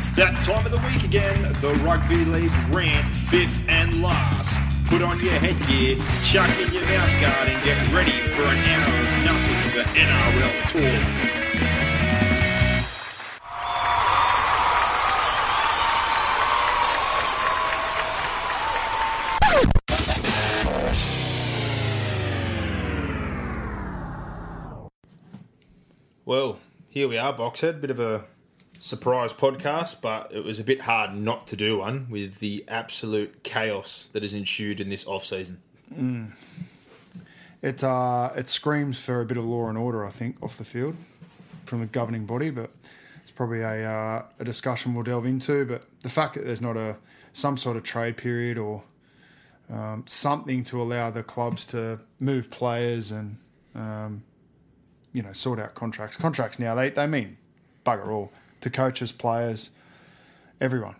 It's that time of the week again. The Rugby League rant, fifth and last. Put on your headgear, chuck in your mouth guard, and get ready for an hour of nothing but NRL talk. Well, here we are, Boxhead. Bit of a surprise podcast, but it was a bit hard not to do one with the absolute chaos that has ensued in this off season. It uh, it screams for a bit of law and order, I think, off the field from the governing body, but it's probably a uh, a discussion we'll delve into. But the fact that there's not a some sort of trade period or um, something to allow the clubs to move players and um, you know sort out contracts. Contracts now they they mean bugger all to coaches, players, everyone.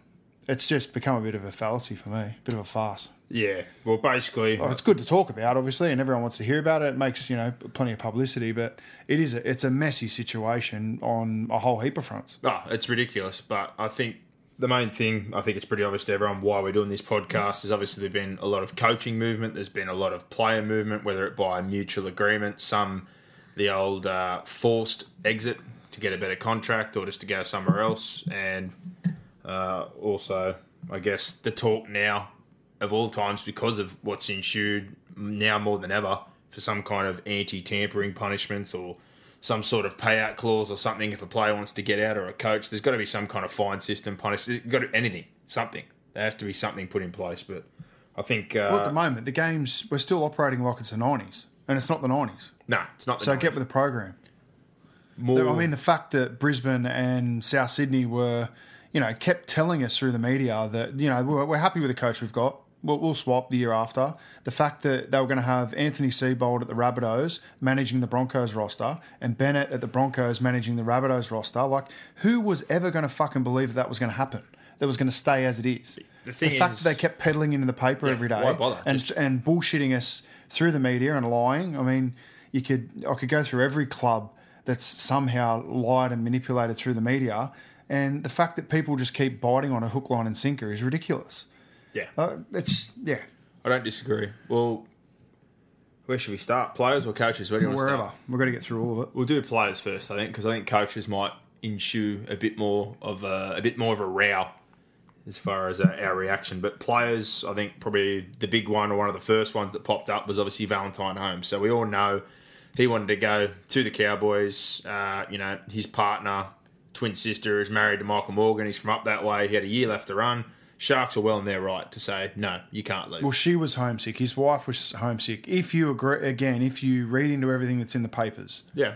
It's just become a bit of a fallacy for me, a bit of a farce. Yeah, well, basically, Oh, it's good to talk about, obviously, and everyone wants to hear about it. It makes you know plenty of publicity, but it is a, it's a messy situation on a whole heap of fronts. oh, it's ridiculous. But I think the main thing, I think it's pretty obvious to everyone why we're doing this podcast is obviously there's been a lot of coaching movement, there's been a lot of player movement, whether it by mutual agreement, some the old uh, forced exit to get a better contract or just to go somewhere else, and uh, also, I guess the talk now of all times because of what's ensued now more than ever for some kind of anti-tampering punishments or some sort of payout clause or something if a player wants to get out or a coach. There's got to be some kind of fine system punishment. Got to, anything, something. There has to be something put in place. But I think uh, Well, at the moment, the games we're still operating like it's the nineties, and it's not the nineties. no, it's not. The So nice. get with the program. More. I mean, the fact that Brisbane and South Sydney were, you know, kept telling us through the media that you know we're, we're happy with the coach we've got. We'll, we'll swap the year after. The fact that they were going to have Anthony Seibold at the Rabbitohs managing the Broncos roster and Bennett at the Broncos managing the Rabbitohs roster. Like, who was ever going to fucking believe that, that was going to happen? That was going to stay as it is. The thing fact is- that they kept peddling into the paper Yeah, every day bother? and Just- and bullshitting us through the media and lying. I mean, you could I could go through every club that's somehow lied and manipulated through the media, and the fact that people just keep biting on a hook, line, and sinker is ridiculous. yeah, Uh, it's yeah, I don't disagree. Well, where should we start? Players or coaches? Where do you want to wherever start? we're going to get through all of it. We'll do players first, I think, because I think coaches might ensue a bit more of a, a bit more of a row as far as uh, our reaction. But players, I think probably the big one or one of the first ones that popped up was obviously Valentine Holmes. So we all know he wanted to go to the Cowboys. Uh, you know, his partner, twin sister, is married to Michael Morgan. He's from up that way. He had a year left to run. Sharks are well in their right to say no, you can't leave. Well, she was homesick. His wife was homesick. If you agree, again, if you read into everything that's in the papers, Yeah.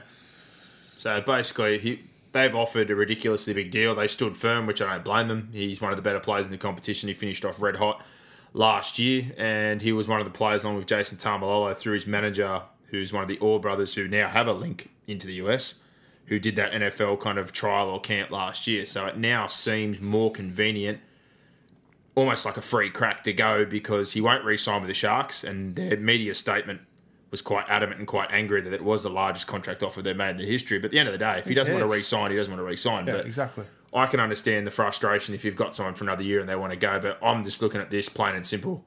So basically, he they've offered a ridiculously big deal. They stood firm, which I don't blame them. He's one of the better players in the competition. He finished off red hot last year, and he was one of the players along with Jason Taumalolo through his manager, who's one of the Orr brothers who now have a link into the US, who did that NFL kind of trial or camp last year. So it now seems more convenient. Almost like a free crack to go because he won't re-sign with the Sharks, and their media statement was quite adamant and quite angry that it was the largest contract offer they've made in the history. But at the end of the day, if he doesn't want to cares? re-sign, he doesn't want to re-sign. yeah, but exactly. I can understand the frustration if you've got someone for another year and they want to go. But I'm just looking at this plain and simple.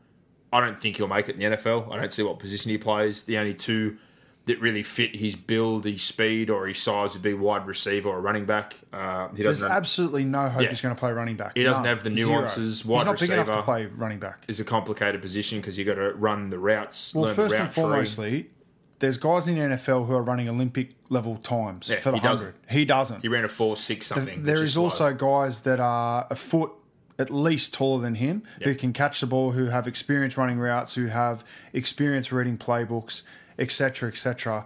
I don't think he'll make it in the NFL. I don't see what position he plays. The only two that really fit his build, his speed, or his size would be wide receiver or running back. Uh, he There's doesn't. have, absolutely no hope Yeah. he's going to play running back. He doesn't None. have the Zero. nuances, wide He's not big enough to play running back. is a complicated position because you got to run the routes. Well, first the and route tree. foremostly, there's guys in the NFL who are running Olympic level times Yeah, for the he doesn't. hundred. He doesn't. he ran a four six The- something. there which is also guys that are a foot at least taller than him who can catch the ball, who have experience running routes, who have experience reading playbooks, etc., etc.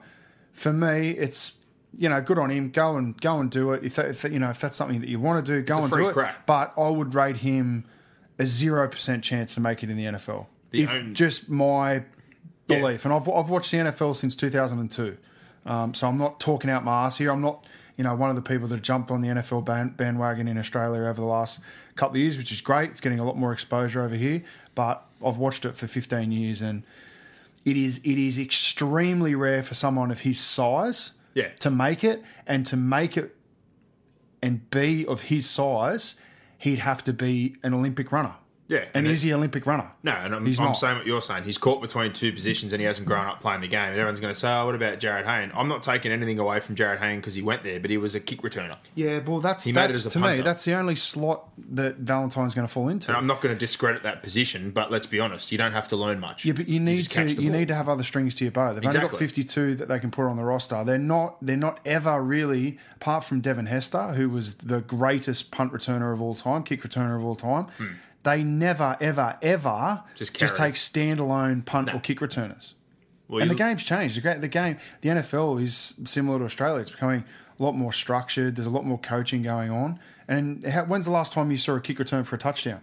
For me, it's you know, good on him. Go and go and do it. If, that, if you know if that's something that you want to do, go and do it. But I would rate him a zero percent chance to make it in the NFL. The if only- just my Yeah. belief, and I've I've watched the NFL since 2002, um, so I'm not talking out my ass here. I'm not you know one of the people that jumped on the NFL band, bandwagon in Australia over the last couple of years, which is great. It's getting a lot more exposure over here, but I've watched it for 15 years and it is it is extremely rare for someone of his size Yeah. to make it and to make it and be of his size he'd have to be an olympic runner Yeah, and and he an olympic runner No, and I'm, I'm saying what you're saying. He's caught between two positions and he hasn't grown up playing the game. And everyone's going to say, oh, what about Jarryd Hayne? I'm not taking anything away from Jarryd Hayne because he went there, but he was a kick returner. yeah well that's, He made it as a to me that's the only slot that valentine's going to fall into And I'm not going to discredit that position, but let's be honest, you don't have to learn much. Yeah, but you need just to you ball. need to have other strings to your bow. They've only got 52 that they can put on the roster. They're not they're not ever really apart from Devin Hester, who was the greatest punt returner of all time, kick returner of all time. Hmm. They never ever ever. Just just, take standalone punt No. or kick returners. Well, and the game's changed. The, the game, the NFL is similar to Australia. It's becoming a lot more structured. There's a lot more coaching going on. And how, when's the last time you saw a kick return for a touchdown?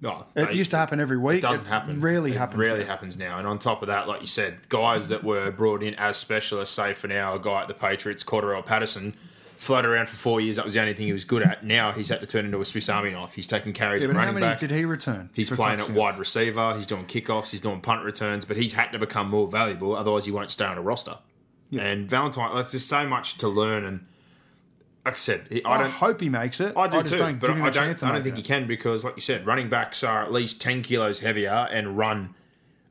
No, It used to happen every week. It doesn't It happen. rarely It happens Rarely now. happens now. And on top of that, like you said, guys that were brought in as specialists, say for now, a guy at the Patriots, Cordarrelle Patterson, floated around for four years. That was the only thing he was good at. Now he's had to turn into a Swiss Army knife. He's taking carries Yeah, and but how many back. did he return? He's playing at wide receiver. He's doing kickoffs. He's doing punt returns. But he's had to become more valuable. Otherwise, he won't stay on a roster. And Valentine, there's just so much to learn. And like I said, he- I I, don't. hope he makes it. I do just too, don't but give him I don't. I don't think it. he can because, like you said, running backs are at least ten kilos heavier and run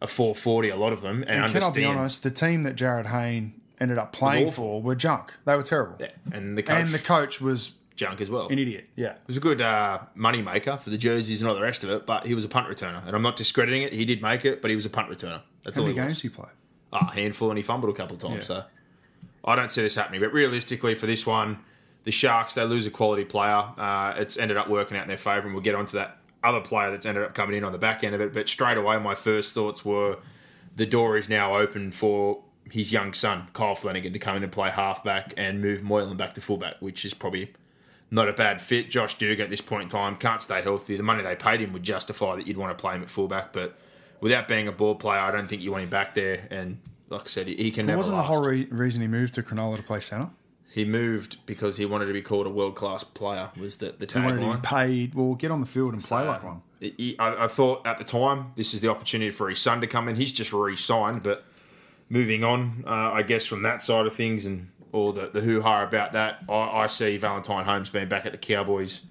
a 440. A lot of them, and, And can I be honest? The team that Jarryd Hayne ended up playing for were junk. They were terrible. Yeah, and the coach, And the coach was junk as well. an idiot. Yeah. It was a good uh, money maker for the jerseys and all the rest of it, but he was a punt returner, and I'm not discrediting it. He did make it, but he was a punt returner. That's How all many he games was. he play? Ah, a handful, and he fumbled a couple of times. Yeah. So I don't see this happening. But realistically, for this one, the Sharks they lose a quality player. Uh, it's ended up working out in their favour, and we'll get onto that other player that's ended up coming in on the back end of it. But straight away, my first thoughts were the door is now open for his young son, Kyle Flanagan, to come in and play halfback and move Moylan back to fullback, which is probably not a bad fit. Josh Dugan at this point in time can't stay healthy. The money they paid him would justify that you'd want to play him at fullback, but without being a ball player, I don't think you want him back there. And like I said, he, can never wasn't last. the whole re- reason he moved to Cronulla to play centre. He moved because he wanted to be called a world class player. Was the the He wanted to tagline? paid. Well, get on the field and play like one. He- I, I thought at the time this is the opportunity for his son to come in. He's just re-signed, but moving on, uh, I guess from that side of things and all the, the hoo ha about that, I, I see Valentine Holmes being back at the Cowboys.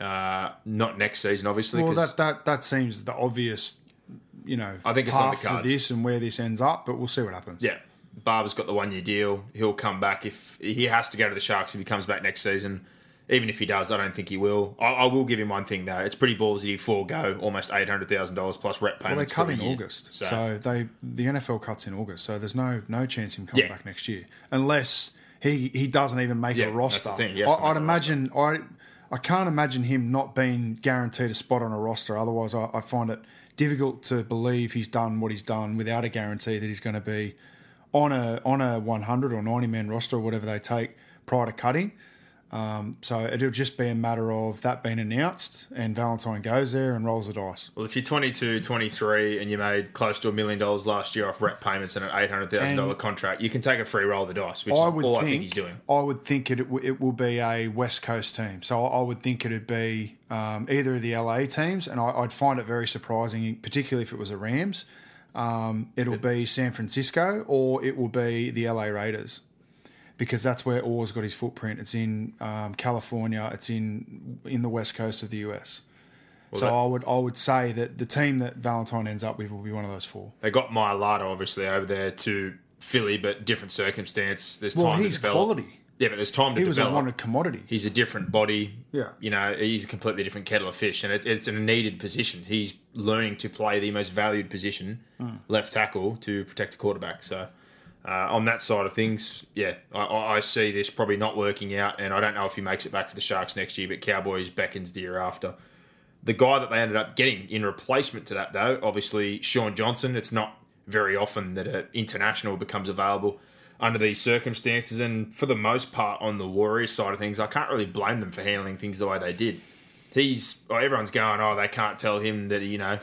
Uh, not next season, obviously. Well, that, that that seems the obvious, you know, I think it's on the path for cards. this and where this ends up. But we'll see what happens. yeah, Barba's got the one year deal. He'll come back if he has to go to the Sharks if he comes back next season. Even if he does, I don't think he will. I, I will give him one thing though. It's pretty ballsy to forego almost eight hundred thousand dollars plus rep payments. Well, they cut in year. August, so. they the NFL cuts in August, so there's no no chance him coming Yeah. back next year unless he he doesn't even make Yeah, a roster. the thing, he has I, a imagine I I can't imagine him not being guaranteed a spot on a roster. Otherwise, I, I find it difficult to believe he's done what he's done without a guarantee that he's going to be on a on a 100 or 90 man roster or whatever they take prior to cutting. Um, so it'll just be a matter of that being announced and Valentine goes there and rolls the dice. Well, if you're 22, 23, and you made close to a million dollars last year off rep payments and an eight hundred thousand dollar contract, you can take a free roll of the dice, which I is would all think, I think he's doing. I would think it it will be a West Coast team. So I would think it'd be um, either of the LA teams, and I, I'd find it very surprising, particularly if it was a Rams. Um, it'll be San Francisco or it will be the LA Raiders, because that's where Orr's got his footprint. It's in um, California. It's in in the West Coast of the US. so that- I would I would say that the team that Valentine ends up with will be one of those four. They got Mailata obviously over there to Philly, but different circumstance. There's Well, time he's to develop. quality. Yeah, but there's time to develop. He was a wanted commodity. He's a different body. Yeah. You know, he's a completely different kettle of fish, and it's, it's a needed position. He's learning to play the most valued position, Hmm. left tackle, to protect the quarterback. So, uh, on that side of things, yeah, I, I see this probably not working out, and I don't know if he makes it back for the Sharks next year, but Cowboys beckons the year after. The guy that they ended up getting in replacement to that, though, obviously Shaun Johnson. It's not very often that an international becomes available. under these circumstances. And for the most part, on the Warriors side of things, I can't really blame them for handling things the way they did. He's everyone's going, oh, they can't tell him that you know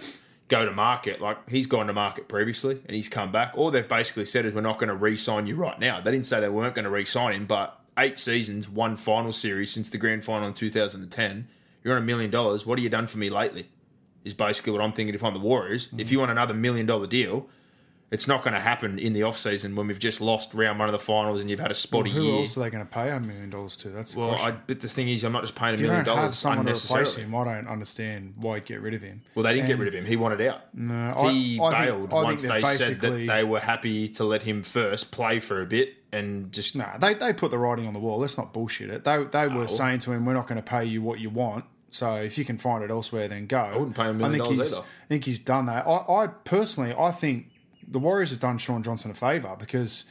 go to market. Like he's gone to market previously and he's come back. All they've basically said is we're not going to re-sign you right now. They didn't say they weren't going to re-sign him, but eight seasons, one final series since the grand final in 2010. You're on a million dollars. What have you done for me lately? Is basically what I'm thinking if I'm the Warriors. If you want another million dollar deal, it's not going to happen in the off season when we've just lost round one of the finals and you've had a spotty Who year. else are they going to pay a million dollars to? That's the well, I, but the thing is, I'm not just paying a million don't have dollars someone to replace him, I don't understand why you'd get rid of him. Well, they didn't get And- rid of him. He wanted out. No, I- he I think- bailed I think once that they said that basically- they were happy to let him first play for a bit and just No, they, they put the writing on the wall. Let's not bullshit it. They they were No. saying to him, "We're not going to pay you what you want. So if you can find it elsewhere, then go." I wouldn't pay him a million think dollars he's, either. I think he's done that. I, I personally, I think the Warriors have done Shaun Johnson a favour because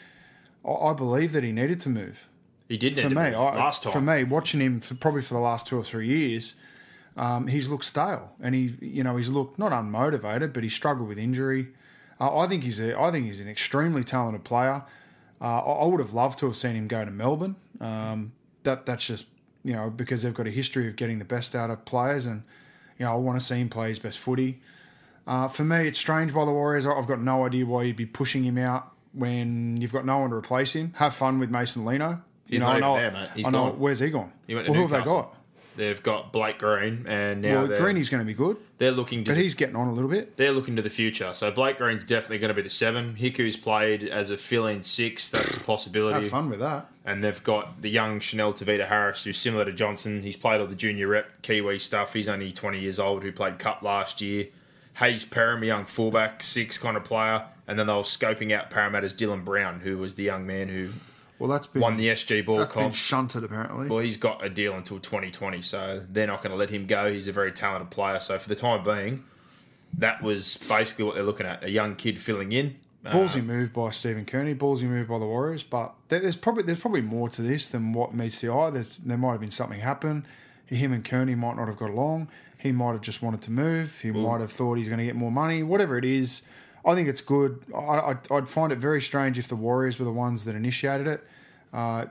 I, I believe that he needed to move. he did need For to me, move I, last time. for me, watching him for probably for the last two or three years, um, he's looked stale, and he, you know, he's looked not unmotivated, but he struggled with injury. Uh, I think he's a, I think he's an extremely talented player. Uh, I, I would have loved to have seen him go to Melbourne. Um, that that's just you know because they've got a history of getting the best out of players, and you know I want to see him play his best footy. Uh, for me, it's strange by the Warriors. I've got no idea why you'd be pushing him out when you've got no one to replace him. Have fun with Mason Lino. He's you know, not I know, there, mate. He's I know. gone. Where's he gone? He went to well, who have they got? They've got Blake Green, and now Well, Greeny's going to be good, they're looking to but the- he's getting on a little bit. they're looking to the future. So Blake Green's definitely going to be the seven. Hiku's played as a fill-in six. That's a possibility. Have fun with that. And they've got the young Chanel Tavita Harris, who's similar to Johnson. He's played all the junior rep Kiwi stuff. He's only 20 years old, who played Cup last year. Hayze Perham, a young fullback, six kind of player. And then they were scoping out Parramatta's Dylan Brown, who was the young man who Well, that's been won the SG ball that's been shunted apparently. Well, he's got a deal until 2020, so they're not going to let him go. He's a very talented player. So for the time being, that was basically what they're looking at: a young kid filling in. Ballsy uh, move by Stephen Kearney, ballsy move by the Warriors, but there's probably there's probably more to this than what meets the eye. There might have been something happen. Him and Kearney might not have got along. He might have just wanted to move. He might have thought he's going to get more money. Whatever it is, I think it's good. I, I'd, I'd find it very strange if the Warriors were the ones that initiated it. Uh,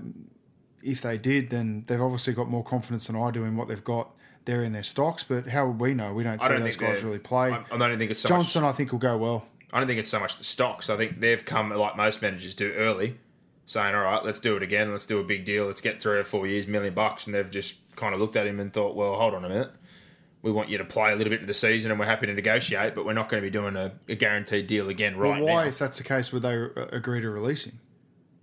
if they did, then they've obviously got more confidence than I do in what they've got there in their stocks. But how would we know? We don't see don't those guys really play. I, I don't think it's so Johnson, much. I think, will go well. I don't think it's so much the stocks. I think they've come like most managers do early, saying, "All right, let's do it again. Let's do a big deal. Let's get three or four years, million bucks." And they've just kind of looked at him and thought, "Well, hold on a minute. We want you to play a little bit of the season, and we're happy to negotiate, but we're not going to be doing a, a guaranteed deal again right Well, why, now." if that's the case, would they uh, agree to release him?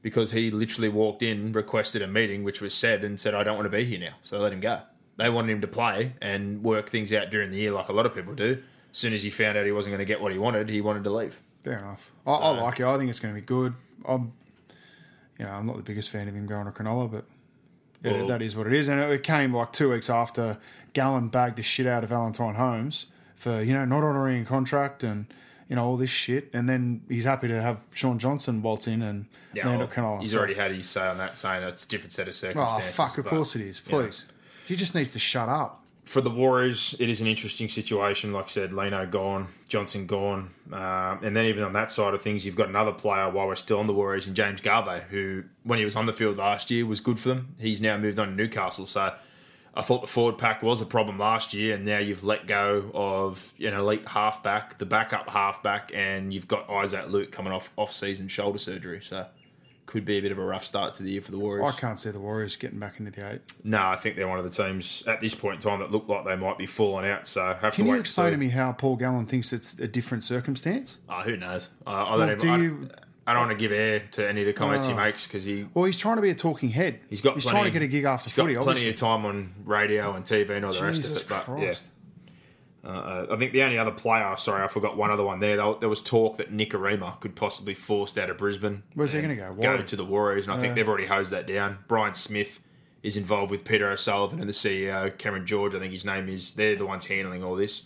because he literally walked in, requested a meeting, which was said, and said, "I don't want to be here now." So they let him go. They wanted him to play and work things out during the year, like a lot of people do. As soon as he found out he wasn't going to get what he wanted, he wanted to leave. Fair enough. I, I like it. I think it's going to be good. I'm, you know, I'm not the biggest fan of him going to Cronulla, but yeah, Well- that is what it is. And it came like two weeks after Gallen bagged the shit out of Valentine Holmes for you know not honouring a contract and you know all this shit. And then he's happy to have Shaun Johnson waltz in and Yeah, land well, he's So- already had his say on that, saying it's a different set of circumstances. Oh circumstances. fuck! Of but, course it is. Please, he just needs to shut up. for the Warriors, it is an interesting situation. Like I said, Lino gone, Johnson gone, uh, and then even on that side of things, you've got another player while we're still on the Warriors, in James Gavet, who when he was on the field last year was good for them. He's now moved on to Newcastle, so. I thought the forward pack was a problem last year, and now you've let go of an elite halfback, the backup halfback, and you've got Isaac Luke coming off off-season shoulder surgery. So, could be a bit of a rough start to the year for the Warriors. I can't see the Warriors getting back into the eight. No, I think they're one of the teams at this point in time that look like they might be falling out. So have Can to you explain to me how Paul Gallen thinks it's a different circumstance? Oh, who knows? I, I don't Well, even. do I, you- I don't want to give air to any of the comments he Oh. makes because he Well, he's trying to be a talking head. he's got he's plenty, trying to get a gig after he's got footy. plenty obviously. of time on radio and TV and all the rest of Jesus it. But Christ. yeah, uh, I think the only other player. Sorry, I forgot one other one there. There there was talk that Nikorima could possibly forced out of Brisbane. Where's he and gonna go? Go Warriors? to the Warriors, and I think they've already hosed that down. Brian Smith is involved with Peter O'Sullivan and the CEO Cameron George. I think his name is. They're the ones handling all this.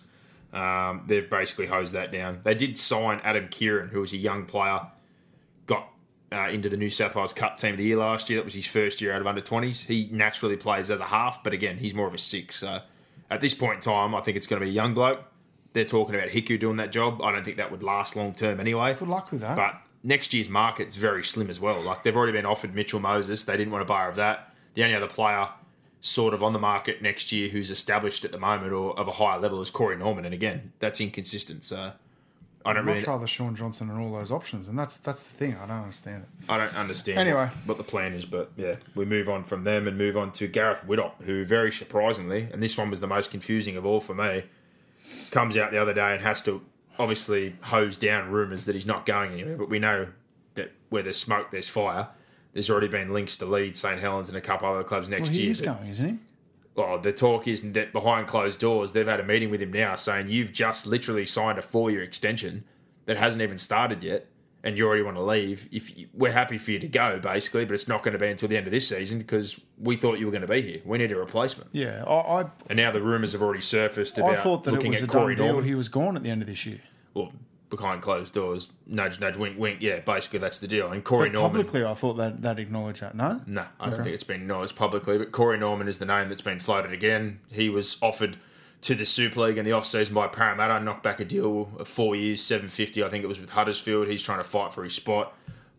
Um, they've basically hosed that down. They did sign Adam Keighran, who was a young player, got uh, into the New South Wales Cup team of the year last year. That was his first year out of under 20s. He naturally plays as a half, but again, he's more of a six. So at this point in time, I think it's going to be a young bloke. They're talking about Hiku doing that job. I don't think that would last long term anyway. Good luck with that. But next year's market's very slim as well. Like they've already been offered Mitchell Moses. They didn't want to buy of that. The only other player sort of on the market next year who's established at the moment or of a higher level is Corey Norman. And again, that's inconsistent. So I don't I'd much rather Shaun Johnson and all those options, and that's that's the thing. I don't understand it. I don't understand Anyway. what, the plan is. But yeah, we move on from them and move on to Gareth Widdop, who very surprisingly, and this one was the most confusing of all for me, comes out the other day and has to obviously hose down rumours that he's not going anywhere. But we know that where there's smoke, there's fire. There's already been links to Leeds, St Helens, and a couple other clubs next Well, he year. going, isn't he? Well, the talk is that behind closed doors, they've had a meeting with him now saying you've just literally signed a four year extension that hasn't even started yet, and you already want to leave. If you, we're happy for you to go, basically, but it's not going to be until the end of this season because we thought you were going to be here. We need a replacement. Yeah, I I, And now the rumours have already surfaced about I thought that it looking was a at done Corey deal. Norman. He was gone at the end of this year. well, behind closed doors, nudge, nudge, wink, wink. Yeah, basically that's the deal. And Corey But Norman. publicly, I thought that that acknowledged that. No, No, I don't think it's been acknowledged publicly. But Corey Norman is the name that's been floated again. He was offered to the Super League in the off-season by Parramatta, knocked back a deal of four years, seven fifty. I think it was with Huddersfield. He's trying to fight for his spot.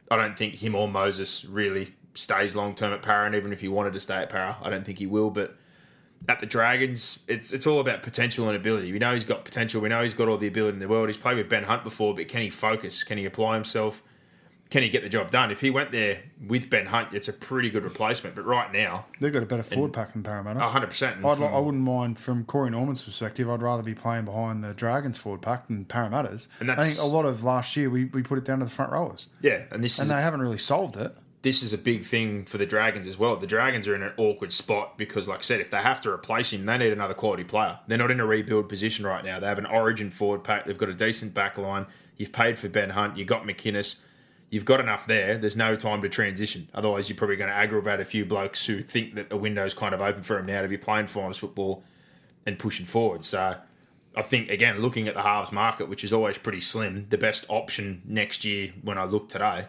I don't think him or Moses really stays long term at Para, and even if he wanted to stay at Para, I don't think he will. But at the Dragons, it's it's all about potential and ability. We know he's got potential. We know he's got all the ability in the world. He's played with Ben Hunt before, but can he focus? Can he apply himself? Can he get the job done? If he went there with Ben Hunt, it's a pretty good replacement. But right now, they've got a better forward pack than Parramatta. 100%. I'd, li- I wouldn't mind from Corey Norman's perspective. I'd rather be playing behind the Dragons forward pack than Parramatta's. And I think a lot of last year we, we put it down to the front rowers, yeah, and this and is they haven't really solved it. This is a big thing for the Dragons as well. The Dragons are in an awkward spot because, like I said, if they have to replace him, they need another quality player. They're not in a rebuild position right now. They have an origin forward pack. They've got a decent back line. You've paid for Ben Hunt. You've got McInnes. You've got enough there. There's no time to transition. Otherwise, you're probably going to aggravate a few blokes who think that the window's kind of open for him now to be playing finals football and pushing forward. So I think, again, looking at the halves market, which is always pretty slim, the best option next year when I look today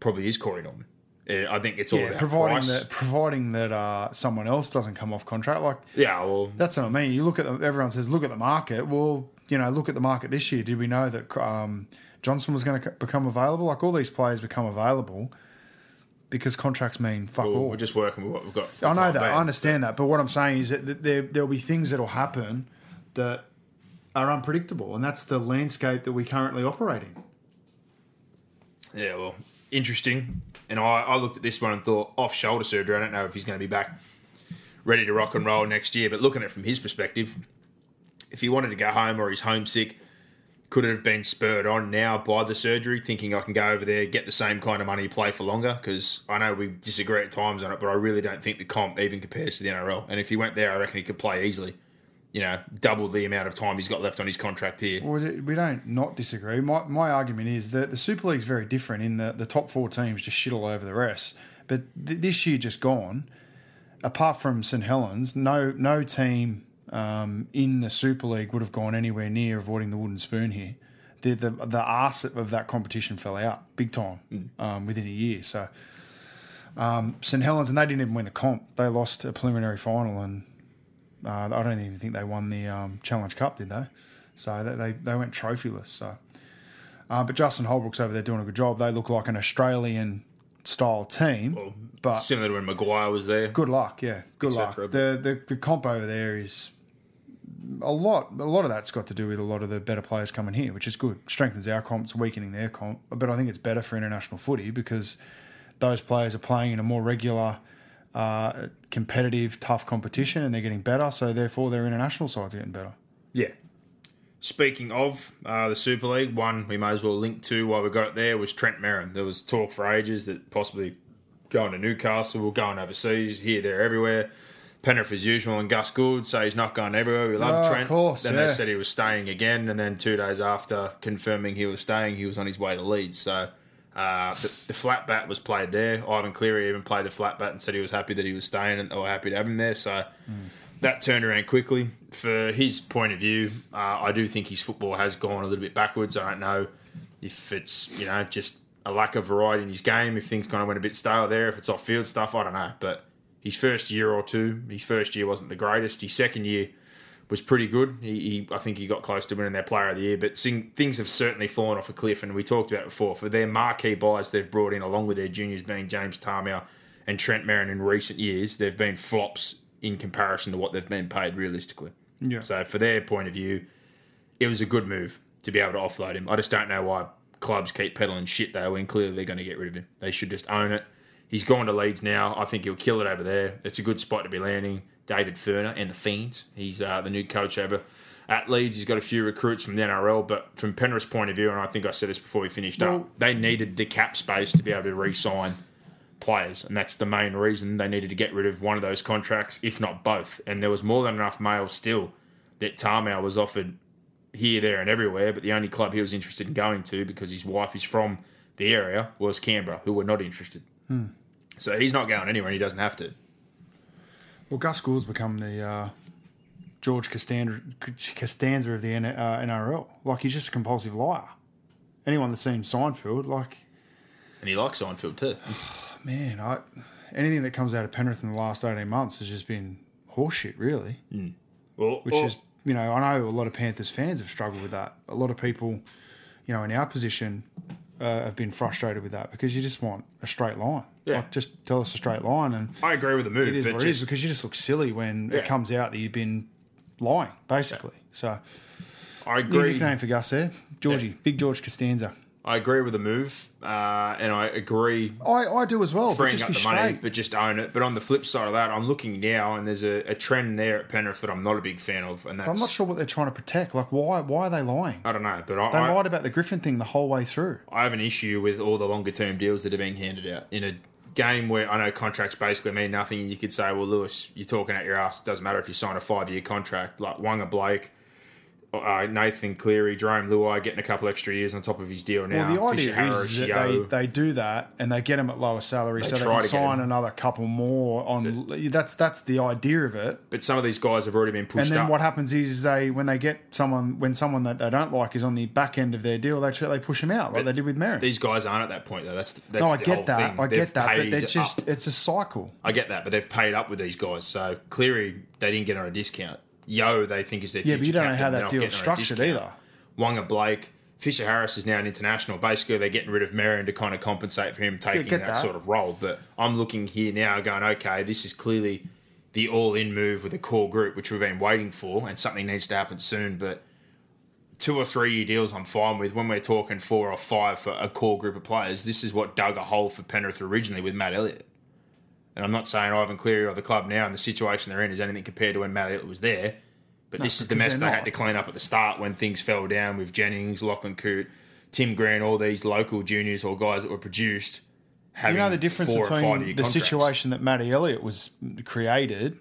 probably is Corey Norman. I think it's all Yeah, about providing price. that providing that uh, someone else doesn't come off contract. Like yeah, well, that's what I mean. You look at the, everyone says look at the market. Well, you know, look at the market this year. Did we know that um, Johnson was going to become available? Like all these players become available because contracts mean fuck well, all. we're just working with what we've got. I know that. I understand that. But what I'm saying is that there there'll be things that'll happen that are unpredictable, and that's the landscape that we currently operate in. Yeah, well, interesting. And I, I looked at this one and thought off shoulder surgery. I don't know if he's going to be back ready to rock and roll next year. But looking at it from his perspective, if he wanted to go home or he's homesick, could it have been spurred on now by the surgery, thinking I can go over there, get the same kind of money, play for longer? Because I know we disagree at times on it, but I really don't think the comp even compares to the NRL. And if he went there, I reckon he could play easily. You know, double the amount of time he's got left on his contract here. Well, we don't not disagree. My, my argument is that the Super League's very different in that the top four teams just shit all over the rest. But th- this year just gone, apart from St Helens, no no team um, in the Super League would have gone anywhere near avoiding the wooden spoon here. The the the arse of that competition fell out big time um, within a year. So um, St Helens and they didn't even win the comp. They lost a preliminary final and uh, I don't even think they won the um, Challenge Cup, did they? So they they, they went trophyless. So, uh, but Justin Holbrook's over there doing a good job. They look like an Australian style team, but Similar to when Maguire was there. good luck. Yeah, good luck. The, the the comp over there is a lot. A lot of that's got to do with a lot of the better players coming here, which is good. Strengthens our comp, it's weakening their comp. But I think it's better for international footy because those players are playing in a more regular. Uh, competitive, tough competition, and they're getting better. So therefore, their international sides are getting better. Yeah. Speaking of uh, the Super League, one we may as well link to while we got it there was Trent Merrin. There was talk for ages that possibly going to Newcastle, or going overseas, here, there, everywhere. Penrith as usual, and Gus Gould say he's not going everywhere. We love Oh, of Trent. course, then yeah. they said he was staying again, and then two days after confirming he was staying, he was on his way to Leeds. So uh, the, the flat bat was played there. Ivan Cleary even played the flat bat and said he was happy that he was staying, and they were happy to have him there. So that turned around quickly. For his point of view, uh, I do think his football has gone a little bit backwards. I don't know if it's you know just a lack of variety in his game, if things kind of went a bit stale there, if it's off field stuff, I don't know. But his first year or two, his first year wasn't the greatest. His second year was pretty good. He, he, I think he got close to winning their Player of the Year, but sing, things have certainly fallen off a cliff. And we talked about it before for their marquee buys they've brought in, along with their juniors being James Tamou and Trent Merrin in recent years, they've been flops in comparison to what they've been paid realistically. Yeah. So for their point of view, it was a good move to be able to offload him. I just don't know why clubs keep peddling shit though when clearly they're going to get rid of him. They should just own it. He's gone to Leeds now. I think he'll kill it over there. It's a good spot to be landing. David Furner and the Fiends. He's uh, the new coach over at Leeds. He's got a few recruits from the NRL, but from Penrith's point of view, and I think I said this before we finished Well- up, they needed the cap space to be able to re-sign players, and that's the main reason they needed to get rid of one of those contracts, if not both. And there was more than enough mail still that Tamou was offered here, there, and everywhere, but the only club he was interested in going to because his wife is from the area was Canberra, who were not interested. So he's not going anywhere, and he doesn't have to. Well, Gus Gould's become the uh, George Costanza, Costanza of the N- uh, NRL. Like he's just a compulsive liar. Anyone that's seen Seinfeld, like And he likes Seinfeld too. man, I anything that comes out of Penrith in the last eighteen months has just been horseshit, really. Well, Which is, you know, I know a lot of Panthers fans have struggled with that. A lot of people, you know, in our position, uh, have been frustrated with that because you just want a straight line. Yeah. Like, just tell us a straight line, and I agree with the move. it is what it is because you just look silly when Yeah. it comes out that you've been lying, basically. So, I new agree. nickname for Gus there, Georgie, Big George Costanza. I agree with the move, uh, and I agree I, I do as well, but freeing just up be the straight. money, but just own it. But on the flip side of that, I'm looking now, and there's a, a trend there at Penrith that I'm not a big fan of, and that's But I'm not sure what they're trying to protect. Like, why? Why are they lying? I don't know, but I, They I, lied about the Griffin thing the whole way through. I have an issue with all the longer term deals that are being handed out in a game where I know contracts basically mean nothing, and you could say, well, Lewis, you're talking out your ass. It doesn't matter if you sign a five year contract, like Waqa Blake. Uh, Nathan Cleary, Jarome Luai getting a couple extra years on top of his deal now. Well, the Fisher idea is, Harris, is that they, they do that and they get them at lower salary They so they can get another couple more on. that's that's the idea of it. but some of these guys have already been pushed And then up. what happens is they when they get someone when someone that they don't like is on the back end of their deal, they they push them out like they did with Merritt. These guys aren't at that point though. That's that's No, I the get that. thing. I They've get that, but they're just up. it's a cycle. I get that, but they've paid up with these guys. So Cleary, they didn't get on a discount. Yo, they think is their Yeah, future but you don't know how that not deal's getting on a structured either. Waqa Blake, Fisher Harris is now an international. Basically, they're getting rid of Merrin to kind of compensate for him taking get that, that. sort of role. But I'm looking here now, going, okay, this is clearly the all-in move with a core group, which we've been waiting for, and something needs to happen soon. But two or three year deals I'm fine with. When we're talking four or five for a core group of players, this is what dug a hole for Penrith originally with Matt Elliott. And I'm not saying Ivan Cleary or the club now and the situation they're in is anything compared to when Matt Elliott was there. But this is the mess they had to clean up at the start when things fell down with Jennings, Lachlan Coote, Tim Grant, all these local juniors or guys that were produced. Having You know the difference between the contracts. situation that Matty Elliott was created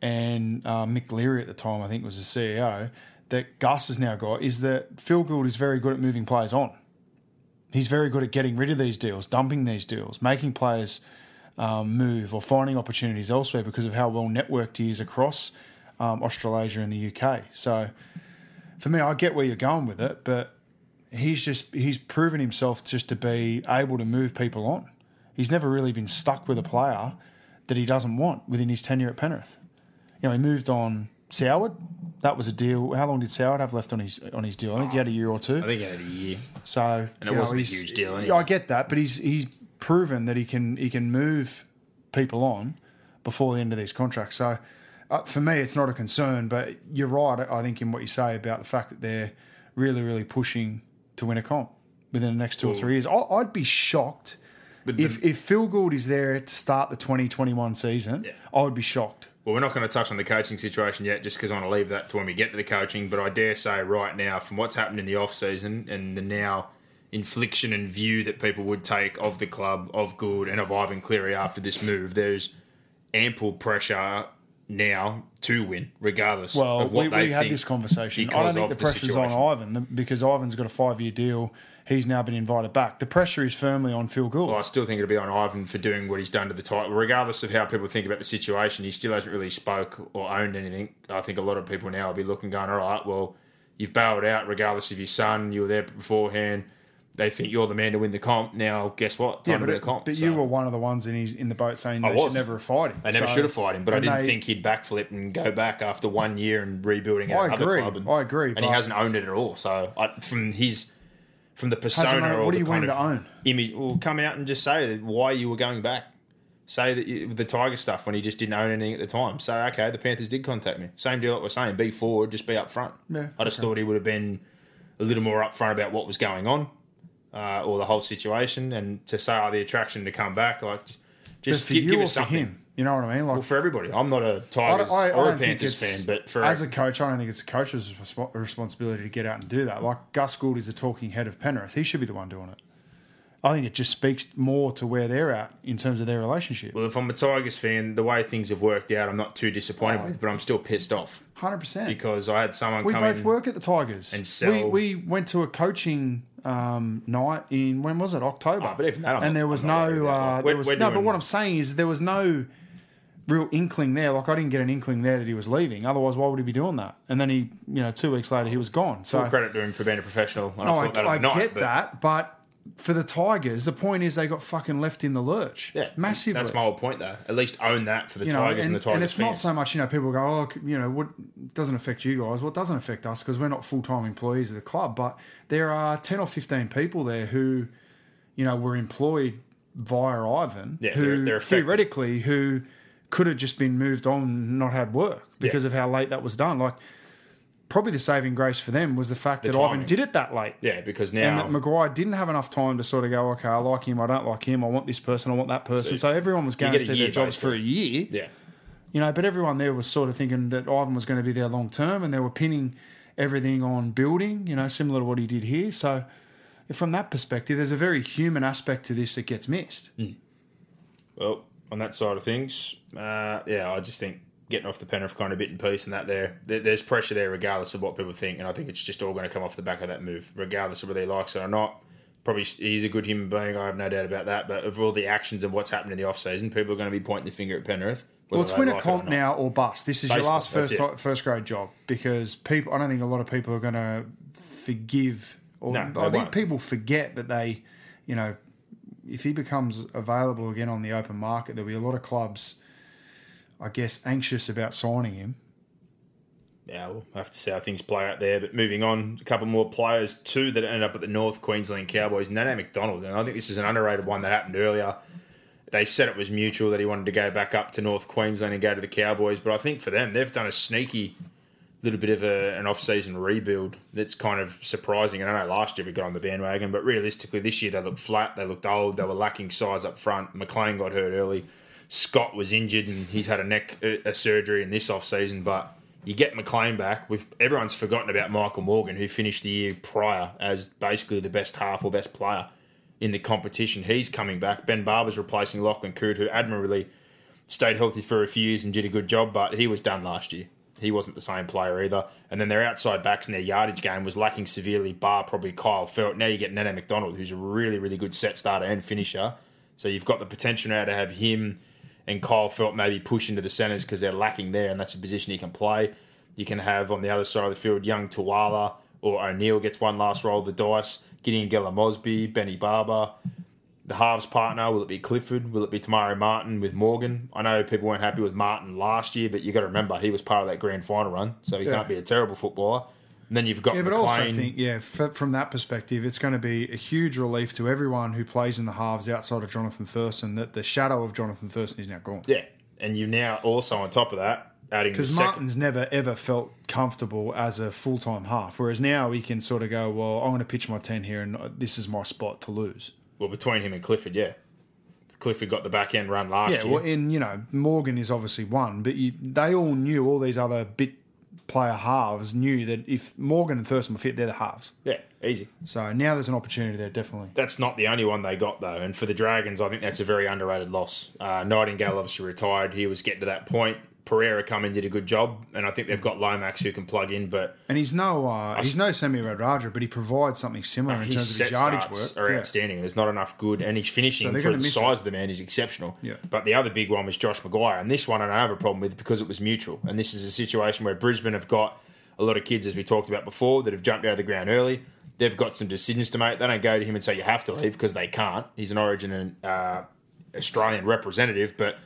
and uh, Mick Leary at the time, I think, was the CEO, that Gus has now got is that Phil Gould is very good at moving players on. He's very good at getting rid of these deals, dumping these deals, making players um, move or finding opportunities elsewhere because of how well networked he is across um, Australasia and the UK. So for me, I get where you're going with it, but he's just he's proven himself just to be able to move people on. He's never really been stuck with a player that he doesn't want within his tenure at Penrith. You know, he moved on Soward. That was a deal. How long did Soward have left on his on his deal? I think he had a year or two. I think he had a year. So And it wasn't a huge deal Yeah, anyway. I get that, but he's he's proven that he can he can move people on before the end of these contracts. So uh, for me, it's not a concern. But you're right. I think in what you say about the fact that they're really really pushing to win a comp within the next two or three years. I, I'd be shocked if if Phil Gould is there to start the 2021 season. I would be shocked. Well, we're not going to touch on the coaching situation yet, just because I want to leave that to when we get to the coaching. But I dare say right now, from what's happened in the off season and the now infliction and view that people would take of the club, of Gould, and of Ivan Cleary after this move, there's ample pressure now to win, regardless Well, of what we, they we had this conversation. I don't think the pressure's situation. on Ivan because Ivan's got a five year deal. He's now been invited back. The pressure is firmly on Phil Gould. Well, I still think it'll be on Ivan for doing what he's done to the title. Regardless of how people think about the situation, he still hasn't really spoke or owned anything. I think a lot of people now will be looking, going, all right, well, you've bailed out regardless of your son. You were there beforehand. They think you're the man to win the comp. Now, guess what? Time Yeah, to but, it, comp. but So- you were one of the ones in his, in the boat saying I they was. should never have fired him. They never So- should have fired him, but I didn't they- think he'd backflip and go back after one year and rebuilding I another agree. club. And, I agree, and he hasn't owned it at all. So I, from his from the persona owned- or what do the you want to own? image, well, come out and just say why you were going back. Say that you, the Tiger stuff when he just didn't own anything at the time. Say okay, the Panthers did contact me. Same deal that we're saying. Be forward, just be up front. Yeah, I just thought he would have been a little more upfront about what was going on. Uh, or the whole situation, and to say, "Oh, the attraction to come back," like But just for give, you give us for something. him, you know what I mean? Like Well, for everybody, I'm not a Tigers I, I or a Panthers fan, but for as a coach, I don't think it's a coach's responsibility to get out and do that. Like Gus Gould is a talking head of Penrith; he should be the one doing it. I think it just speaks more to where they're at in terms of their relationship. well, if I'm a Tigers fan, the way things have worked out, I'm not too disappointed with, but I'm still pissed off Hundred percent. because I had someone We both work at the Tigers. and sell- We, we went to a coaching um, night in when was it October? Oh, but even that I'm and not- there was I'm not worried no, uh, there was we're no. But what I'm saying is there was no real inkling there. Like I didn't get an inkling there that he was leaving. Otherwise, why would he be doing that? And then he, you know, two weeks later he was gone. So Full credit to him for being a professional. And no, I I, thought that I overnight, get but that, but. For the Tigers, the point is they got fucking left in the lurch. Yeah, massively. That's my whole point, though. At least own that for the you know, Tigers and, the Tigers and it's fans. not so much, you know, people go, oh, you know, what doesn't affect you guys? Well, it doesn't affect us because we're not full time employees of the club. But there are 10 or 15 people there who, you know, were employed via Ivan, Yeah, who they're- they're theoretically, who could have just been moved on not had work because Yeah. of how late that was done. Like, probably the saving grace for them was the fact The that Ivan did it that late. yeah, because now And that Maguire didn't have enough time to sort of go, okay, I like him, I don't like him, I want this person, I want that person. So So, everyone was you get a guaranteed year, their jobs for a year. yeah, You know, but everyone there was sort of thinking that Ivan was going to be there long term and they were pinning everything on building, you know, similar to what he did here. So, from that perspective, there's a very human aspect to this that gets missed. Well, on that side of things, uh, yeah, I just think getting off the Penrith kind of bit and piece and that there, there, there's pressure there regardless of what people think, and I think it's just all going to come off the back of that move, regardless of whether he likes it or not. Probably he's a good human being, I have no doubt about that. But of all the actions of what's happened in the off season, people are going to be pointing the finger at Penrith. Well, it's win a like it or comp now or bust. This is your last first it. first grade job because people. I don't think a lot of people are going to forgive. Or No, I think won't. people forget that they, you know, if he becomes available again on the open market, there'll be a lot of clubs, I guess, anxious about signing him. Yeah, we'll have to see how things play out there. But moving on, a couple more players, two that ended up at the North Queensland Cowboys. Nana McDonald, and I think this is an underrated one that happened earlier. They said it was mutual that he wanted to go back up to North Queensland and go to the Cowboys. But I think for them, they've done a sneaky little bit of a, an off-season rebuild that's kind of surprising. And I know last year we got on the bandwagon, but realistically this year they looked flat, they looked old, they were lacking size up front. McLean got hurt early. Scott was injured and he's had a neck a, a surgery in this off-season, but you get McLean back. With everyone's forgotten about Michael Morgan, who finished the year prior as basically the best half or best player in the competition. He's coming back. Ben Barba's replacing Lachlan Coote, who admirably stayed healthy for a few years and did a good job, but he was done last year. He wasn't the same player either. And then their outside backs and their yardage game was lacking severely, bar probably Kyle Feldt. Now you get Nene McDonald, who's a really, really good set starter and finisher. So you've got the potential now to have him and Kyle Feldt maybe push into the centres because they're lacking there, and that's a position he can play. You can have on the other side of the field young Tuala or O'Neill gets one last roll of the dice. Gideon Gela-Mosby, Benny Barba. The halves partner, will it be Clifford? Will it be Te Maire Martin with Morgan? I know people weren't happy with Martin last year, but you got to remember he was part of that grand final run, so he Yeah. can't be a terrible footballer. And then you've got Yeah, but McLean. also think, yeah, f- from that perspective, it's going to be a huge relief to everyone who plays in the halves outside of Jonathan Thurston that the shadow of Jonathan Thurston is now gone. yeah, and you've now also on top of that adding the Because second. Martin's never ever felt comfortable as a full time half, whereas now he can sort of go, well, I'm going to pitch my ten here, and this is my spot to lose. Well, between him and Clifford, yeah, Clifford got the back end run last Yeah, year. well, in you know Morgan is obviously one, but you, they all knew all these other bit player halves knew that if Morgan and Thurston were fit, they're the halves. yeah, easy. So now there's an opportunity there, definitely. That's not the only one they got though, and for the Dragons, I think that's a very underrated loss. Uh, Nightingale obviously retired; he was getting to that point. Pereira come in did a good job, and I think they've got Lomax who can plug in. But And he's no uh, he's no Semi Radradra, but he provides something similar in terms of his yardage work. are Yeah. outstanding. There's not enough good, and he's finishing So for the size of the man is exceptional. Yeah. But the other big one was Josh McGuire, and this one I don't have a problem with because it was mutual. And this is a situation where Brisbane have got a lot of kids, as we talked about before, that have jumped out of the ground early. They've got some decisions to make. They don't go to him and say you have to leave because they can't. He's an Origin and uh, Australian representative, but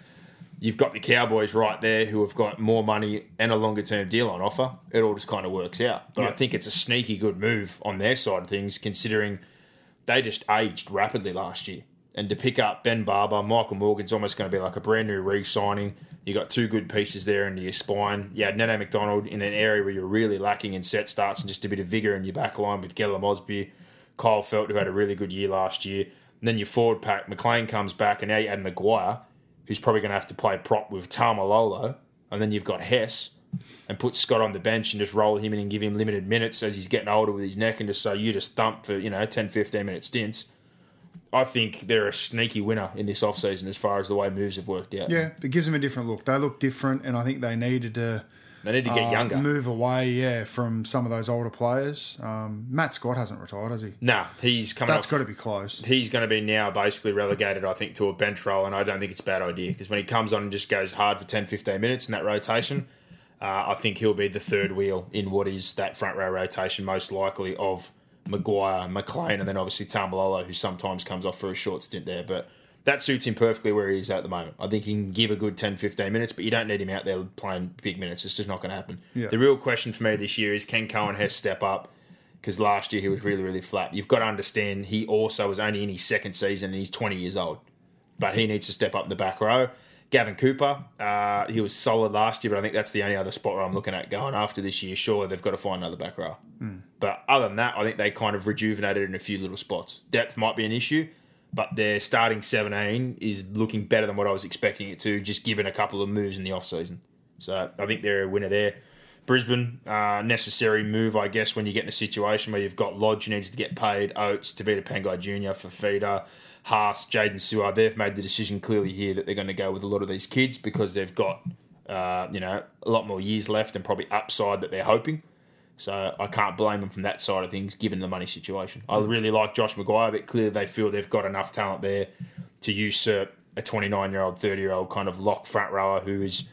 you've got the Cowboys right there who have got more money and a longer term deal on offer. It all just kind of works out. But I think it's a sneaky good move on their side of things, considering they just aged rapidly last year. And to pick up Ben Barba, Michael Morgan's almost going to be like a brand new re signing. You got two good pieces there into your spine. You had Nene McDonald in an area where you're really lacking in set starts and just a bit of vigour in your back line with Gela-Mosby, Kyle Feldt, who had a really good year last year. And then your forward pack, McLean comes back, and now you add McGuire, who's probably going to have to play prop with Taumalolo. And then you've got Hess, and put Scott on the bench and just roll him in and give him limited minutes as he's getting older with his neck and just say you just thump for, you know, 10, 15 minute stints. I think they're a sneaky winner in this offseason as far as the way moves have worked out. Yeah, it gives them a different look. They look different, and I think they needed to They need to get uh, younger. move away, yeah, from some of those older players. Um, Matt Scott hasn't retired, has he? Nah, he's coming That's got to be close. he's going to be now basically relegated, I think, to a bench role, and I don't think it's a bad idea because when he comes on and just goes hard for 10, 15 minutes in that rotation, uh, I think he'll be the third wheel in what is that front row rotation, most likely of McGuire, McLean, and then obviously Taumalolo, who sometimes comes off for a short stint there. But that suits him perfectly where he is at the moment. I think he can give a good 10, 15 minutes, but you don't need him out there playing big minutes. It's just not going to happen. Yeah. The real question for me this year is can Coen Hess step up? because last year he was really, really flat. You've got to understand he also was only in his second season and he's 20 years old. But he needs to step up in the back row. Gavin Cooper, uh, he was solid last year, but I think that's the only other spot where I'm looking at going after this year. Surely they've got to find another back row. But other than that, I think they kind of rejuvenated in a few little spots. Depth might be an issue, but their starting 17 is looking better than what I was expecting it to, just given a couple of moves in the offseason. So I think they're a winner there. Brisbane, uh, necessary move, I guess, when you get in a situation where you've got Lodge needs to get paid, Oates, Tevita Pangai Jr., Fifita, Haas, Jaden Seward. They've made the decision clearly here that they're going to go with a lot of these kids because they've got, uh, you know, a lot more years left and probably upside that they're hoping. So I can't blame them from that side of things, given the money situation. I really like Josh McGuire, but clearly they feel they've got enough talent there to usurp a 29 year old, 30 year old kind of lock front rower who is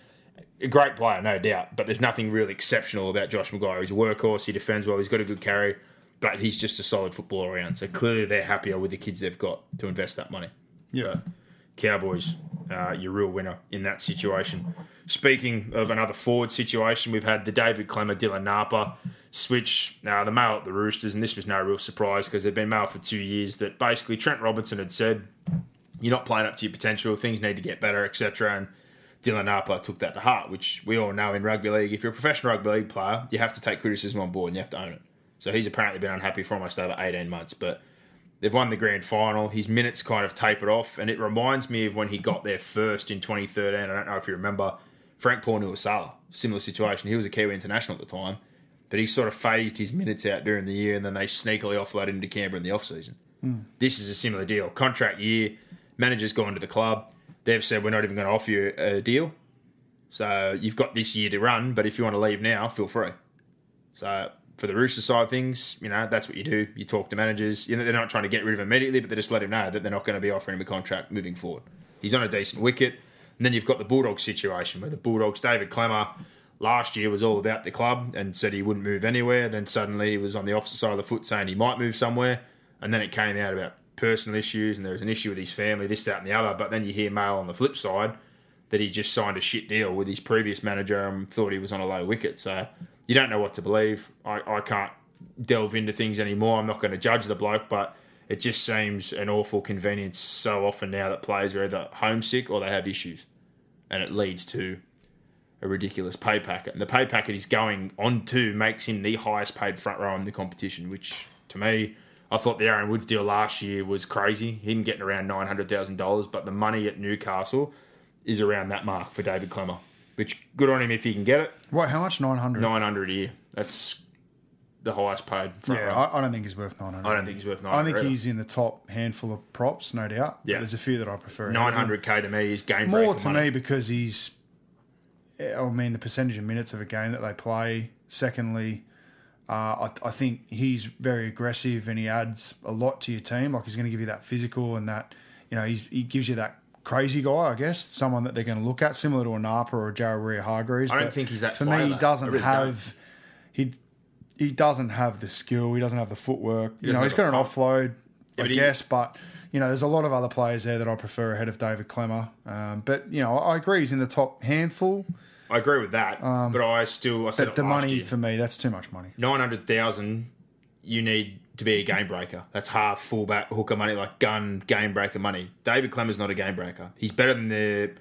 a great player, no doubt. But there's nothing really exceptional about Josh McGuire. He's a workhorse, he defends well, he's got a good carry, but he's just a solid footballer around. So clearly they're happier with the kids they've got to invest that money. Yeah. Cowboys, uh, your real winner in that situation. Speaking of another forward situation, we've had the David Klemmer, Dylan Napa switch. Uh, the mail at the Roosters, and this was no real surprise because they've been mail for two years. That basically Trent Robinson had said, "You're not playing up to your potential. Things need to get better, etc." And Dylan Napa took that to heart, which we all know in rugby league. If you're a professional rugby league player, you have to take criticism on board and you have to own it. So he's apparently been unhappy for almost over 18 months, but They've won the grand final. His minutes kind of tapered off, and it reminds me of when he got there first in 2013. I don't know if you remember Frank-Paul Nuuausala. Similar situation. He was a Kiwi international at the time, but he sort of phased his minutes out during the year, and then they sneakily offloaded him to Canberra in the off season. Hmm. This is a similar deal. Contract year, manager's gone to the club. They've said we're not even going to offer you a deal. So you've got this year to run, but if you want to leave now, feel free. So for the Rooster side of things, you know, that's what you do. You talk to managers. You know, they're not trying to get rid of him immediately, but they just let him know that they're not going to be offering him a contract moving forward. He's on a decent wicket. And then you've got the Bulldogs situation where the Bulldogs, David Klemmer, last year was all about the club and said he wouldn't move anywhere. Then suddenly he was on the opposite side of the foot saying he might move somewhere. And then it came out about personal issues and there was an issue with his family, this, that, and the other. But then you hear mail on the flip side that he just signed a shit deal with his previous manager and thought he was on a low wicket. So you don't know what to believe. I, I can't delve into things anymore. I'm not going to judge the bloke, but it just seems an awful convenience so often now that players are either homesick or they have issues. And it leads to a ridiculous pay packet. And the pay packet he's going on to makes him the highest paid front row in the competition, which to me, I thought the Aaron Woods deal last year was crazy. Him getting around $900,000, but the money at Newcastle is around that mark for David Klemmer, which good on him if he can get it. Wait, how much? 900? 900 a year. That's the highest paid front Yeah. I, I don't think he's worth 900. I don't think he's worth 900. I think either. he's in the top handful of props, no doubt. but Yeah. there's a few that I prefer. 900k to me is game More to money. me because he's, I mean, the percentage of minutes of a game that they play. Secondly, uh, I, I think he's very aggressive and he adds a lot to your team. Like he's going to give you that physical and that, you know, he's, he gives you that crazy guy, I guess, someone that they're going to look at, similar to a Napa or a Jared Hargreaves. I don't But think he's that For player, me, he doesn't really have. he he doesn't have the skill. He doesn't have the footwork. you know, he's got an pump. offload, I but he- guess, but. You know, there's a lot of other players there that I prefer ahead of David Klemmer. Um, but you know, I agree he's in the top handful. I agree with that, but I still I said But it the last money year. for me, that's too much money. nine hundred thousand, you need to be a game breaker. That's half fullback hooker money, like gun game breaker money. David Klemmer's not a game breaker. He's better than the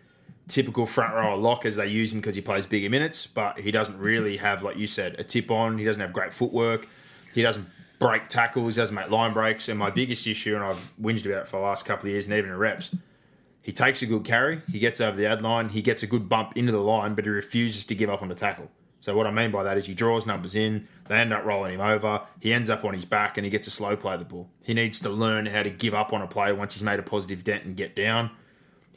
typical front row lock as they use him because he plays bigger minutes, but he doesn't really have, like you said, a tip on. He doesn't have great footwork. He doesn't break tackles. Doesn't make line breaks. And my biggest issue, and I've whinged about it for the last couple of years, and even in reps, he takes a good carry, he gets over the ad line, he gets a good bump into the line, but he refuses to give up on the tackle. So what I mean by that is he draws numbers in, they end up rolling him over, he ends up on his back and he gets a slow play of the ball. He needs to learn how to give up on a play once he's made a positive dent and get down.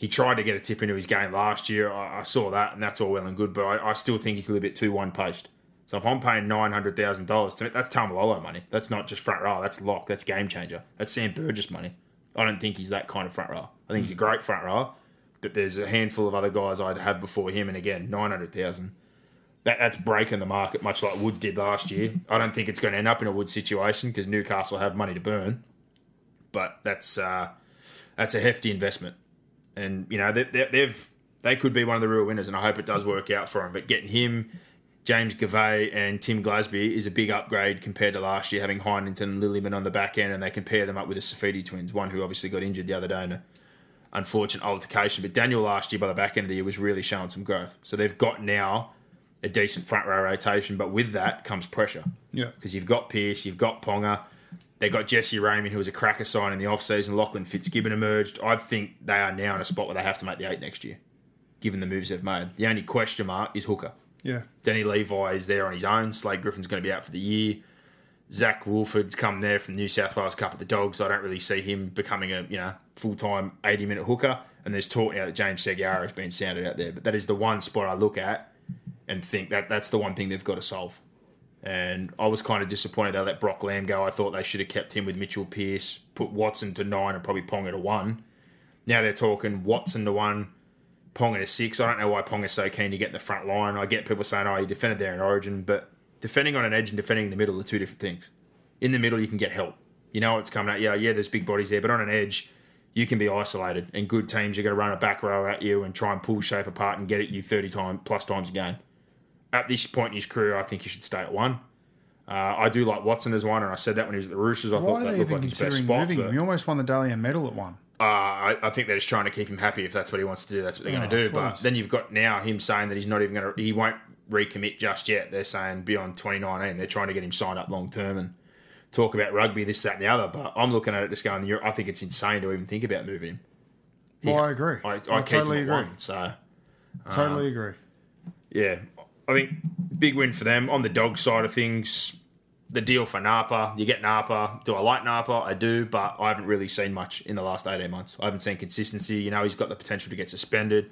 He tried to get a tip into his game last year. I, I saw that, and that's all well and good, but I, I still think he's a little bit too one paced. So if I'm paying nine hundred thousand dollars to me, that's Taumalolo money. That's not just front row. That's lock. That's game changer. That's Sam Burgess money. I don't think he's that kind of front row. I think he's a great front row, but there's a handful of other guys I'd have before him. And again, nine hundred thousand. That, that's breaking the market, much like Woods did last year. I don't think it's going to end up in a Woods situation because Newcastle have money to burn, but that's uh, that's a hefty investment and you know they, they, they've they could be one of the real winners, and I hope it does work out for him. But getting him, James Gavet, and Tim Glasby is a big upgrade compared to last year, having Heighington and Lillyman on the back end, and they compare them up with the Saifiti twins, one who obviously got injured the other day in a unfortunate altercation. But Daniel last year, by the back end of the year, was really showing some growth. So they've got now a decent front row rotation, but with that comes pressure. Yeah. Because you've got Pearce, you've got Ponga, they got Jesse Ramien, who was a cracker sign in the offseason. Lachlan Fitzgibbon emerged. I think they are now in a spot where they have to make the eight next year, given the moves they've made. The only question mark is Hooker. Yeah. Danny Levi is there on his own. Slade Griffin's going to be out for the year. Zac Woolford's come there from New South Wales Cup of the Dogs. I don't really see him becoming a you know full time eighty minute hooker. And there's talk now that James Segeyaro has been sounded out there, but that is the one spot I look at and think that that's the one thing they've got to solve. And I was kind of disappointed they let Brock Lamb go. I thought they should have kept him with Mitchell Pearce, put Watson to nine, and probably Ponga to one. Now they're talking Watson to one, Ponga to six. I don't know why Ponga's so keen to get in the front line. I get people saying, oh, he defended there in Origin, but defending on an edge and defending in the middle are two different things. In the middle, you can get help. You know what's coming at you. Yeah, there's big bodies there, but on an edge, you can be isolated. And good teams are going to run a back row at you and try and pull shape apart and get at you 30 times plus times a game. At this point in his career, I think he should stay at one. Uh, I do like Watson as one, and I said that when he was at the Roosters. I Why thought that they looked like his best spot. moving but-? He almost won the Dally M medal at one. uh, I, I think they're just trying to keep him happy. If that's what he wants to do, that's what they're Oh, going to do. But then you've got now him saying that he's not even going to, he won't recommit just yet. They're saying beyond 2019, they're trying to get him signed up long term and talk about rugby, this, that, and the other. But I'm looking at it just going, "You're- I think it's insane to even think about moving him. Well, I agree. I, I, I totally agree. one. So Totally agree. yeah, I think big win for them. On the dog side of things, the deal for Napa, you get Napa. Do I like Napa? I do, but I haven't really seen much in the last 18 months. I haven't seen consistency. You know, he's got the potential to get suspended.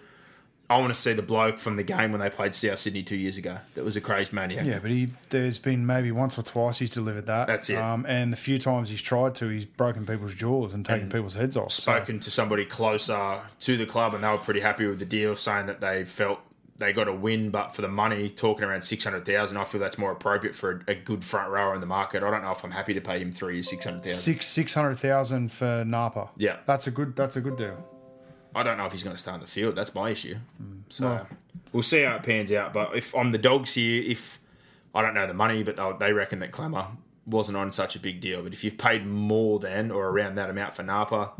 I want to see the bloke from the game when they played South Sydney two years ago. That was a crazed maniac. Yeah, but he there's been maybe once or twice he's delivered that. That's it. Um, and the few times he's tried to, he's broken people's jaws and taken people's heads off. So, Spoken to somebody closer to the club, and they were pretty happy with the deal, saying that they felt they got a win, but for the money, talking around six hundred thousand, I feel that's more appropriate for a, a good front rower in the market. I don't know if I'm happy to pay him three six hundred thousand. six six hundred thousand for Napa. Yeah. that's a good that's a good deal. I don't know if he's going to stay on the field. That's my issue. Mm. So Well- we'll see how it pans out. But if I'm the dogs here, if I don't know the money, but they they reckon that Klemmer wasn't on such a big deal. But if you've paid more than or around that amount for Napa,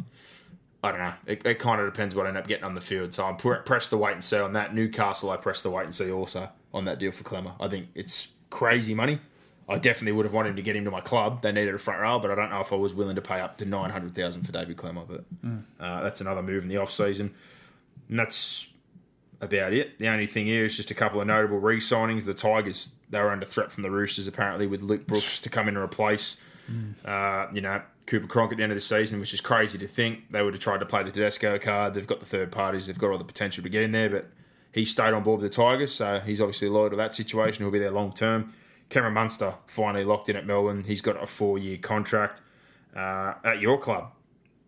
I don't know. It, it kind of depends what I end up getting on the field. So I'm pre- press the wait and see on that. Newcastle, I press the wait and see also on that deal for Klemmer. I think it's crazy money. I definitely would have wanted to get him to my club. They needed a front row, but I don't know if I was willing to pay up to nine hundred thousand for David Klemmer. But uh, that's another move in the off season, and that's about it. The only thing here is just a couple of notable re-signings. The Tigers they were under threat from the Roosters apparently with Luke Brooks to come in and replace, uh, you know, Cooper Cronk at the end of the season, which is crazy to think they would have tried to play the Tedesco card. They've got the third parties, they've got all the potential to get in there, but he stayed on board with the Tigers, so he's obviously loyal to that situation. He'll be there long term. Cameron Munster finally locked in at Melbourne. He's got a four-year contract uh, at your club.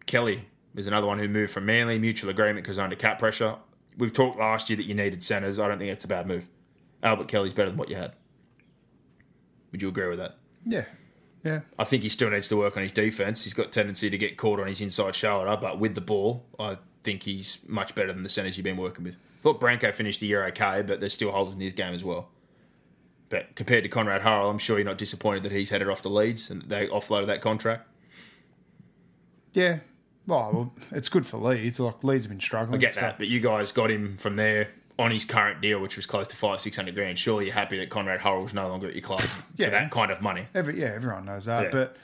Kelly is another one who moved from Manly, mutual agreement because under cap pressure. We've talked last year that you needed centres. I don't think it's a bad move. Albert Kelly's better than what you had. Would you agree with that? Yeah, yeah, I think he still needs to work on his defense. He's got tendency to get caught on his inside shoulder, but with the ball, I think he's much better than the centres you've been working with. thought Brenko finished the year okay, but there's still holes in his game as well. But compared to Konrad Hurrell, I'm sure you're not disappointed that he's headed off to Leeds and they offloaded that contract. yeah. Well, it's good for Leeds. Like Leeds have been struggling. I get so- that, but you guys got him from there on his current deal, which was close to five, six hundred grand. Surely you're happy that Konrad Hurrell's no longer at your club Yeah. for that kind of money. Every yeah, everyone knows that. Yeah. But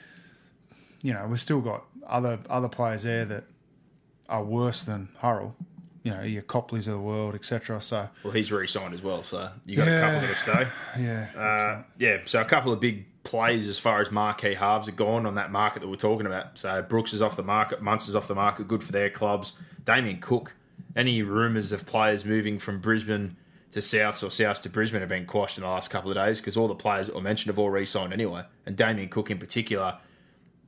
you know, we've still got other other players there that are worse than Hurrell. You know, your Copleys of the world, etc. So Well, he's re-signed as well, so you got a couple that'll stay. yeah, Uh, yeah, so a couple of big plays as far as marquee halves are gone on that market that we're talking about. So Brooks is off the market, Munster's off the market, good for their clubs. Damien Cook, any rumours of players moving from Brisbane to South or South to Brisbane have been quashed in the last couple of days because all the players that were mentioned have all re-signed anyway. And Damien Cook in particular,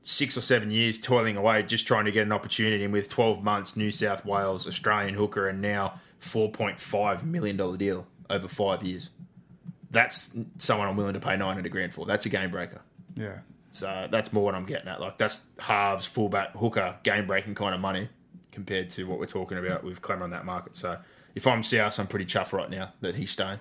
six or seven years toiling away just trying to get an opportunity and with 12 months New South Wales, Australian hooker and now $4.5 million deal over five years that's someone I'm willing to pay 900 grand for. That's a game breaker. yeah, So that's more what I'm getting at. Like that's halves, fullback, hooker, game breaking kind of money compared to what we're talking about with Klemmer on that market. So if I'm South, I'm pretty chuffed right now that he's staying.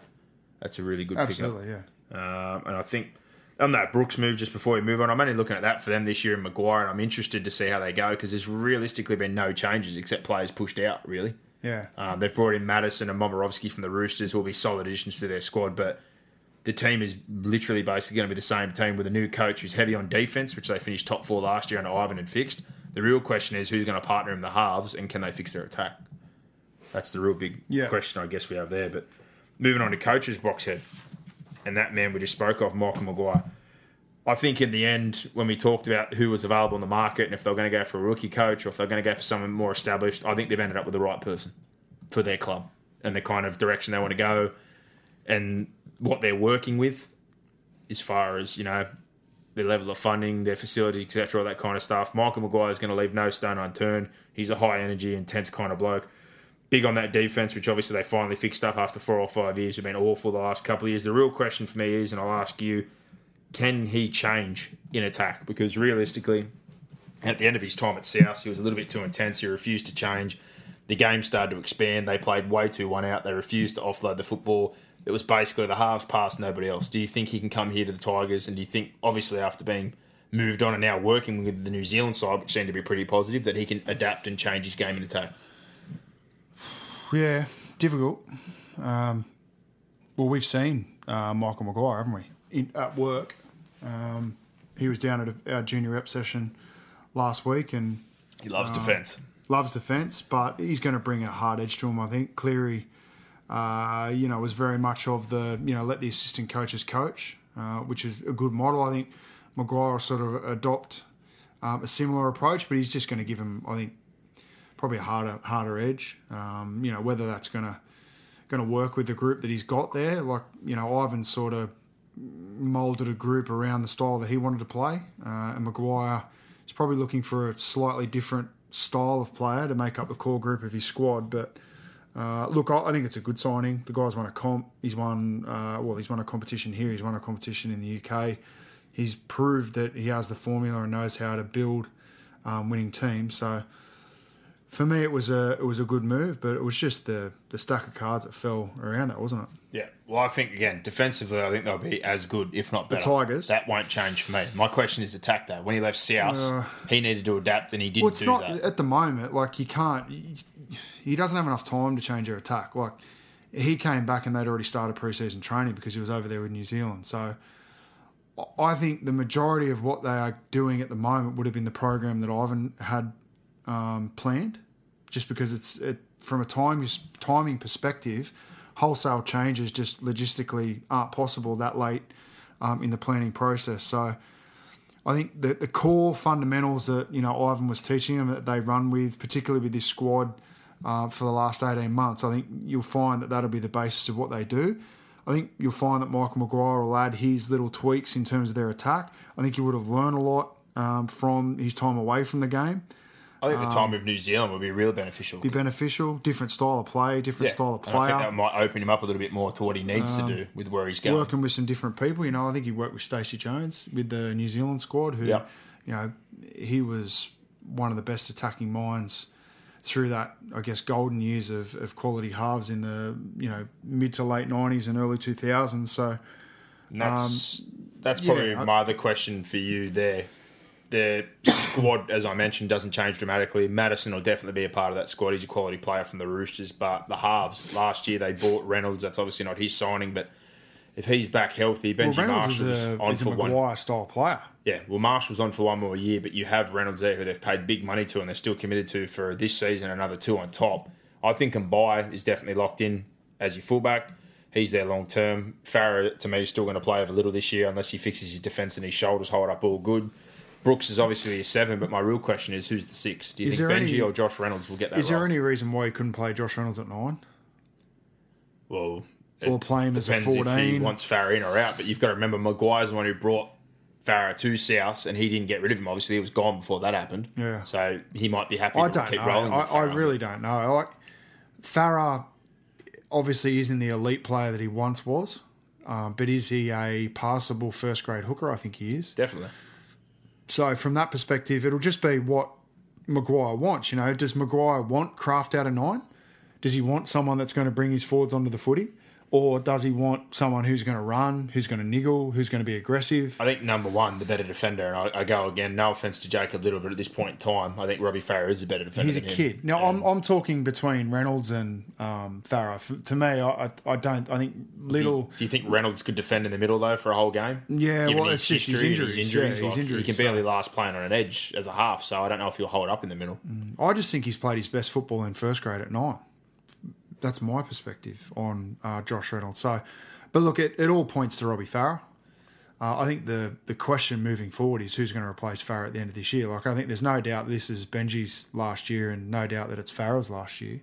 That's a really good pick. absolutely, yeah. Um, and I think on that Brooks move, just before we move on, I'm only looking at that for them this year in Maguire, and I'm interested to see how they go because there's realistically been no changes except players pushed out, really. Yeah, Um, they've brought in Matterson and Momirovski from the Roosters, who will be solid additions to their squad. But the team is literally basically going to be the same team with a new coach who's heavy on defense, which they finished top four last year and Ivan had fixed. The real question is who's going to partner in the halves and can they fix their attack? That's the real big Yeah. question I guess we have there. But moving on to coaches box head, and that man we just spoke of, Michael Maguire. I think in the end, when we talked about who was available in the market and if they were going to go for a rookie coach or if they're going to go for someone more established, I think they've ended up with the right person for their club and the kind of direction they want to go and what they're working with as far as, you know, their level of funding, their facilities, etc., all that kind of stuff. Michael Maguire is going to leave no stone unturned. He's a high energy, intense kind of bloke. Big on that defense, which obviously they finally fixed up after four or five years. Have been awful the last couple of years. The real question for me is, and I'll ask you, can he change in attack? Because realistically, at the end of his time at South, he was a little bit too intense. He refused to change. The game started to expand. They played way too one out. They refused to offload the football. It was basically the halves past nobody else. Do you think he can come here to the Tigers? And do you think, obviously, after being moved on and now working with the New Zealand side, which seemed to be pretty positive, that he can adapt and change his game in attack? yeah, difficult. Um, well, we've seen uh, Michael Maguire, haven't we, in, at work. Um, he was down at a, our junior rep session last week and He loves defence. loves defence, but he's going to bring a hard edge to him. I think Cleary, uh, you know, was very much of the you know let the assistant coaches coach, uh, which is a good model. I think Maguire will sort of adopt um, a similar approach, but he's just going to give him, I think, probably a harder harder edge. Um, you know, whether that's going to going to work with the group that he's got there. Like you know, Ivan sort of molded a group around the style that he wanted to play, uh, and Maguire is probably looking for a slightly different style of player to make up the core group of his squad. But uh, look, I, I think it's a good signing. The guy's won a comp. He's won uh, well. He's won a competition here. He's won a competition in the UK. He's proved that he has the formula and knows how to build um, winning teams. So for me, it was a it was a good move, but it was just the the stack of cards that fell around that, wasn't it? Yeah. Well, I think again defensively, I think they'll be as good, if not better. The Tigers? That won't change for me. My question is attack though. When he left South, he needed to adapt, and he didn't Well, it's do not that. at the moment. Like you can't. He, he doesn't have enough time to change their attack. Like he came back and they'd already started preseason training because he was over there with New Zealand. So I think the majority of what they are doing at the moment would have been the program that Ivan had um, planned, just because it's it, from a time timing perspective, wholesale changes just logistically aren't possible that late um, in the planning process. So. I think the, the core fundamentals that you know Ivan was teaching them that they run with, particularly with this squad uh, for the last eighteen months, I think you'll find that that'll be the basis of what they do. I think you'll find that Michael Maguire will add his little tweaks in terms of their attack. I think he would have learned a lot um, from his time away from the game. I think the time of New Zealand would be real beneficial. Be beneficial. Different style of play, different Yeah. style of And I think player. that might open him up a little bit more to what he needs to do with where he's going. working with some different people. You know, I think he worked with Stacey Jones with the New Zealand squad, who, Yeah. you know, he was one of the best attacking minds through that, I guess, golden years of, of quality halves in the, you know, mid to late 90s and early 2000s. So, And that's that's Um, yeah, probably I- my other question for you there. The squad, as I mentioned, doesn't change dramatically. Matterson will definitely be a part of that squad. He's a quality player from the Roosters, but the halves last year they bought Reynolds. That's obviously not his signing, but if he's back healthy, well, Benji Reynolds is Marshall's a, on for one. Maguire style player. Yeah, well, Marshall's on for one more year, but you have Reynolds there who they've paid big money to and they're still committed to for this season, another two on top. I think Mbye is definitely locked in as your fullback. He's there long term. Farah, to me, is still going to play over little this year unless he fixes his defence and his shoulders hold up all good. Brooks is obviously a seven, but my real question is who's the six? Do you Is think Benji any- or Josh Reynolds will get that Is there any reason why he couldn't play Josh Reynolds at nine? Well, Or play him as a depends if he wants Farah in or out, but you've got to remember Maguire's the one who brought Farah to South, and he didn't get rid of him. Obviously, he was gone before that happened. Yeah. So he might be happy I to don't keep know. rolling. I, I really don't know. Like Farah obviously isn't the elite player that he once was, um, but is he a passable first grade hooker? I think he is. definitely. So from that perspective, it'll just be what Maguire wants. You know, does Maguire want Kraft out of nine? Does he want someone that's going to bring his forwards onto the footy? Or does he want someone who's going to run, who's going to niggle, who's going to be aggressive? I think number one, the better defender, and I, I go again. No offense to Jacob Liddle, but at this point in time, I think Robbie Farah is a better defender. He's a kid. Now I'm, I'm talking between Reynolds and um, Farah. To me, I, I, I don't. I think Little. Do you think Reynolds could defend in the middle though for a whole game? Yeah, Given well, it's just his history and injuries. Yeah, his like, injuries, He can so- barely last playing on an edge as a half, so I don't know if he'll hold up in the middle. I just think he's played his best football in first grade at nine. That's my perspective on uh, Josh Reynolds. So, but look, it, it all points to Robbie Farah. Uh, I think the the question moving forward is who's going to replace Farah at the end of this year. Like I think there's no doubt this is Benji's last year, and no doubt that it's Farah's last year.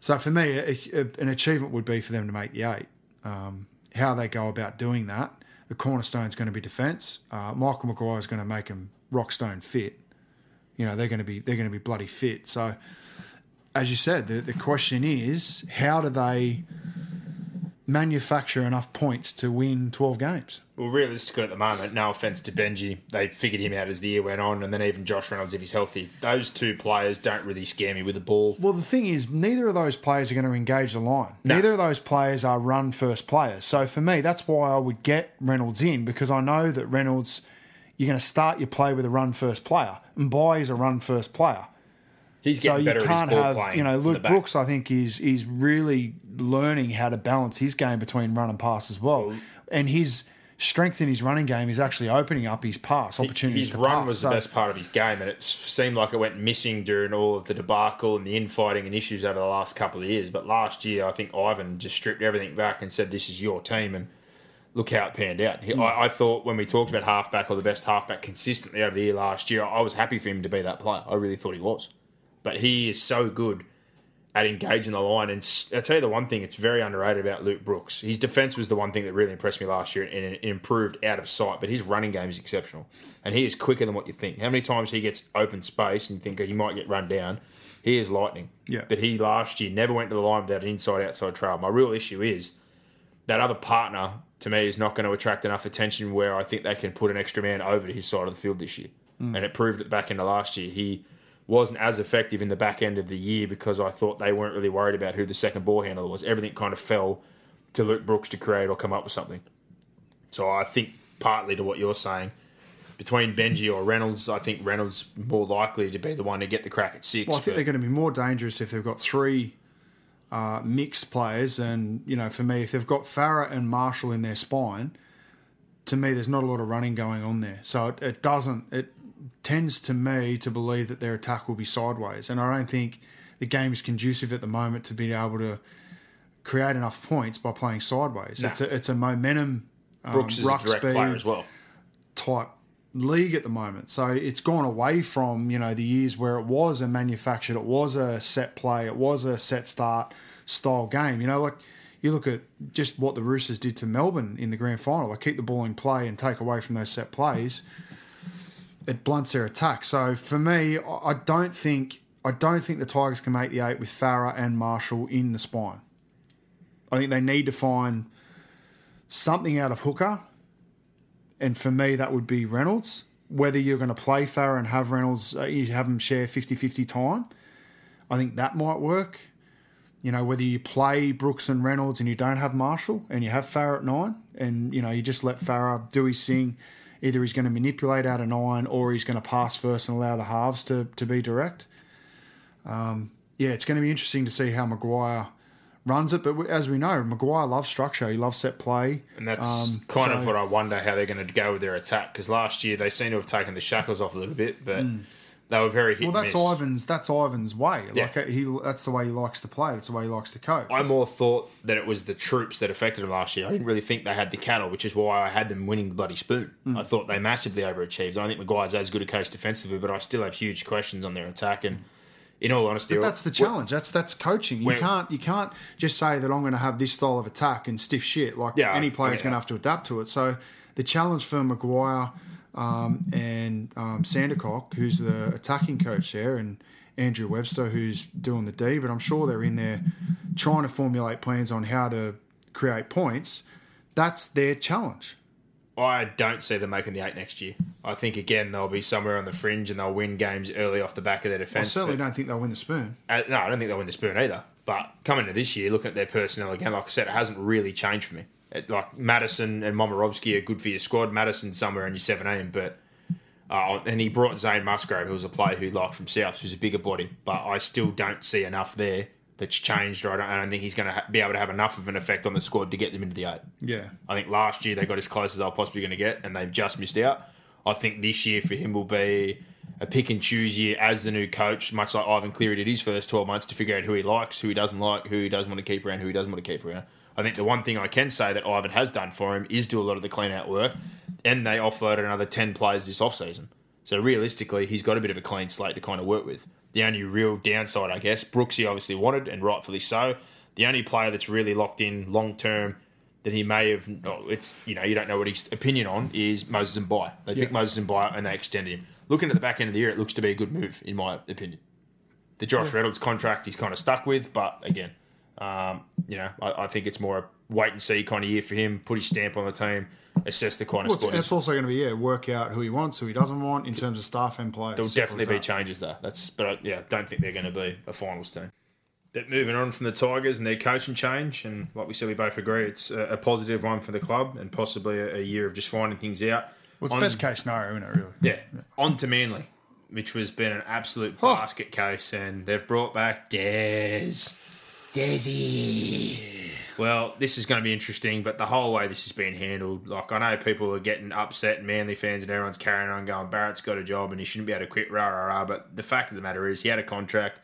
So for me, a, a, an achievement would be for them to make the eight. Um, how they go about doing that, the cornerstone is going to be defence. Uh, Michael Maguire is going to make them rock stone fit. You know they're going to be they're going to be bloody fit. So as you said, the, the question is how do they manufacture enough points to win 12 games? Well, realistically, at the moment, no offense to Benji, they figured him out as the year went on, and then even Josh Reynolds, if he's healthy, those two players don't really scare me with the ball. Well, the thing is, neither of those players are going to engage the line. Neither of those players are run first players. So for me, that's why I would get Reynolds in because I know that Reynolds, you're going to start your play with a run first player. And Bay is a run first player. He's So getting you better can't his ball have, playing. you know, Luke. Brooks. I think is is really learning how to balance his game between run and pass as well, and his strength in his running game is actually opening up his pass opportunities. His to run pass. was So- the best part of his game, and it seemed like it went missing during all of the debacle and the infighting and issues over the last couple of years. But last year, I think Ivan just stripped everything back and said, "This is your team," and look how it panned out. He, hmm. I, I thought when we talked about halfback or the best halfback consistently over the year last year, I was happy for him to be that player. I really thought he was, but he is so good at engaging the line. And I'll tell you the one thing it's very underrated about Luke Brooks. His defence was the one thing that really impressed me last year and it improved out of sight, but his running game is exceptional. And he is quicker than what you think. How many times he gets open space and you think oh, he might get run down? He is lightning. Yeah. But he last year never went to the line without an inside outside trail. My real issue is that other partner to me is not going to attract enough attention where I think they can put an extra man over to his side of the field this year. Mm. And it proved at the back end of last year. He wasn't as effective in the back end of the year because I thought they weren't really worried about who the second ball handler was. Everything kind of fell to Luke Brooks to create or come up with something. So I think partly to what you're saying, between Benji or Reynolds, I think Reynolds more likely to be the one to get the crack at six. Well, I think they're going to be more dangerous if they've got three uh, mixed players. And, you know, for me, if they've got Farah and Marshall in their spine, to me, there's not a lot of running going on there. So it, it doesn't, it tends to me to believe that their attack will be sideways. And I don't think the game is conducive at the moment to be able to create enough points by playing sideways. It's, a, it's a momentum um, Brooks is a ruck direct speed player as well. type league at the moment. So it's gone away from, you know, the years where it was a manufactured, it was a set play, it was a set start style game. You know, like you look at just what the Roosters did to Melbourne in the grand final. They keep the ball in play and take away from those set plays. It blunts their attack. So for me, I don't think I don't think the Tigers can make the eight with Farah and Marshall in the spine. I think they need to find something out of Hooker, and for me that would be Reynolds. Whether you're going to play Farah and have Reynolds, uh, you have them share 50-50 time. I think that might work. You know, whether you play Brooks and Reynolds and you don't have Marshall and you have Farah at nine, and you know you just let Farah do his thing. Either he's going to manipulate out of nine, or he's going to pass first and allow the halves to to be direct. Um, yeah, it's going to be interesting to see how Maguire runs it. But as we know, Maguire loves structure. He loves set play. And that's Um, kind of what I wonder how they're going to go with their attack because last year they seem to have taken the shackles off a little bit, but they were very hit. Well, that's miss. Ivan's. That's Ivan's way. Yeah. Like uh, he, that's the way he likes to play. That's the way he likes to coach. I more thought that it was the troops that affected him last year. I didn't really think they had the cattle, which is why I had them winning the bloody spoon. Hmm. I thought they massively overachieved. I don't think Maguire's as good a coach defensively, but I still have huge questions on their attack. And in all honesty, But that's the challenge. That's that's coaching. You can't you can't just say that I'm going to have this style of attack and stiff shit. Like Yeah, any player's get going to have to adapt to it. So the challenge for Maguire um, and um, Sandercock, who's the attacking coach there, and Andrew Webster, who's doing the D. But I'm sure they're in there trying to formulate plans on how to create points. That's their challenge. I don't see them making the eight next year. I think again they'll be somewhere on the fringe and they'll win games early off the back of their defence. I certainly don't think they'll win the spoon. Uh, no, I don't think they'll win the spoon either. But coming to this year, looking at their personnel again, like I said, it hasn't really changed for me. Like Matterson and Momirovski are good for your squad. Matterson somewhere in your 17, but uh, and he brought Zane Musgrove, who was a player who liked from South, who's a bigger body. But I still don't see enough there that's changed, or I don't, I don't think he's going to ha- be able to have enough of an effect on the squad to get them into the eight. Yeah. I think last year they got as close as they were possibly going to get, and they've just missed out. I think this year for him will be a pick and choose year as the new coach, much like Ivan Cleary did his first 12 months to figure out who he likes, who he doesn't like, who he doesn't want to keep around, who he doesn't want to keep around. I think the one thing I can say that Ivan has done for him is do a lot of the clean out work, and they offloaded another 10 players this offseason. So realistically, he's got a bit of a clean slate to kind of work with. The only real downside, I guess, Brooks he obviously wanted, and rightfully so. The only player that's really locked in long term that he may have, oh, it's you know you don't know what his opinion on is Moses Mbye. They picked Moses Mbye and they extended him. Looking at the back end of the year, it looks to be a good move in my opinion. The Josh Reynolds contract he's kind of stuck with, but again, um, you know I, I think it's more a wait and see kind of year for him. Put his stamp on the team, assess the kind of Well, it's, squad. it's also going to be yeah, work out who he wants, who he doesn't want in terms of staff and players. There'll definitely be that. changes there. That's but I, yeah, don't think they're going to be a finals team. But moving on from the Tigers and their coaching change, and like we said, we both agree it's a, a positive one for the club and possibly a, a year of just finding things out. Well, it's On- best case scenario, isn't it? Really? Yeah, on to Manly, which has been an absolute Oh. basket case, and they've brought back Des. Desi. Well, this is going to be interesting, but the whole way this has been handled, like I know people are getting upset, Manly fans, and everyone's carrying on going, Barrett's got a job and he shouldn't be able to quit, rah, rah, rah. But the fact of the matter is, he had a contract.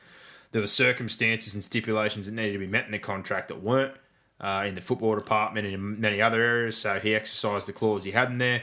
There were circumstances and stipulations that needed to be met in the contract that weren't uh, in the football department and in many other areas. So he exercised the clause he had in there.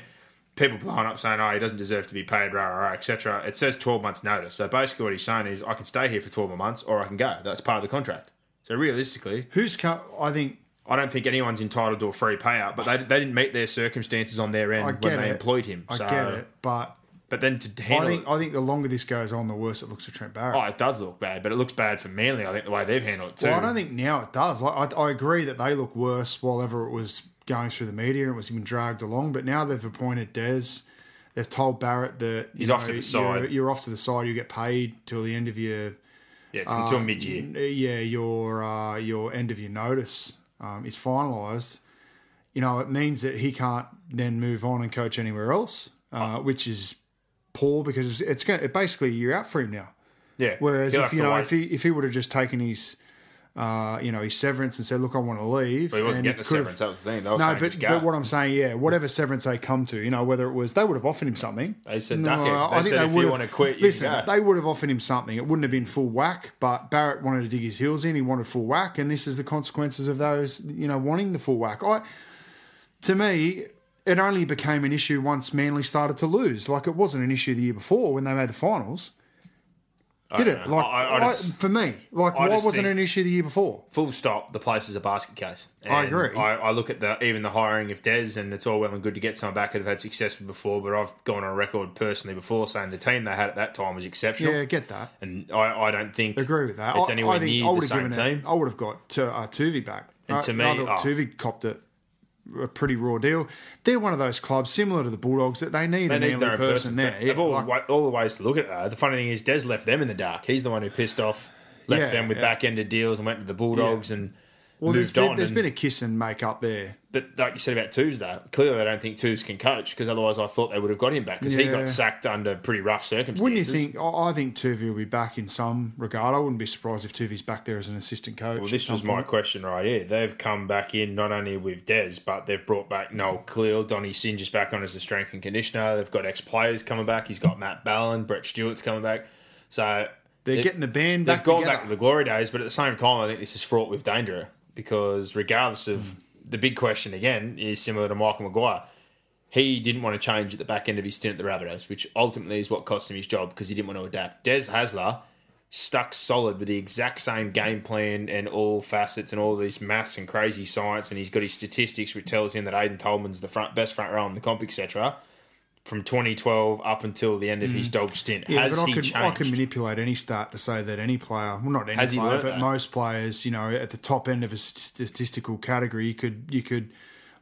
People blowing up saying, "Oh, he doesn't deserve to be paid," rah rah, rah etc. It says twelve months notice. So basically, what he's saying is, I can stay here for twelve months, or I can go. That's part of the contract. So realistically, Who's co- I think I don't think anyone's entitled to a free payout, but they, they didn't meet their circumstances on their end I when get they it. employed him. I so, get it, but But then to I handle think it, I think the longer this goes on, the worse it looks for Trent Barrett. oh, it does look bad, but it looks bad for Manly. I think the way they've handled it too. well, I don't think now it does. Like, I, I agree that they look worse while ever it was going through the media and was being dragged along. But now they've appointed Des. They've told Barrett that He's off to the you're- side. You're, off to the side. You get paid till the end of your yeah, it's until um, mid year. Yeah, your uh, your end of your notice um, is finalised. You know, it means that he can't then move on and coach anywhere else, uh, which is poor because it's, it's going. It basically you're out for him now. Yeah. Whereas He'll if you know wait. if he if he would have just taken his uh, you know his severance and said, "Look, I want to leave," But he wasn't and getting a severance. That was the thing. No, but, but what I'm saying, yeah, whatever severance they come to, you know, whether it was they would have offered him something. They said, "Duck it." They said, "If you would have- wanna quit, you listen, go." they would have offered him something. It wouldn't have been full whack, but Barrett wanted to dig his heels in. He wanted full whack, and this is the consequences of those, you know, wanting the full whack. I, to me, it only became an issue once Manly started to lose. Like it wasn't an issue the year before when they made the finals. Did it? Like I- I I- for me, like I why wasn't it an issue the year before? full stop, the place is a basket case. I agree. I, I look at the even the hiring of Des, and it's all well and good to get someone back that have had success before. But I've gone on record personally before saying the team they had at that time was exceptional. Yeah, get that. and I, I don't think Agree with that. It's I, anywhere I think near I the would have same team. it. I would have got to, uh, Toovey back. And I- to me, I thought oh. Toovey copped it a pretty raw deal. They're one of those clubs similar to the Bulldogs that they need they a need their own person, there. They've all, like- all the ways to look at that. The funny thing is, Des left them in the dark. He's the one who pissed off, left Yeah, them with yeah. back ended deals and went to the Bulldogs and well, there's been, there's been a kiss and make up there. But like you said about Twos, though, clearly I don't think Twos can coach because otherwise I thought they would have got him back because he Yeah. got sacked under pretty rough circumstances. Wouldn't you think? I I think Toovey will be back in some regard. I wouldn't be surprised if Toovey's back there as an assistant coach. Well, at this some was my point. question right here. They've come back in not only with Des, but they've brought back Noel Cleal, Donny Singer's back on as the strength and conditioner. They've got ex players coming back. He's got Matt Ballin, Brett Stewart's coming back. So They're getting the band They've back gone together. back to the glory days, but at the same time, I think this is fraught with danger because regardless of hmm. the big question again is similar to Michael Maguire. He didn't want to change at the back end of his stint at the Rabbitohs, which ultimately is what cost him his job because he didn't want to adapt. Des Hasler stuck solid with the exact same game plan and all facets and all these maths and crazy science, and he's got his statistics which tells him that Aiden Tolman's the front best front row in the comp, etc. From 2012 up until the end of his dog stint, Mm. Yeah, has but I he could, changed? I can manipulate any start to say that any player, well, not any player, but that? most players, you know, at the top end of a statistical category, you could you could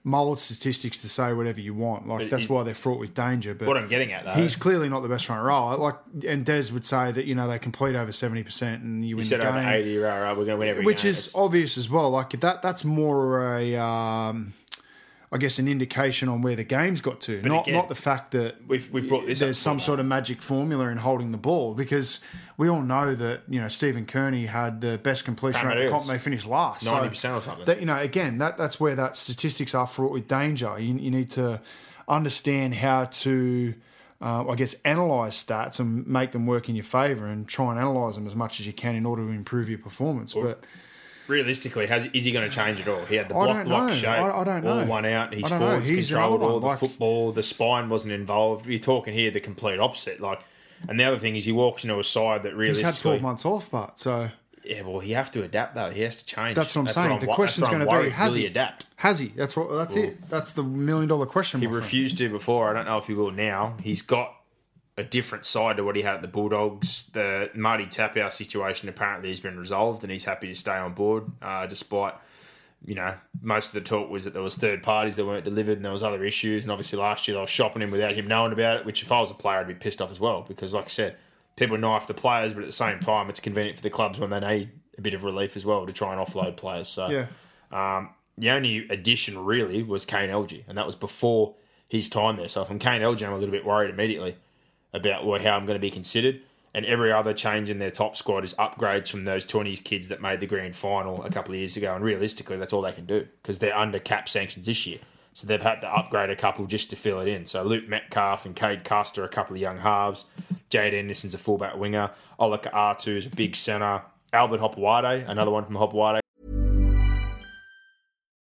mould statistics to say whatever you want. Like But that's why they're fraught with danger. But What I'm getting at, though, he's clearly not the best front row. Like, and Des would say that you know they complete over seventy percent and you He win said the over game. 80, rah, rah, we're going to win every which game. is It's- obvious as well. Like that, that's more a, um, I guess, an indication on where the game's got to, not again, not the fact that we've- we've brought this up there's some sort of magic formula in holding the ball because we all know that you know Stephen Kearney had the best completion rate the comp. and They finished last, 90% or something. That you know, again, that that's where that statistics are fraught with danger. You, you need to understand how to. Uh, I guess analyze stats and make them work in your favour, and try and analyze them as much as you can in order to improve your performance. But realistically, has, is he going to change at all? He had the block block shape, I- I don't all one out. His know. forwards He's controlled all the like- football. The spine wasn't involved. You're talking here the complete opposite. Like, and the other thing is he walks into a side that he's realistically, had 12 months off, but so yeah, well, he has to adapt though. He has to change. that's what I'm saying. the wo- question's that's what going to be: has he adapt? Has he? That's what. That's it. That's the million dollar question. He my friend. refused to before. I don't know if he will now. He's got a different side to what he had at the Bulldogs. The Marty Taupau situation apparently has been resolved, and he's happy to stay on board, uh, despite you know most of the talk was that there was third parties that weren't delivered, and there was other issues. And obviously last year I was shopping him without him knowing about it. Which if I was a player, I'd be pissed off as well because, like I said, people knife the players, but at the same time, it's convenient for the clubs when they need a bit of relief as well to try and offload players. So Yeah. um, the only addition really was Kane Elgey, and that was before his time there. So from Kane Elgey, I'm a little bit worried immediately about well, how I'm going to be considered. And every other change in their top squad is upgrades from those 20s kids that made the grand final a couple of years ago. And realistically, that's all they can do because they're under cap sanctions this year. So they've had to upgrade a couple just to fill it in. So Luke Metcalf and Cade Custer, a couple of young halves. Jade Anderson's a fullback winger. Olakau'atu's a big centre. Albert Hopoate, another one from Hopoate.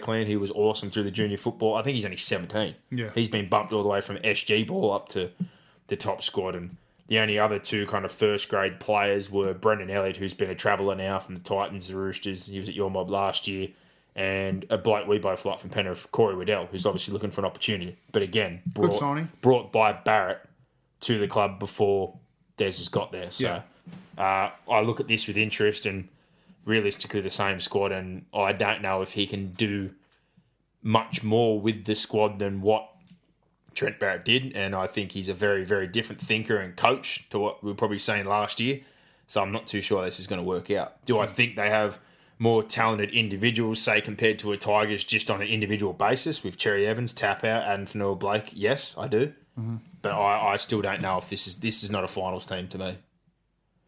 Clan, he was awesome through the junior football. I think he's only 17. Yeah. He's been bumped all the way from SG ball up to the top squad. And the only other two kind of first grade players were Brendan Elliott, who's been a traveller now from the Titans, the Roosters. He was at your mob last year. And a bloke we both like from Penrith, Corey Waddell, who's obviously looking for an opportunity. But again, brought, brought by Barrett to the club before Des has got there. So uh, I look at this with interest and realistically the same squad, and I don't know if he can do much more with the squad than what Trent Barrett did. And I think he's a very, very different thinker and coach to what we were probably seeing last year. So I'm not too sure this is going to work out. Do I think they have more talented individuals, say, compared to a Tigers just on an individual basis with Cherry Evans, Tap Out, and Fonua-Blake? Yes, I do. Mm-hmm. But I, I still don't know if this is this is not a finals team to me.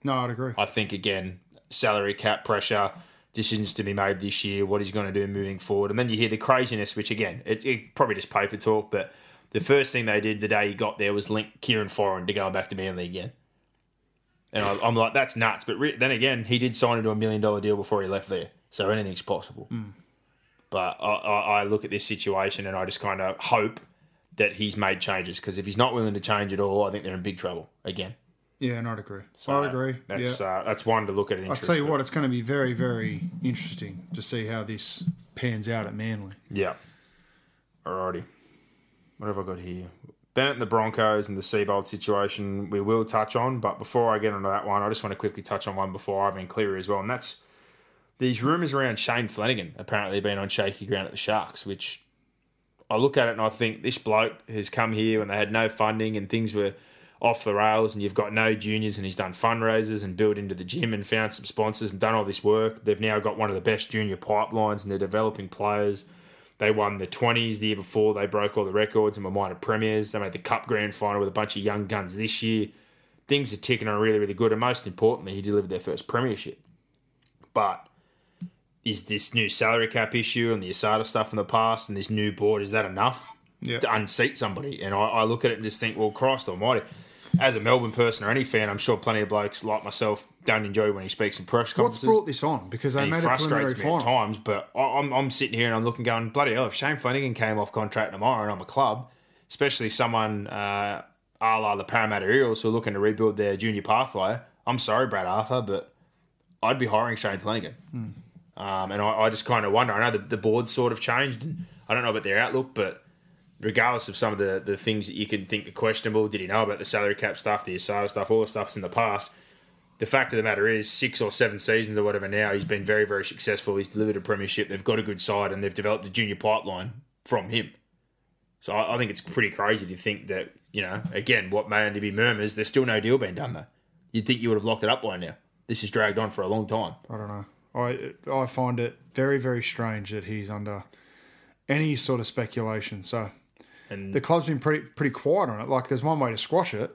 No, I'd agree. I think again, salary cap pressure, decisions to be made this year, what he's going to do moving forward, and then you hear the craziness, which again, it, it probably just paper talk, but the first thing they did the day he got there was link Kieran Foran to going back to Manly again. And I, I'm like, that's nuts. But re- then again, he did sign into a million dollar deal before he left there, so anything's possible. Hmm. But I, I, I look at this situation and I just kind of hope that he's made changes because if he's not willing to change at all, I think they're in big trouble again. Yeah, and I'd agree. So I'd agree. That's yeah. uh, that's one to look at. I'll tell you what, it's going to be very, very interesting to see how this pans out at Manly. Yeah. Alrighty. What have I got here? Bennett and the Broncos and the Seibold situation we will touch on, but before I get onto that one, I just want to quickly touch on one before Ivan Cleary as well, and that's these rumours around Shane Flanagan apparently being on shaky ground at the Sharks, which I look at it and I think this bloke has come here when they had no funding and things were off the rails and you've got no juniors and he's done fundraisers and built into the gym and found some sponsors and done all this work. They've now got one of the best junior pipelines and they're developing players. They won the 20s the year before. They broke all the records and were minor premiers. They made the Cup Grand Final with a bunch of young guns this year. Things are ticking on really, really good. And most importantly, he delivered their first premiership. But is this new salary cap issue and the ASADA stuff in the past and this new board, is that enough Yeah. to unseat somebody? And I, I look at it and just think, well, Christ almighty. As a Melbourne person or any fan, I'm sure plenty of blokes like myself don't enjoy when he speaks in press conferences. What's brought this on? Because they and he made a frustrates me at times. But I- I'm, I'm sitting here and I'm looking, going, bloody hell! If Shane Flanagan came off contract tomorrow and I'm a club, especially someone uh, a la the Parramatta Eels who are looking to rebuild their junior pathway, I'm sorry, Brad Arthur, but I'd be hiring Shane Flanagan. Um, and I, I just kind of wonder. I know the, the board's sort of changed. And I don't know about their outlook, but regardless of some of the, the things that you can think are questionable, did he know about the salary cap stuff, the ASADA stuff, all the stuff's in the past. The fact of the matter is, six or seven seasons or whatever now, he's been very, very successful. He's delivered a premiership. They've got a good side, and they've developed a junior pipeline from him. So I, I think it's pretty crazy to think that you know, again, what may only be murmurs. There's still no deal being done though. You'd think you would have locked it up by now. This has dragged on for a long time. I don't know. I I find it very very strange that he's under any sort of speculation. So And the club's been pretty pretty quiet on it. Like there's one way to squash it.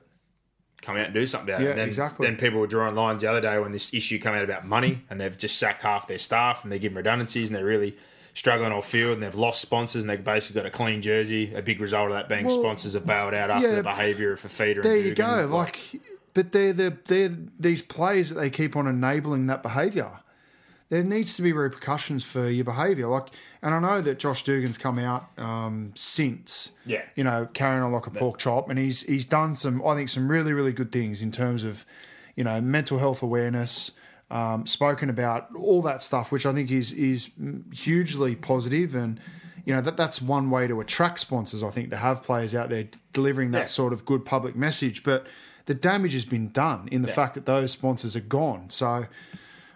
come out and do something about Yeah, it. And then, exactly. Then people were drawing lines the other day when this issue came out about money, and they've just sacked half their staff, and they're giving redundancies, and they're really struggling off field, and they've lost sponsors, and they've basically got a clean jersey. A big result of that being Well, sponsors have bailed out after yeah, the behaviour of Fifita. There and you Dugan. go. Like, but they're the they're these players that they keep on enabling that behaviour. There needs to be repercussions for your behaviour. Like, and I know that Josh Dugan's come out um, since, Yeah. you know, carrying on like a pork chop, and he's he's done some, I think, some really really good things in terms of, you know, mental health awareness. Um, spoken about all that stuff, which I think is is hugely positive, and you know that that's one way to attract sponsors. I think to have players out there delivering that Yeah. sort of good public message, but the damage has been done in the fact that those sponsors are gone. So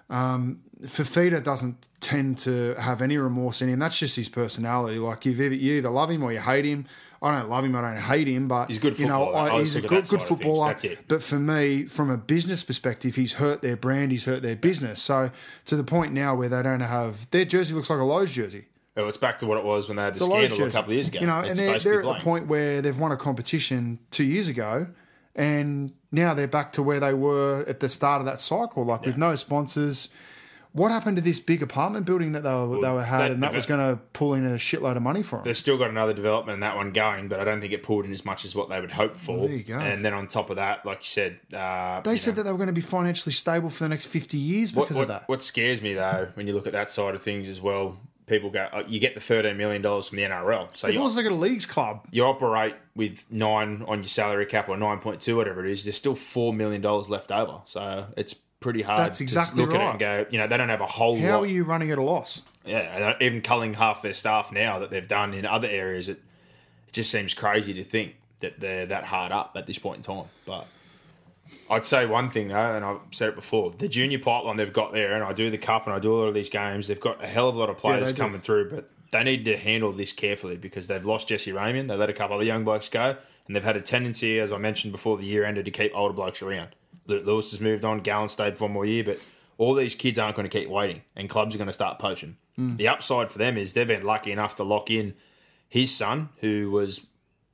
um, Fifita doesn't tend to have any remorse in him. That's just his personality. Like you've either, you either love him or you hate him. I don't love him. I don't hate him, but He's a good You know, footballer. I I, he's a good good side of things. footballer. That's it. But for me, from a business perspective, he's hurt their brand. He's hurt their business. So to the point now where they don't have their jersey looks like a Lowe's jersey. Well, it's back to what it was when they had the It's a scandal a jersey. couple of years ago. You know, it's and they're, they're at the point where they've won a competition two years ago, and now they're back to where they were at the start of that cycle, like with no sponsors. What happened to this big apartment building that they were, they were had, that- and that was going to pull in a shitload of money for them? They've still got another development in that one going, but I don't think it pulled in as much as what they would hope for. there you go. And then on top of that, like you said, uh, They you said know, that they were going to be financially stable for the next fifty years because what, of that. what scares me though, when you look at that side of things as well, people go, oh, you get the thirteen million dollars from the NRL, so They've you, also got a leagues club. you operate with nine on your salary cap or nine point two, whatever it is. There's still four million dollars left over, so it's pretty hard. That's to exactly look at it right. and go, you know, they don't have a whole How lot. are you running at a loss? Yeah, even culling half their staff now that they've done in other areas, it, it just seems crazy to think that they're that hard up at this point in time. But I'd say one thing though, and I've said it before: the junior pipeline they've got there, and I do the cup and I do a lot of these games. They've got a hell of a lot of players do. coming through, but they need to handle this carefully because they've lost Jesse Ramien. They let a couple of the young blokes go, and they've had a tendency, as I mentioned before the year ended, to keep older blokes around. Lewis has moved on. Gallen stayed for one more year, but all these kids aren't going to keep waiting, and clubs are going to start poaching. Hmm. The upside for them is they've been lucky enough to lock in his son, who was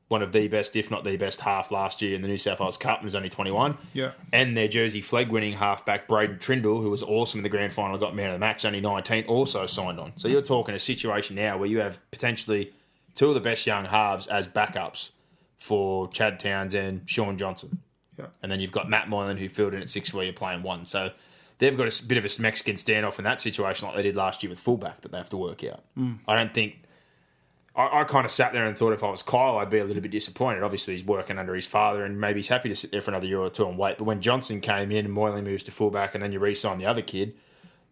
one of the best, if not the best, half last year in the New South Wales Cup and was only 21. Yeah. And their Jersey flag winning halfback, Braydon Trindall, who was awesome in the grand final, got man of the match, only 19, also signed on. So you're talking a situation now where you have potentially two of the best young halves as backups for Chad Townsend, and Shaun Johnson. Yeah. And then you've got Matt Moylan, who filled in at six where you're playing one. So they've got a bit of a Mexican standoff in that situation like they did last year with fullback that they have to work out. Mm. I don't think. I, I kind of sat there and thought if I was Kyle, I'd be a little bit disappointed. Obviously, he's working under his father, and maybe he's happy to sit there for another year or two and wait. But when Johnson came in and Moylan moves to fullback, and then you re-sign the other kid,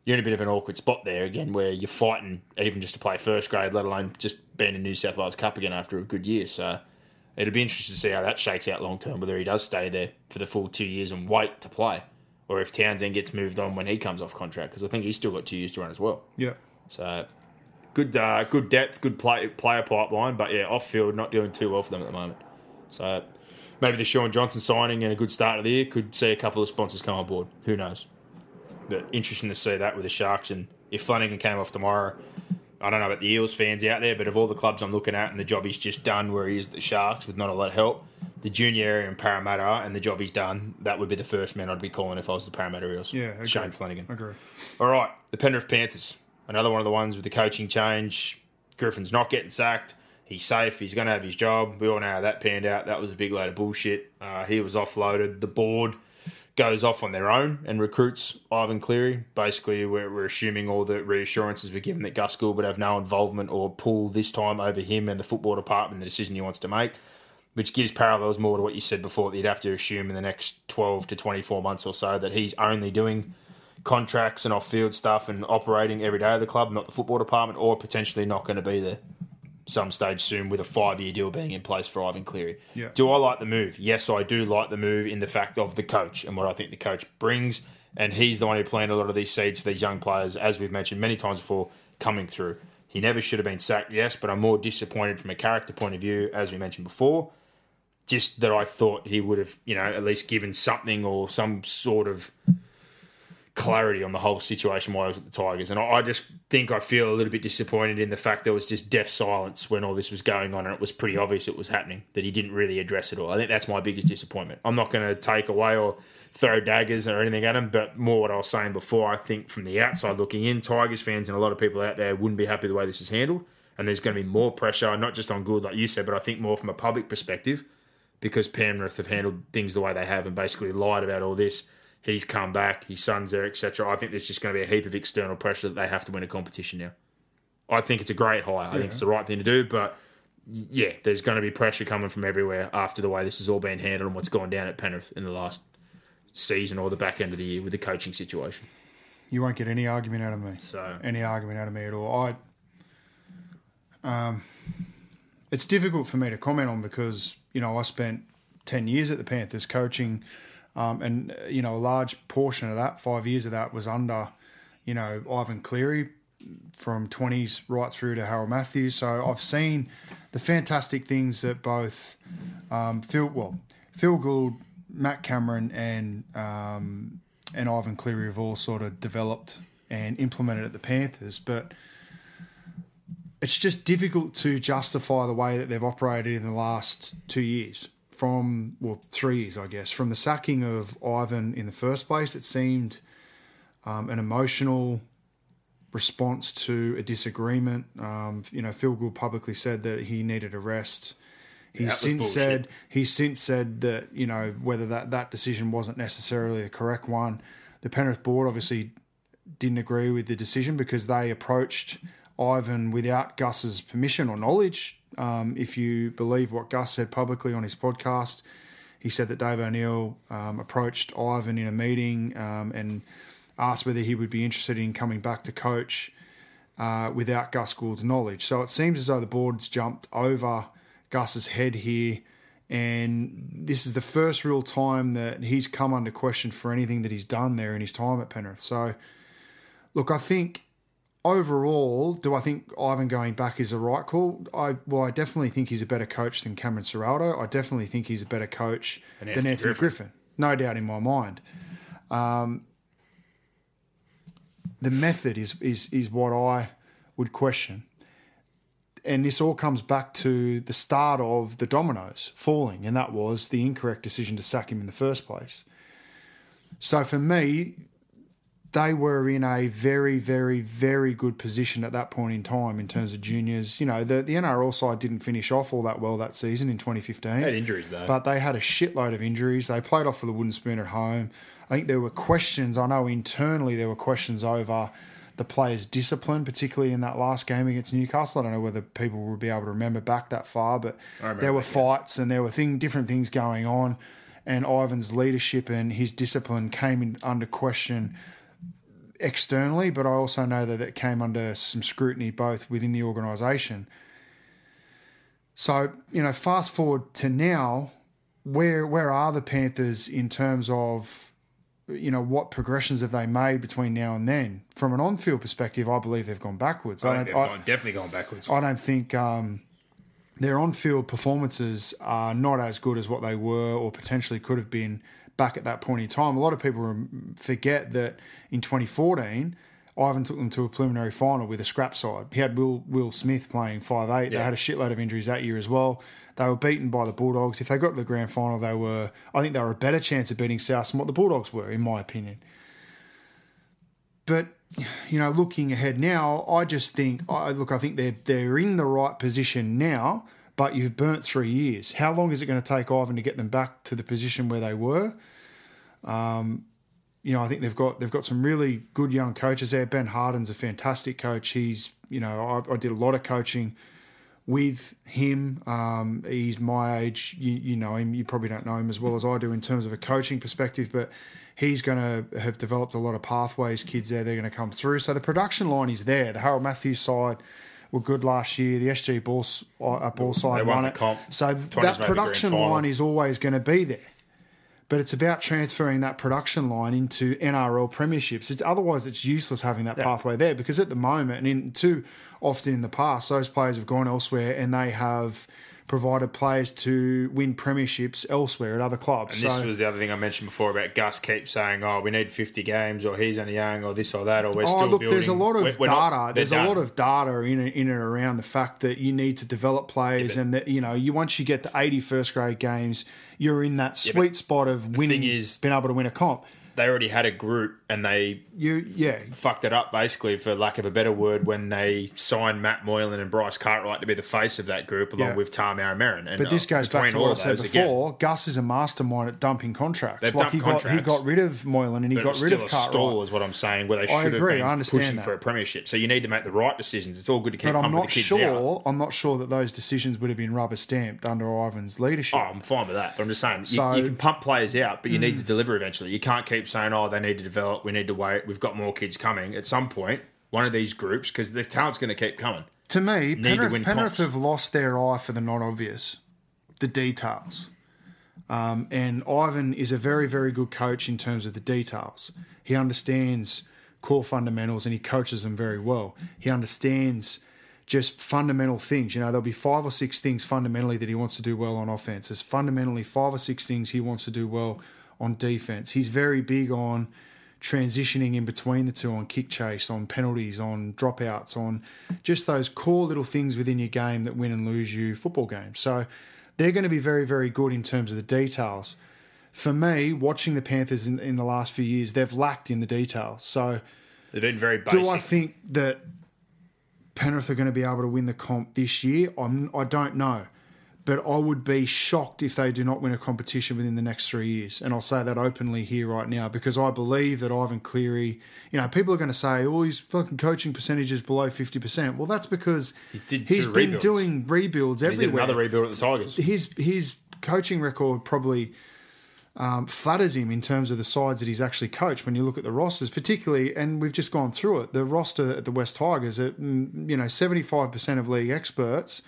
you're in a bit of an awkward spot there again, where you're fighting even just to play first grade, let alone just being in New South Wales Cup again after a good year. So it'll be interesting to see how that shakes out long term, whether he does stay there for the full two years and wait to play, or if Townsend gets moved on when he comes off contract, because I think he's still got two years to run as well. Yeah. So good, uh, good depth, good play, player pipeline, but yeah, off field not doing too well for them at the moment. So maybe the Shaun Johnson signing and a good start of the year could see a couple of sponsors come on board. Who knows? But interesting to see that with the Sharks, and if Flanagan came off tomorrow. I don't know about the Eels fans out there, but of all the clubs I'm looking at and the job he's just done where he is the Sharks with not a lot of help, the junior area in Parramatta and the job he's done, that would be the first man I'd be calling if I was the Parramatta Eels. Yeah. agree. Shane Flanagan. Agree. All right, the Penrith Panthers. Another one of the ones with the coaching change. Griffin's not getting sacked. He's safe. He's going to have his job. We all know how that panned out. That was a big load of bullshit. Uh, he was offloaded. The board goes off on their own and recruits Ivan Cleary. Basically, we're, we're assuming all the reassurances were given that Gus Gould would have no involvement or pull this time over him and the football department, the decision he wants to make, which gives parallels more to what you said before that you'd have to assume in the next 12 to 24 months or so that he's only doing contracts and off-field stuff and operating every day of the club, not the football department, or potentially not going to be there some stage soon with a five-year deal being in place for Ivan Cleary. Yeah. Do I like the move? Yes, I do like the move in the fact of the coach and what I think the coach brings, and he's the one who planted a lot of these seeds for these young players, as we've mentioned many times before, coming through. He never should have been sacked, yes, but I'm more disappointed from a character point of view, as we mentioned before. Just that I thought he would have, you know, at least given something or some sort of clarity on the whole situation while I was at the Tigers. And I, I just think I feel a little bit disappointed in the fact there was just deaf silence when all this was going on and it was pretty obvious it was happening, that he didn't really address it all. I think that's my biggest disappointment. I'm not going to take away or throw daggers or anything at him, but more what I was saying before, I think from the outside looking in, Tigers fans and a lot of people out there wouldn't be happy the way this is handled. And there's going to be more pressure, not just on Gould, like you said, but I think more from a public perspective because Penrith have handled things the way they have and basically lied about all this. He's come back, his son's there, etc. I think there's just going to be a heap of external pressure that they have to win a competition now. I think it's a great hire. I think it's the right thing to do, but yeah, there's going to be pressure coming from everywhere after the way this has all been handled and what's gone down at Penrith in the last season or the back end of the year with the coaching situation. You won't get any argument out of me. So- any argument out of me at all. I. Um, it's difficult for me to comment on because you know I spent ten years at the Panthers coaching, um, and you know a large portion of that, five years of that, was under, you know, Ivan Cleary, from twenties right through to Harold Matthews. So I've seen the fantastic things that both um, Phil, well, Phil Gould, Matt Cameron, and um, and Ivan Cleary have all sort of developed and implemented at the Panthers, but it's just difficult to justify the way that they've operated in the last two years. From well, three years, I guess. From the sacking of Ivan in the first place, it seemed um, an emotional response to a disagreement. Um, you know, Phil Gould publicly said that he needed a rest. He's was since said he's since said that you know whether that that decision wasn't necessarily the correct one. The Penrith board obviously didn't agree with the decision because they approached Ivan without Gus's permission or knowledge. Um, if you believe what Gus said publicly on his podcast, he said that Dave O'Neill um, approached Ivan in a meeting um, and asked whether he would be interested in coming back to coach uh, without Gus Gould's knowledge. So it seems as though the board's jumped over Gus's head here. And this is the first real time that he's come under question for anything that he's done there in his time at Penrith. So, look, I think overall, do I think Ivan going back is a right call? I well, I definitely think he's a better coach than Cameron Ciraldo. I definitely think he's a better coach than Anthony Anthony, Griffin. Griffin. No doubt in my mind. Um, the method is is is what I would question. and this all comes back to the start of the dominoes falling, and that was the incorrect decision to sack him in the first place. So for me, they were in a very, very, very good position at that point in time in terms of juniors. You know, the, the NRL side didn't finish off all that well that season in 2015. Had injuries, though. But they had a shitload of injuries. They played off for the wooden spoon at home. I think there were questions, I know internally there were questions over the players' discipline, particularly in that last game against Newcastle. I don't know whether people will be able to remember back that far, but there were that, yeah. fights and there were thing, different things going on. And Ivan's leadership and his discipline came in, under question externally, but I also know that it came under some scrutiny both within the organisation. So, you know, fast forward to now, where where are the Panthers in terms of you know what progressions have they made between now and then? From an on-field perspective, I believe they've gone backwards. I I think they've I, gone, definitely gone backwards. I don't think um, their on-field performances are not as good as what they were or potentially could have been back at that point in time. A lot of people forget that in 2014, Ivan took them to a preliminary final with a scrap side. He had Will Will Smith playing five eight. They had a shitload of injuries that year as well. They were beaten by the Bulldogs. If they got to the grand final, they were. I think they were a better chance of beating South than what the Bulldogs were, in my opinion. But you know, looking ahead now, I just think, I look, I think they're they're in the right position now. But you've burnt three years. How long is it going to take Ivan to get them back to the position where they were? Um, you know, I think they've got they've got some really good young coaches there. Ben Harden's a fantastic coach. He's you know, I, I did a lot of coaching with him. Um, he's my age. You, you know him. You probably don't know him as well as I do in terms of a coaching perspective, but he's going to have developed a lot of pathways. Kids there, they're going to come through. So the production line is there. The Harold Matthews side were good last year. The SG ball, uh, ball side won won it. comp. So that production line is always going to be there but it's about transferring that production line into NRL premierships. It's otherwise it's useless having that pathway there because at the moment and in too often in the past, those players have gone elsewhere and they have provided players to win premierships elsewhere at other clubs. And so this was the other thing I mentioned before about Gus keeps saying, "Oh, we need 50 games," or "He's only young," or this or that, or we're Oh, still look, building. there's a lot of We're- we're data. not- there's a lot of data in and, in and around the fact that you need to develop players, and that you know, you once you get to 80 first grade games, you're in that sweet spot of winning, is- being able to win a comp. They already had a group, and they You, yeah, fucked it up basically, for lack of a better word, when they signed Matt Moylan and Bryce Cartwright to be the face of that group, along Yeah. with Marin. And But this uh, goes back to what I said those, again, before. Gus is a mastermind at dumping contracts. They've like dumped he got he got rid of Moylan and he got rid of a stall, is what I'm saying. Where they I should agree, have I been understand pushing that. for a premiership. So you need to make the right decisions. It's all good to keep But I'm not the kids sure. out. I'm not sure that those decisions would have been rubber stamped under Ivan's leadership. Oh, I'm fine with that. But I'm just saying, So- Mm. you can pump players out, but you need to deliver eventually. You can't keep saying, oh, they need to develop, we need to wait, we've got more kids coming. At some point, one of these groups, because the talent's going to keep coming. To me, to Penrith, win Penrith have lost their eye for the not obvious, the details. Um, and Ivan is a very, very good coach in terms of the details. He understands core fundamentals and he coaches them very well. He understands just fundamental things. You know, there'll be five or six things fundamentally that he wants to do well on offense. There's fundamentally five or six things he wants to do well on defense. He's very big on transitioning in between the two on kick chase, on penalties, on dropouts, on just those core little things within your game that win and lose you football games. So they're going to be very, very good in terms of the details. For me, watching the Panthers in, in the last few years, they've lacked in the details. So They've been very basic. do I think that Penrith are going to be able to win the comp this year? I'm, I don't know. But I would be shocked if they do not win a competition within the next three years. And I'll say that openly here right now because I believe that Ivan Cleary, you know, people are going to say, oh, his fucking coaching percentage is below 50%. Well, that's because He he's been rebuilds. doing rebuilds he did everywhere. another rebuild at the Tigers. His, his coaching record probably um, flatters him in terms of the sides that he's actually coached when you look at the rosters, particularly, and we've just gone through it. The roster at the West Tigers, at, mm, you know, 75% of league experts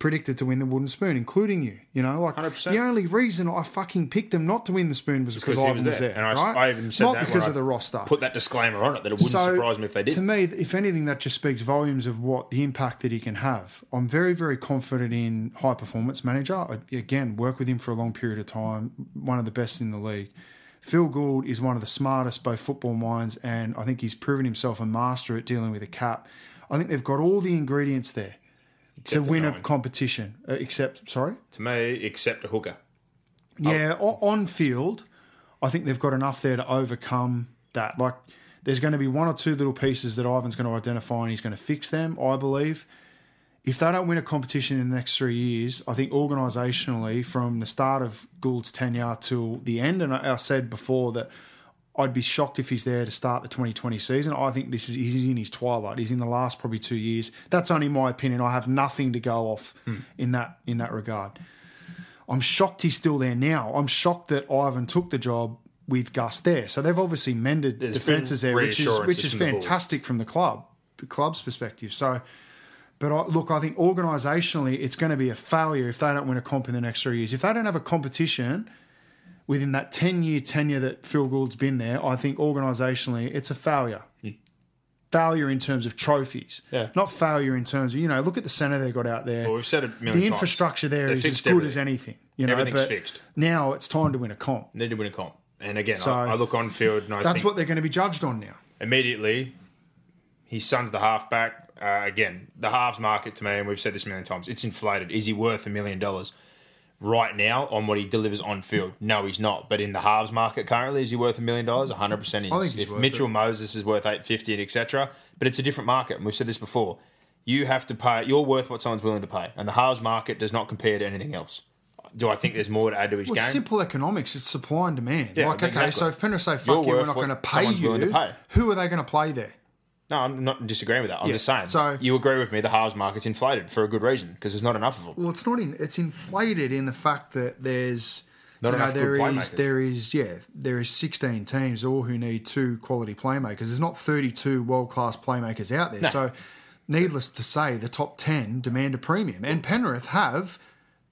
predicted to win the wooden spoon, including you. You know, like 100%. the only reason I fucking picked them not to win the spoon was because, he Ivan was there. And I, right? I even said not that because of I the roster. Put that disclaimer on it that it wouldn't surprise me if they did. To me, if anything, that just speaks volumes of what the impact that he can have. I'm very, very confident in high performance manager. I, again, work with him for a long period of time. One of the best in the league. Phil Gould is one of the smartest both football minds, and I think he's proven himself a master at dealing with a cap. I think they've got all the ingredients there. To win a competition. Uh, except, sorry? To me, except a hooker. Yeah, Oh. on field, I think they've got enough there to overcome that. Like, there's going to be one or two little pieces that Ivan's going to identify and he's going to fix them, I believe. If they don't win a competition in the next three years, I think organisationally, from the start of Gould's tenure till the end, and I, I said before that I'd be shocked if he's there to start the 2020 season. I think this is he's in his twilight. He's in the last probably two years. That's only my opinion. I have nothing to go off hmm. in that in that regard. I'm shocked he's still there now. I'm shocked that Ivan took the job with Gus there. So they've obviously mended There's defences been there, which is which is from the fantastic from the club, club's perspective. So, but I, look, I think organisationally, it's going to be a failure if they don't win a comp in the next three years. If they don't have a competition within that ten year tenure that Phil Gould's been there, I think organisationally, it's a failure. Failure in terms of trophies, Yeah. not failure in terms of you know. Look at the centre they got out there. Well, we've said it a million the times. infrastructure there They've is as good as anything. You know, Everything's but fixed. now it's time to win a comp. Need to win a comp. And again, So- I, I look on field and I That's what they're going to be judged on now. immediately his son's the halfback. Uh, again, the halves market to me, and we've said this a million times, it's inflated. Is he worth a million dollars? Right now, on what he delivers on field, no, he's not. But in the halves market currently, is he worth a million dollars? One hundred percent. Is. I think he's if Mitchell it. Moses is worth eight fifty and etc. But it's a different market, and we've said this before. You have to pay. You're worth what someone's willing to pay, and the halves market does not compare to anything else. Do I think there's more to add to his Well, game? it's simple economics. It's supply and demand. Yeah, like, okay, exactly. so if Penrith say, You're fuck you, we're not going to pay you, to pay. who are they going to play there? No, I'm not disagreeing with that. I'm Yeah, just saying. so- you agree with me? The halves market's inflated for a good reason because there's not enough of them. Well, it's not in. It's inflated in the fact that there's Not you know, enough good there is playmakers. there is yeah there is 16 teams all who need two quality playmakers. There's not 32 world class playmakers out there. So, needless to say, the top 10 demand a premium, and Penrith have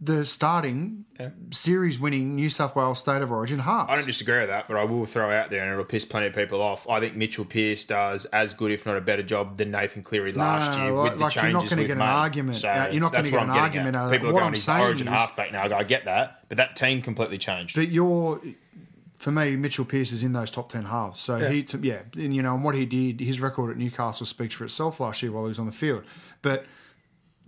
the starting series winning New South Wales State of Origin halves. I don't disagree with that, but I will throw out there, and it'll piss plenty of people off. I think Mitchell Pearce does as good, if not a better job, than Nathan Cleary No, last no, year no, with like- the like you're not gonna get an made. argument. So you're not gonna get an argument out of. People are What going, I'm he's saying Origin is- halfback now. I get that, but that team completely changed. But you're, for me, Mitchell Pearce is in those top ten halves. So he, yeah, and you know, and what he did, his record at Newcastle speaks for itself last year while he was on the field. But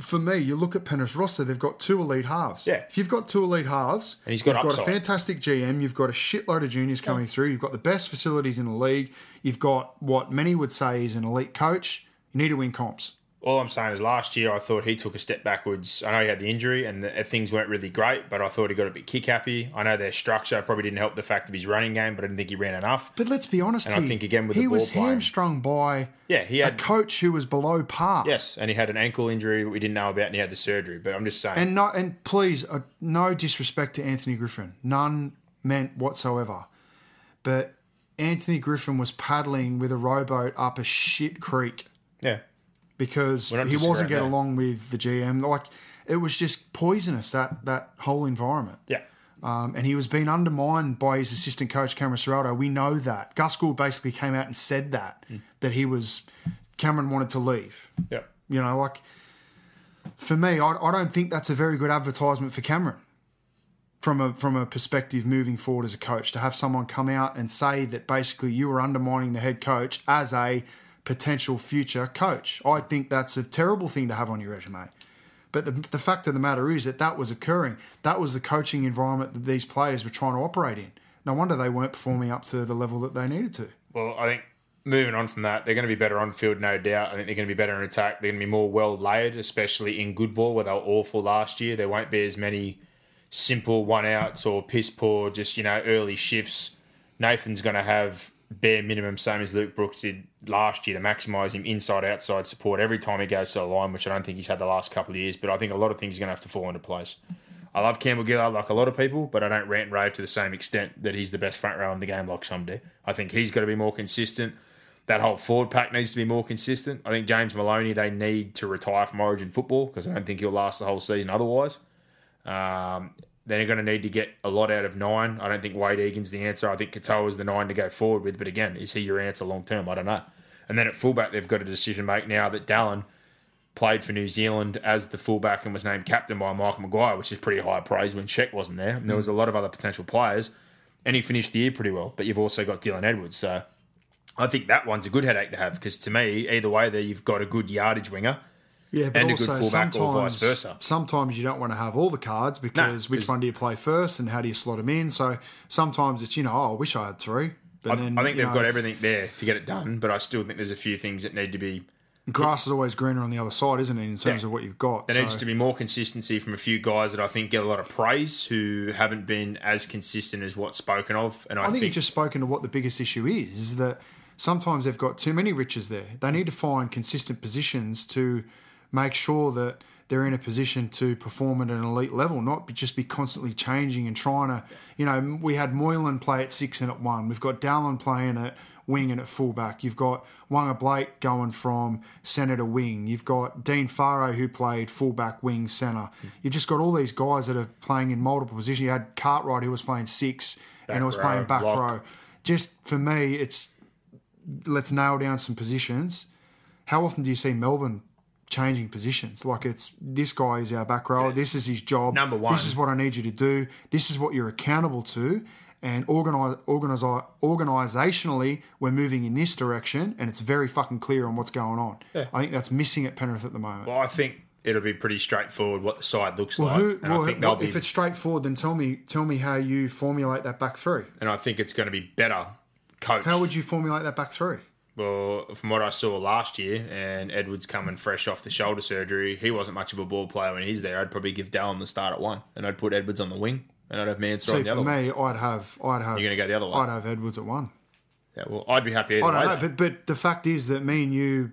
for me, you look at Penrith's roster; they've got two elite halves. Yeah. if you've got two elite halves, And he's got you've got a fantastic GM, you've got a shitload of juniors coming through, you've got the best facilities in the league, you've got what many would say is an elite coach. You need to win comps. All I'm saying is last year I thought he took a step backwards. I know he had the injury and the, things weren't really great, but I thought he got a bit kick happy. I know their structure probably didn't help the fact of his running game, but I didn't think he ran enough. But let's be honest And I think again with he the ball was playing- hamstrung by Yeah, he a coach who was below par. yes, and he had an ankle injury we didn't know about, and he had the surgery. But I'm just saying, And no, and please, uh, no disrespect to Anthony Griffin, none meant whatsoever. But Anthony Griffin was paddling with a rowboat up a shit creek yeah, because he wasn't getting there. along with the GM. Like it was just poisonous that that whole environment. yeah. Um, and he was being undermined by his assistant coach Cameron Ciraldo. We know that Gus Gould basically came out and said that Hmm. that he was Cameron wanted to leave. Yeah. You know, like for me, I, I don't think that's a very good advertisement for Cameron from a from a perspective moving forward as a coach to have someone come out and say that basically you were undermining the head coach as a potential future coach. I think that's a terrible thing to have on your resume. But the, the fact of the matter is that that was occurring. That was the coaching environment that these players were trying to operate in. No wonder they weren't performing up to the level that they needed to. Well, I think moving on from that, they're going to be better on field, no doubt. I think they're going to be better in attack. They're going to be more well layered, especially in good ball, where they were awful last year. There won't be as many simple one outs or piss poor, just you know, early shifts. Nathan's going to have bare minimum, same as Luke Brooks did last year, to maximise him inside outside support every time he goes to the line, which I don't think he's had the last couple of years. But I think a lot of things are going to have to fall into place. I love Campbell Gillard like a lot of people, but I don't rant and rave to the same extent that he's the best front row in the game like some do. I think he's got to be more consistent. That whole forward pack needs to be more consistent. I think James Maloney, they need to retire from Origin football because I don't think he'll last the whole season otherwise. Um, they're going to need to get a lot out of nine. I don't think Wade Egan's the answer. I think Katoa is the nine to go forward with. But again, is he your answer long term? I don't know. And then at fullback, they've got a decision to make now that Dallin played for New Zealand as the fullback and was named captain by Michael Maguire, which is pretty high praise when Sheck wasn't there. And there was a lot of other potential players, and he finished the year pretty well. But you've also got Dylan Edwards, so I think that one's a good headache to have because to me, either way, there you've got a good yardage winger Yeah, but and a also good fullback or vice sometimes, versa. sometimes you don't want to have all the cards because which one do you play first and how do you slot them in? So sometimes it's you know, oh, I wish I had three. But I, then I think they've know, got everything there to get it done, but I still think there's a few things that need to be. Grass is always greener on the other side, isn't it? In terms Yeah. of what you've got. There So- needs to be more consistency from a few guys that I think get a lot of praise who haven't been as consistent as what's spoken of. And I, I think think you've just spoken to what the biggest issue is, is that sometimes they've got too many riches there. They need to find consistent positions to make sure that they're in a position to perform at an elite level, not be, just be constantly changing and trying to, you know, we had Moylan play at six and at one. We've got Dallin playing at wing and at fullback. You've got Waqa Blake going from centre to wing. You've got Dean Whare who played fullback, wing, centre. Hmm. You've just got all these guys that are playing in multiple positions. You had Cartwright who was playing six and was row, playing back lock. row. Just for me, it's let's nail down some positions. How often do you see Melbourne changing positions? Like it's this guy is our back row. This is his job. Number one. This is what I need you to do. This is what you're accountable to. And organize, organize, organizationally, we're moving in this direction, and it's very fucking clear on what's going on. I think that's missing at Penrith at the moment. well, I think it'll be pretty straightforward what the side looks Well, like, who, and well, I think well, they'll be, if it's straightforward, then tell me, tell me how you formulate that back three. and I think it's going to be better coached. How would you formulate that back three? Well, from what I saw last year, and Edwards coming fresh off the shoulder surgery, he wasn't much of a ball player when he's there. I'd probably give Dallin the start at one, and I'd put Edwards on the wing, and I'd have See, on the for other one. me, I'd have, I'd have. You're gonna go the other way? I'd have Edwards at one. Yeah, well, I'd be happy either I don't way. know, though. but but the fact is that me and you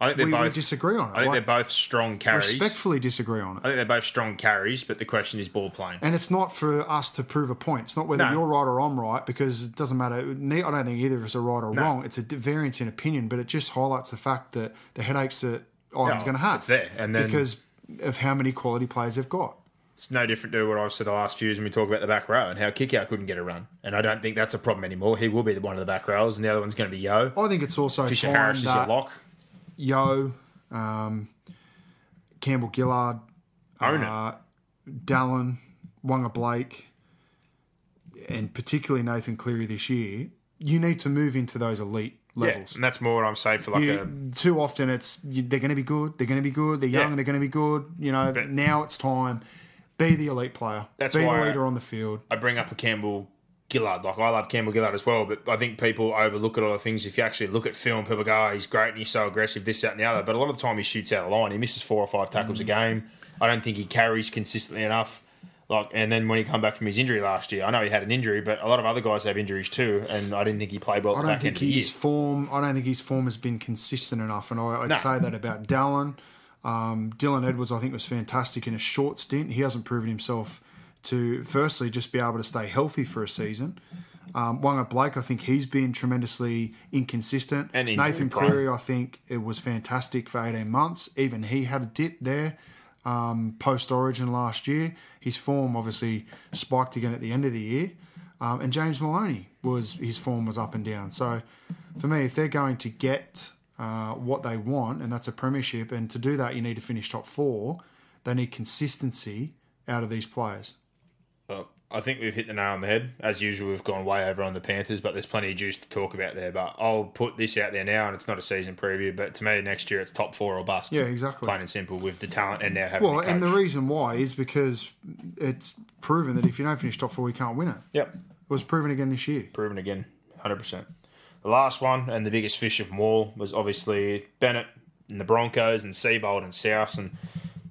I think they're we, we both. disagree on it. I think Like, they're both strong carries. respectfully disagree on it. I think they're both strong carries, but the question is ball playing. And it's not for us to prove a point. It's not whether No. you're right or I'm right because it doesn't matter. I don't think either of us are right or No. wrong. It's a variance in opinion, but it just highlights the fact that the headaches that Ireland's No, going to have. it's there, and then- because of how many quality players they've got. It's no different to what I've said the last few years when we talk about the back row and how Kikau couldn't get a run. And I don't think that's a problem anymore. He will be the one of the back rows, and the other one's going to be Yeo. I think it's also Fisher Harris is your lock. Yeo, um, Campbell Gillard, Own uh, Dallin, Waqa Blake, and particularly Nathan Cleary this year, you need to move into those elite Yeah, levels. and that's more what I'm saying for like You- too often it's you, they're going to be good. They're going to be good. They're young. Yeah. They're going to be good. You know. But- now it's time. Be the elite player. That's be the leader on the field. I bring up a Campbell Gillard. Like I love Campbell Gillard as well, but I think people overlook a lot of things. If you actually look at film, people go, oh, "He's great and he's so aggressive, this, that, and the other." But a lot of the time, he shoots out of line. He misses four or five tackles Mm. a game. I don't think he carries consistently enough. Like, and then when he come back from his injury last year, I know he had an injury, but a lot of other guys have injuries too, and I didn't think he played well I don't think his form. I don't think his form has been consistent enough, and I, I'd No. say that about Dallin. Um, Dylan Edwards, I think, was fantastic in a short stint. He hasn't proven himself to, firstly, just be able to stay healthy for a season. Um, Waqa Blake, I think he's been tremendously inconsistent. And Nathan. Cleary, I think it was fantastic for 18 months. Even he had a dip there um, post Origin last year. His form obviously spiked again at the end of the year. Um, and James Maloney was his form was up and down. So for me, if they're going to get uh, what they want, and that's a premiership, and to do that you need to finish top four, they need consistency out of these players. Well, I think we've hit the nail on the head. As usual, we've gone way over on the Panthers, but there's plenty of juice to talk about there. But I'll put this out there now, and it's not a season preview, but to me, next year it's top four or bust. Yeah, exactly. Plain and simple with the talent and now having Well, the and the reason why is because it's proven that if you don't finish top four, you can't win it. Yep, It was proven again this year. proven again, 100%. The last one and the biggest fish of them all was obviously Bennett and the Broncos and Seibold and South. And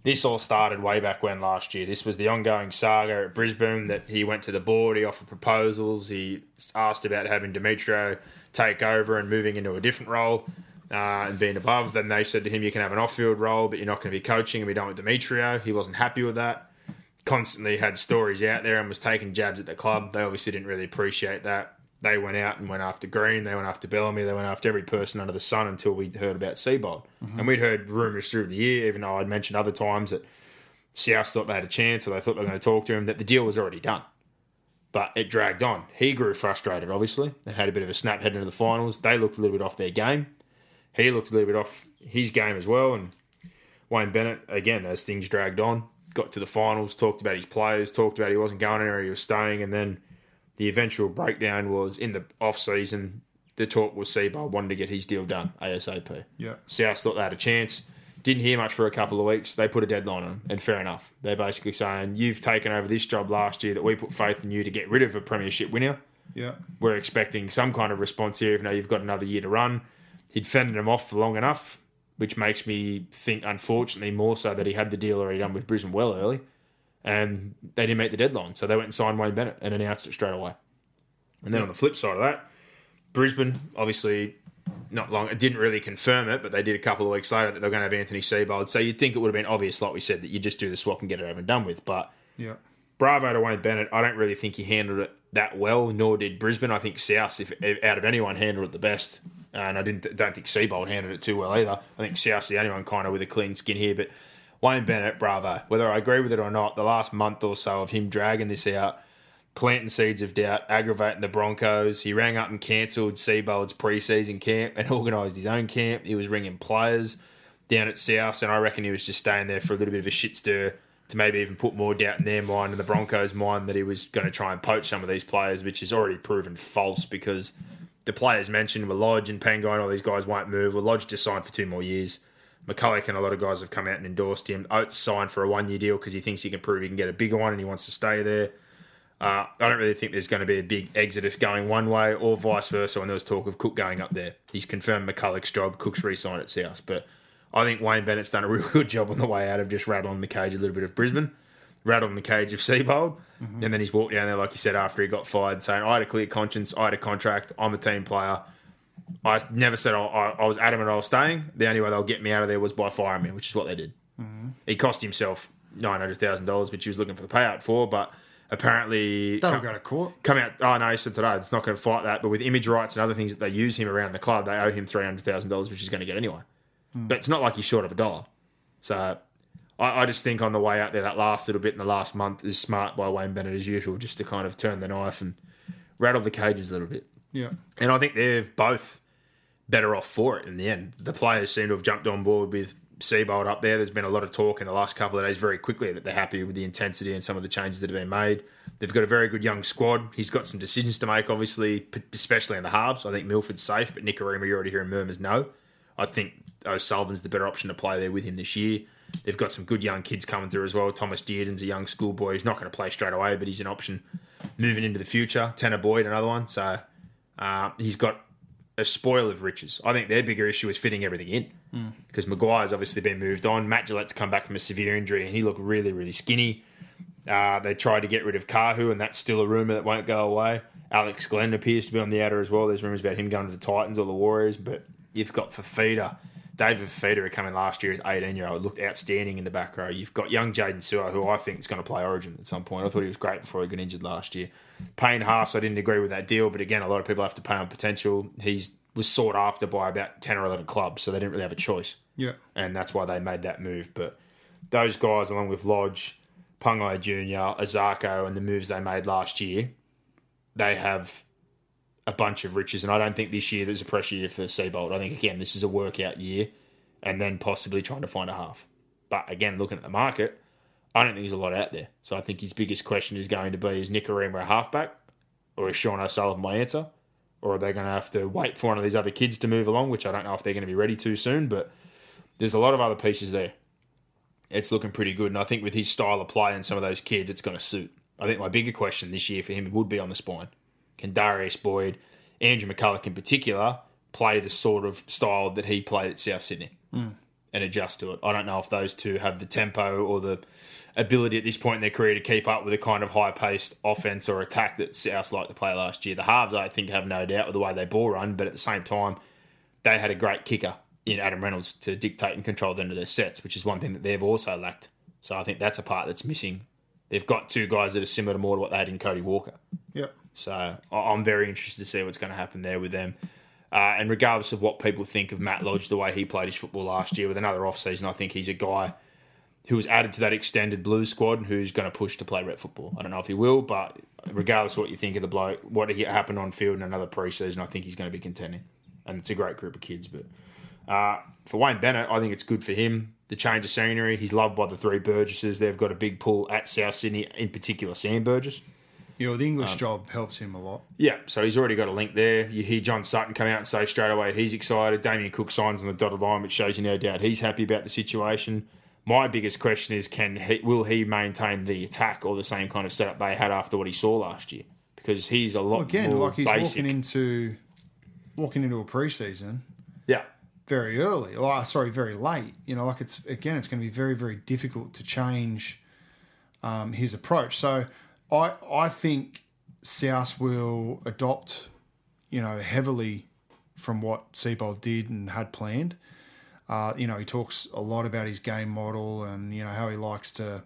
this all started way back when last year. This was the ongoing saga at Brisbane that he went to the board, he offered proposals, he asked about having Demetriou take over and moving into a different role. Uh, and being above, then they said to him, "You can have an off-field role, but you're not going to be coaching." And we don't want Demetriou. He wasn't happy with that constantly had stories out there and was taking jabs at the club. They obviously didn't really appreciate that. They went out and went after Green. They went after Bellamy. They went after every person under the sun until we heard about Seibold. Mm-hmm. And we'd heard rumours through the year, even though I'd mentioned other times that South thought they had a chance or they thought they were going to talk to him, that the deal was already done. But it dragged on. He grew frustrated, obviously, and had a bit of a snap heading into the finals. They looked a little bit off their game. He looked a little bit off his game as well. And Wayne Bennett, again, as things dragged on, got to the finals, talked about his players, talked about he wasn't going anywhere, he was staying, and then the eventual breakdown was in the off season. The talk was Seibold wanted to get his deal done ASAP. Yeah. South thought they had a chance. Didn't hear much for a couple of weeks. They put a deadline on him, and fair enough. They're basically saying, You've taken over this job last year that we put faith in you to get rid of a premiership winner. Yeah. We're expecting some kind of response here, even though you've got another year to run. He'd fended them off for long enough, which makes me think, unfortunately, more so that he had the deal already done with Brisbane well early, and they didn't meet the deadline. So they went and signed Wayne Bennett and announced it straight away. And then on the flip side of that, Brisbane, obviously, not long, it didn't really confirm it, but they did a couple of weeks later that they're going to have Anthony Seibold. So you'd think it would have been obvious, like we said, that you just do the swap and get it over and done with. But Yeah. bravo to Wayne Bennett. I don't really think he handled it that well, nor did Brisbane. I think South, if out of anyone, handled it the best. And I didn't don't think Seibold handled it too well either. I think South's the only one kind of with a clean skin here. But Wayne Bennett, bravo. Whether I agree with it or not, the last month or so of him dragging this out, planting seeds of doubt, aggravating the Broncos. He rang up and cancelled Seibold's preseason camp and organised his own camp. He was ringing players down at South, and I reckon he was just staying there for a little bit of a shit stir to maybe even put more doubt in their mind and the Broncos' mind that he was going to try and poach some of these players, which is already proven false because the players mentioned were Lodge and Pangai and all these guys won't move. Well, Lodge just signed for two more years. McCullough and a lot of guys have come out and endorsed him. Oates signed for a one year deal because he thinks he can prove he can get a bigger one and he wants to stay there. Uh, I don't really think there's going to be a big exodus going one way or vice versa. When there was talk of Cook going up there, he's confirmed McCullough's job. Cook's re-signed at South, but I think Wayne Bennett's done a real good job on the way out of just rattling the cage a little bit of Brisbane, rattling the cage of Seibold, and then he's walked down there like you said after he got fired, saying, "I had a clear conscience. I had a contract. I'm a team player. I never said I, I, I was adamant I was staying. The only way they'll get me out of there was by firing me, which is what they did. Mm-hmm. He cost himself nine hundred thousand dollars, which he was looking for the payout for, but apparently That'll come- go to court. come out. Oh no, he said today it's not going to fight that. But with image rights and other things that they use him around the club, they owe him three hundred thousand dollars, which he's going to get anyway. Hmm. But it's not like he's short of a dollar. So I, I just think on the way out there, that last little bit in the last month is smart by Wayne Bennett as usual, just to kind of turn the knife and rattle the cages a little bit. Yeah. And I think they've both better off for it in the end. The players seem to have jumped on board with Seibold up there. There's been a lot of talk in the last couple of days very quickly that they're happy with the intensity and some of the changes that have been made. They've got a very good young squad. He's got some decisions to make, obviously, especially in the halves. I think Milford's safe, but Nikorima, you're already hearing murmurs no. I think O'Sullivan's the better option to play there with him this year. They've got some good young kids coming through as well. Thomas Dearden's a young schoolboy. He's not going to play straight away, but he's an option moving into the future. Tanah Boyd, another one. So uh, he's got a spoil of riches. I think their bigger issue is fitting everything in because McGuire's obviously been moved on. Matt Gillett's come back from a severe injury and he looked really, really skinny. Uh, they tried to get rid of Kahu, and that's still a rumour that won't go away. Alex Glenn appears to be on the outer as well. There's rumours about him going to the Titans or the Warriors, but you've got Fifita. David came in last year as 18 year old, looked outstanding in the back row. You've got young Jaydn Su'A, who I think is going to play Origin at some point. I thought he was great before he got injured last year. Payne Haas, I didn't agree with that deal, but again, a lot of people have to pay on potential. He's was sought after by about 10 or 11 clubs, so they didn't really have a choice Yeah. and that's why they made that move. But those guys, along with Lodge, Pangai Jr., Azarko, and the moves they made last year, they have a bunch of riches. And I don't think this year there's a pressure year for Seibold. I think, again, this is a workout year and then possibly trying to find a half. But again, looking at the market, I don't think there's a lot out there. So I think his biggest question is going to be is Nikorima a halfback or is Sean O'Sullivan my answer? Or are they going to have to wait for one of these other kids to move along, which I don't know if they're going to be ready too soon. But there's a lot of other pieces there. It's looking pretty good. And I think with his style of play and some of those kids, it's going to suit. I think my bigger question this year for him would be on the spine. Can Darius Boyd, Andrew McCullough in particular, play the sort of style that he played at South Sydney and adjust to it? I don't know if those two have the tempo or the ability at this point in their career to keep up with the kind of high paced offense or attack that South liked to play last year. The halves, I think, have no doubt with the way they ball run, but at the same time, they had a great kicker in Adam Reynolds to dictate and control them of their sets, which is one thing that they've also lacked. So I think that's a part that's missing. They've got two guys that are similar to more to what they had in Cody Walker. Yeah. So I'm very interested to see what's going to happen there with them. Uh, and regardless of what people think of Matt Lodge, the way he played his football last year with another off season, I think he's a guy who was added to that extended Blues squad and who's going to push to play red football. I don't know if he will, but regardless of what you think of the bloke, what happened on field in another preseason, I think he's going to be contending. And it's a great group of kids. But uh, for Wayne Bennett, I think it's good for him. The change of scenery. He's loved by the three Burgesses. They've got a big pull at South Sydney, in particular Sam Burgess. You know, the Um, English job helps him a lot. Yeah, so he's already got a link there. You hear John Sutton come out and say straight away he's excited. Damien Cook signs on the dotted line, which shows you no doubt he's happy about the situation. My biggest question is, can he, will he maintain the attack or the same kind of setup they had after what he saw last year? Because he's a lot Well, again, like he's basic. walking into walking into a preseason yeah, very early. Like, sorry, very late. You know, like it's again, it's going to be very, very difficult to change um, his approach. So, I I think South will adopt, you know, heavily from what Seibold did and had planned. Uh, you know, he talks a lot about his game model and you know how he likes to,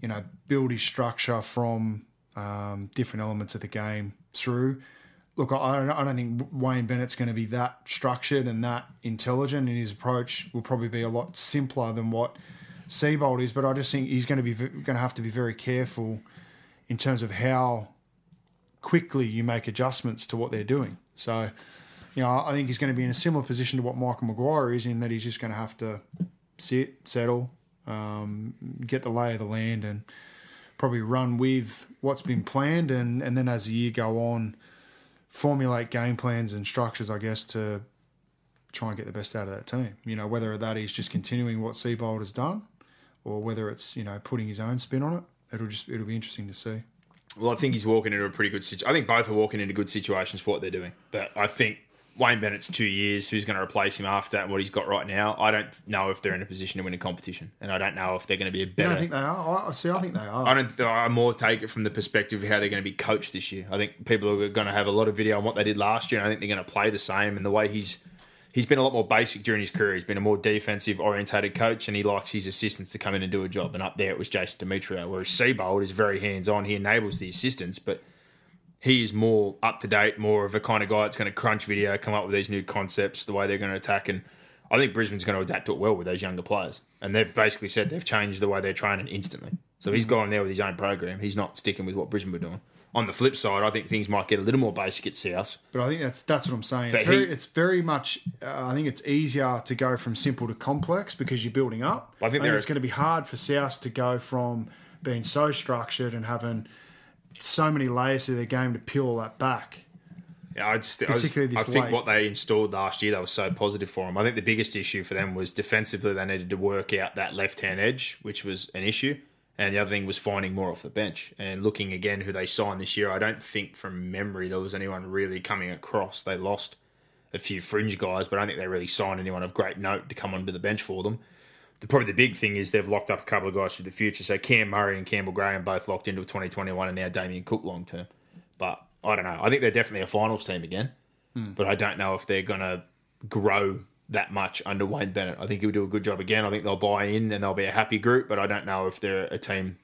you know, build his structure from um, different elements of the game through. Look, I I don't, I don't think Wayne Bennett's going to be that structured and that intelligent, and his approach will probably be a lot simpler than what Seibold is. But I just think he's going to be going to have to be very careful in terms of how quickly you make adjustments to what they're doing. So, you know, I think he's going to be in a similar position to what Michael Maguire is, in that he's just going to have to sit, settle, um, get the lay of the land, and probably run with what's been planned, and and then as the year go on, formulate game plans and structures, I guess, to try and get the best out of that team. You know, whether that is just continuing what Seibold has done, or whether it's you know putting his own spin on it. It'll just it'll be interesting to see. Well, I think he's walking into a pretty good situation. I think both are walking into good situations for what they're doing. But I think Wayne Bennett's two years. Who's going to replace him after that? What he's got right now, I don't know if they're in a position to win a competition, and I don't know if they're going to be a You better. don't think they are? I see. I think they are. I don't. I more take it from the perspective of how they're going to be coached this year. I think people are going to have a lot of video on what they did last year, and I think they're going to play the same. And the way he's he's been a lot more basic during his career. He's been a more defensive orientated coach, and he likes his assistants to come in and do a job. And up there, it was Jason Demetriou, whereas Seibold is very hands on. He enables the assistants, but he is more up to date, more of a kind of guy that's going to crunch video, come up with these new concepts, the way they're going to attack. And I think Brisbane's going to adapt to it well with those younger players. And they've basically said they've changed the way they're training instantly. So he's mm. gone there with his own program. He's not sticking with what Brisbane were doing. On the flip side, I think things might get a little more basic at South. But I think that's that's what I'm saying. But It's very, he- it's very much. Uh, I think it's easier to go from simple to complex because you're building up. I think there it's are- going to be hard for South to go from being so structured and having so many layers to their game to peel all that back. Yeah, I just I, was- Particularly I think what they installed last year that was so positive for them. I think the biggest issue for them was defensively they needed to work out that left hand edge, which was an issue, and the other thing was finding more off the bench. And looking again who they signed this year, I don't think from memory there was anyone really coming across. They lost a few fringe guys, but I don't think they really signed anyone of great note to come onto the bench for them. The, probably the big thing is they've locked up a couple of guys for the future. So Cam Murray and Campbell Graham both locked into 2021, and now Damien Cook long term. But I don't know. I think they're definitely a finals team again hmm. but I don't know if they're going to grow that much under Wayne Bennett. I think he'll do a good job again. I think they'll buy in and they'll be a happy group, but I don't know if they're a team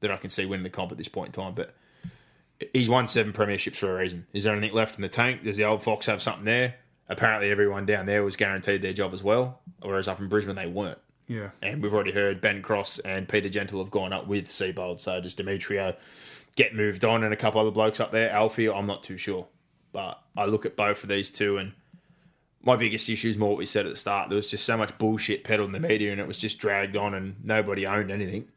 that I can see winning the comp at this point in time. But he's won seven premierships for a reason. Is there anything left in the tank? Does the old Fox have something there? Apparently, everyone down there was guaranteed their job as well, whereas up in Brisbane they weren't. Yeah. And we've already heard Ben Cross and Peter Gentle have gone up with Seibold. So does Demetriou get moved on and a couple other blokes up there? Alfie, I'm not too sure. But I look at both of these two and my biggest issue is more what we said at the start. There was just so much bullshit peddled in the media and it was just dragged on and nobody owned anything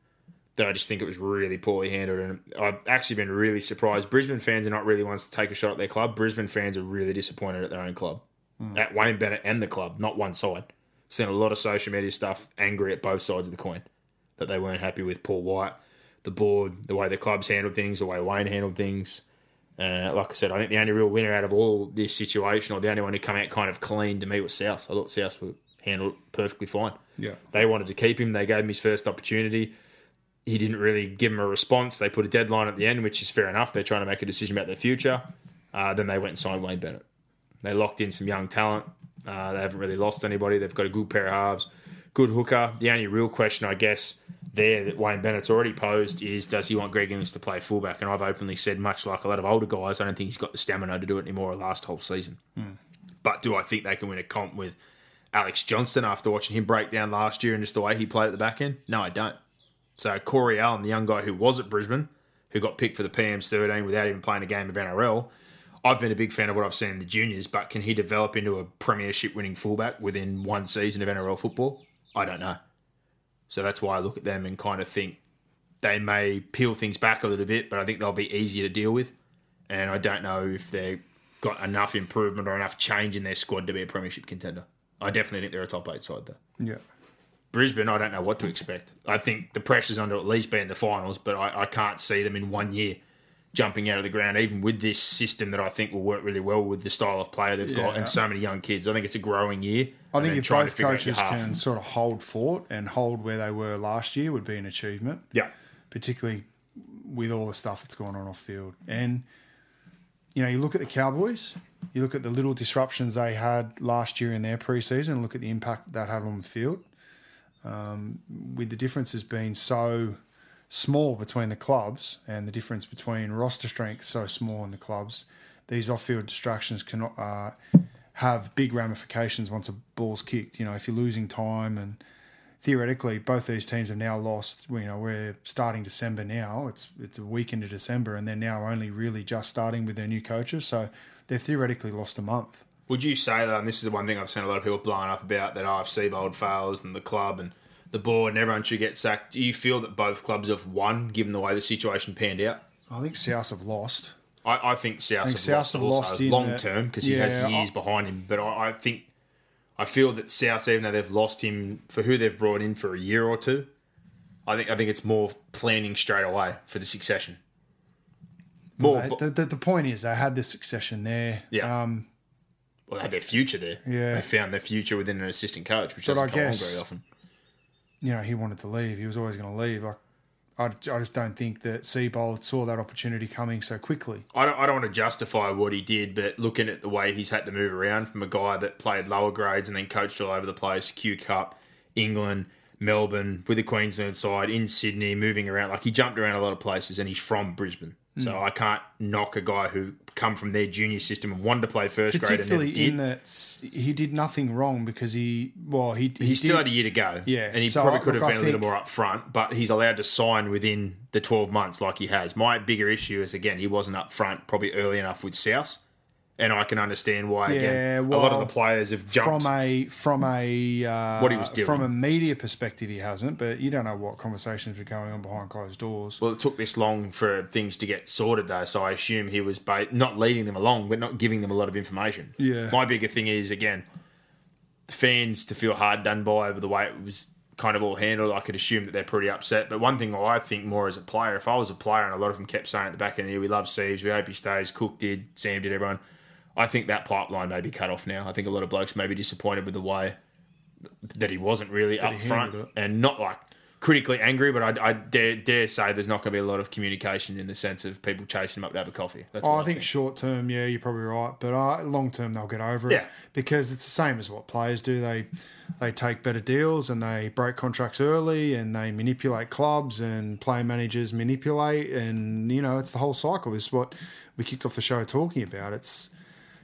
that I just think it was really poorly handled. And I've actually been really surprised. Brisbane fans are not really ones to take a shot at their club. Brisbane fans are really disappointed at their own club, hmm. at Wayne Bennett and the club, not one side. Seen a lot of social media stuff angry at both sides of the coin that they weren't happy with Paul White, the board, the way the clubs handled things, the way Wayne handled things. Uh, like I said, I think the only real winner out of all this situation, or the only one who come out kind of clean to me, was South. I thought South would handle it perfectly fine. Yeah. They wanted to keep him. They gave him his first opportunity. He didn't really give him a response. They put a deadline at the end, which is fair enough. They're trying to make a decision about their future. Uh, then they went and signed Wayne Bennett. They locked in some young talent. Uh, they haven't really lost anybody. They've got a good pair of halves, good hooker. The only real question, I guess, there that Wayne Bennett's already posed is does he want Greg Inglis to play fullback? And I've openly said, much like a lot of older guys, I don't think he's got the stamina to do it anymore last whole season. Hmm. But do I think they can win a comp with Alex Johnston after watching him break down last year and just the way he played at the back end? No, I don't. So Corey Allen, the young guy who was at Brisbane, who got picked for the PM's 13 without even playing a game of NRL, I've been a big fan of what I've seen in the juniors, but can he develop into a premiership winning fullback within one season of NRL football? I don't know. So that's why I look at them and kind of think they may peel things back a little bit, but I think they'll be easier to deal with. And I don't know if they've got enough improvement or enough change in their squad to be a premiership contender. I definitely think they're a top eight side though. Yeah. Brisbane, I don't know what to expect. I think the pressure's on to at least be in the finals, but I, I can't see them in one year jumping out of the ground, even with this system that I think will work really well with the style of player they've got and so many young kids. I think it's a growing year. I think if both figure out your coaches can sort of hold fort and hold where they were last year would be an achievement. Yeah. particularly with all the stuff that's going on off field. And you know, you look at the Cowboys, you look at the little disruptions they had last year in their preseason, look at the impact that had on the field. Um, with the differences being so small between the clubs and the difference between roster strength so small in the clubs, these off-field distractions can uh, have big ramifications once a ball's kicked. You know, if you're losing time and theoretically, both these teams have now lost. You know, we're starting December now. It's it's a week into December, and they're now only really just starting with their new coaches. So they've theoretically lost a month. Would you say that, and this is the one thing I've seen a lot of people blowing up about, that oh, if fails and the club and the board and everyone should get sacked, do you feel that both clubs have won given the way the situation panned out? I think South have lost. I, I think South think have South lost have lost long term because he has years I- behind him. But I, I think I feel that South, even though they've lost him for who they've brought in for a year or two, I think I think it's more planning straight away for the succession. More, They- the, the, the point is, they had the succession there. Yeah. Um, well, they had their future there. Yeah. they found their future within an assistant coach, which doesn't come guess- very often. You know, he wanted to leave. He was always going to leave. Like, I, I just don't think that Seibold saw that opportunity coming so quickly. I don't, I don't want to justify what he did, but looking at the way he's had to move around from a guy that played lower grades and then coached all over the place, Q Cup, England, Melbourne, with the Queensland side, in Sydney, moving around. Like he jumped around a lot of places and he's from Brisbane. So hmm. I can't knock a guy who come from their junior system and wanted to play first grade and never Particularly did. in that he did nothing wrong because he, well, he, he, he still did- had a year to go. Yeah. And he So, probably I- could have look, I been a little think- more upfront, but he's allowed to sign within the 12 months like he has. My bigger issue is, again, he wasn't upfront probably early enough with South. And I can understand why, again, Yeah, a lot of the players have jumped. from a from a uh, What he was doing. from a media perspective, he hasn't. But you don't know what conversations were going on behind closed doors. well, it took this long for things to get sorted, though, so I assume he was ba- not leading them along, but not giving them a lot of information. Yeah. My bigger thing is, again, the fans to feel hard done by over the way it was kind of all handled. I could assume that they're pretty upset. But one thing I think more as a player, if I was a player and a lot of them kept saying at the back end of the year, we love Seeves, we hope he stays, Cook did, Sam did, everyone. I think that pipeline may be cut off now. I think a lot of blokes may be disappointed with the way that he wasn't really up front it. and not like critically angry, but I, I dare, dare say there's not going to be a lot of communication in the sense of people chasing him up to have a coffee. That's Oh, what I think short term, yeah, you're probably right. But uh, long term, they'll get over Yeah. it because it's the same as what players do. They they take better deals and they break contracts early and they manipulate clubs and player managers manipulate and you know it's the whole cycle. This is what we kicked off the show talking about. It's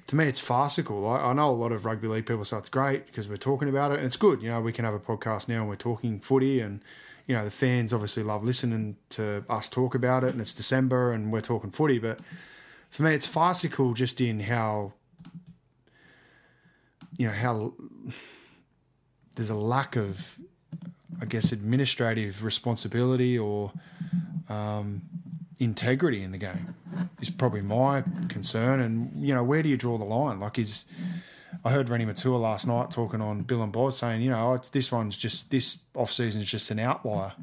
to me, it's farcical. I, I know a lot of rugby league people say it's great because we're talking about it, and it's good. You know, we can have a podcast now and we're talking footy, and you know the fans obviously love listening to us talk about it. And it's December, and we're talking footy. But for me, it's farcical just in how you know how there's a lack of, I guess, administrative responsibility or um, integrity in the game is probably my concern. And you know, where do you draw the line? Like, is I heard Reni Maitua last night talking on Bill and Bod saying, you know, it's this one's just this off season is just an outlier.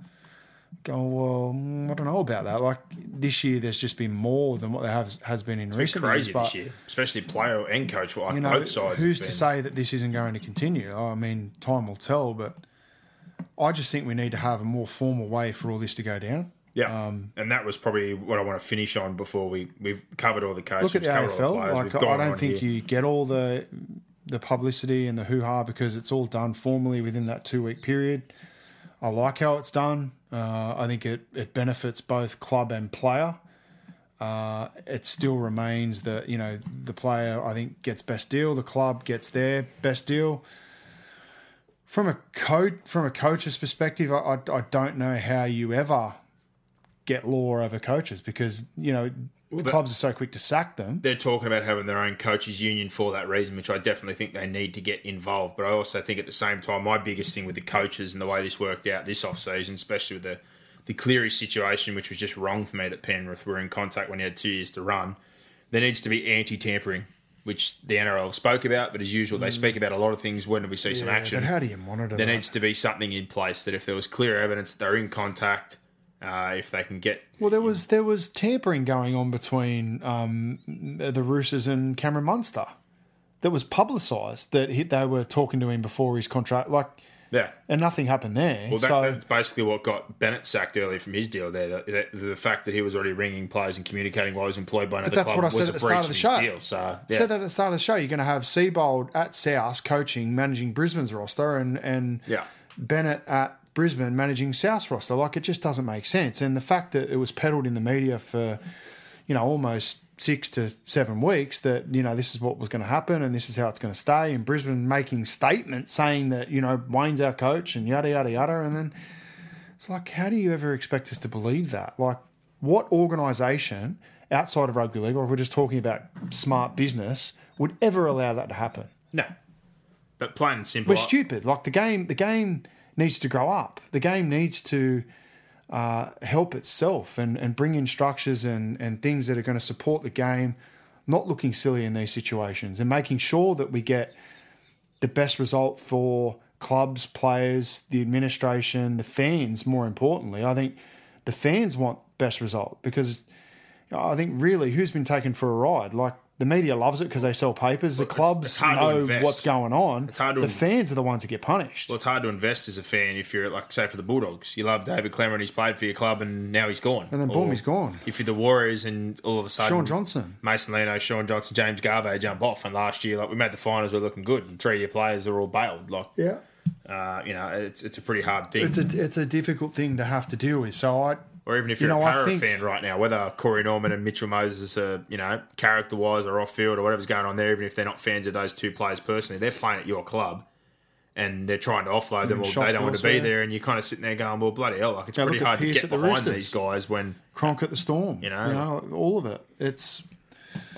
Go well, I don't know about that. Like this year, there's just been more than what there has has been in recent crazy years. This year, especially player and coach. Like you know, both sides. who's to say that this isn't going to continue? I mean, time will tell. But I just think we need to have a more formal way for all this to go down. Yeah, Um, and that was probably what I want to finish on before we we've covered all the coaches. Look at the AFL. the Like, I don't think here. you get all the the publicity and the hoo ha because it's all done formally within that two week period. I like how it's done. Uh, I think it, it benefits both club and player. Uh, it still remains that you know the player I think gets best deal, the club gets their best deal. From a coach from a coach's perspective, I, I, I don't know how you ever get law over coaches because you know the clubs are so quick to sack them. they're talking about having their own coaches union for that reason, which I definitely think they need to get involved. But I also think at the same time, my biggest thing with the coaches and the way this worked out this off season, especially with the the Cleary situation, which was just wrong for me that Penrith were in contact when he had two years to run. There needs to be anti-tampering, which the NRL spoke about, but as usual, they speak about a lot of things. When do we see some Mm. Action? but how do you monitor There that? needs to be something in place that if there was clear evidence that they're in contact, uh, if they can get Well, there was there was tampering going on between um, the Roosters and Cameron Munster. That was publicised that he, they were talking to him before his contract, like, yeah. and nothing happened there. Well, that, so that's basically what got Bennett sacked early from his deal there. The, the, the fact that he was already ringing players and communicating while he was employed by another that's club what I was said a at the start of the show. deal. So, yeah. said that at the start of the show. You're going to have Seibold at South coaching, managing Brisbane's roster, and and Yeah. Bennett at Brisbane managing South's roster. Like it just doesn't make sense. And the fact that it was peddled in the media for, you know, almost six to seven weeks that you know this is what was going to happen and this is how it's going to stay. And Brisbane making statements saying that you know Wayne's our coach and yada yada yada, and then it's like, how do you ever expect us to believe that? Like, what organisation outside of rugby league, like we're just talking about smart business, would ever allow that to happen? no. But plain and simple, We're stupid. Like the game, the game needs to grow up. The game needs to uh, help itself and, and bring in structures and, and things that are going to support the game, not looking silly in these situations, and making sure that we get the best result for clubs, players, the administration, the fans. More importantly, I think the fans want best result because I think really who's been taken for a ride? Like the media loves it because they sell papers. The it's- clubs it's hard to know invest. what's going on. It's hard to the in- fans are the ones that get punished. Well, it's hard to invest as a fan if you're like, say, for the Bulldogs. You love David Klemmer and he's played for your club, and now he's gone. And then boom, he's gone. If you're the Warriors, and all of a sudden, Shaun Johnson. Mason Lino, Shaun Johnson, James Gavet jump off, and last year, like we made the finals, we're looking good, and three year players are all bailed. Like, yeah. uh, you know, it's it's a pretty hard thing. It's a, it's a difficult thing to have to deal with. So I, or even if you you're know, a Para think- fan right now, whether Corey Norman and Mitchell Moses are, you know, character wise or off field or whatever's going on there, even if they're not fans of those two players personally, they're playing at your club and they're trying to offload them mm, or shocked they don't want to be there and you're kind of sitting there going, well, bloody hell, like it's Yeah, pretty hard to get the behind Roosters. these guys when, Cronk at the Storm. You know. you know, all of it. It's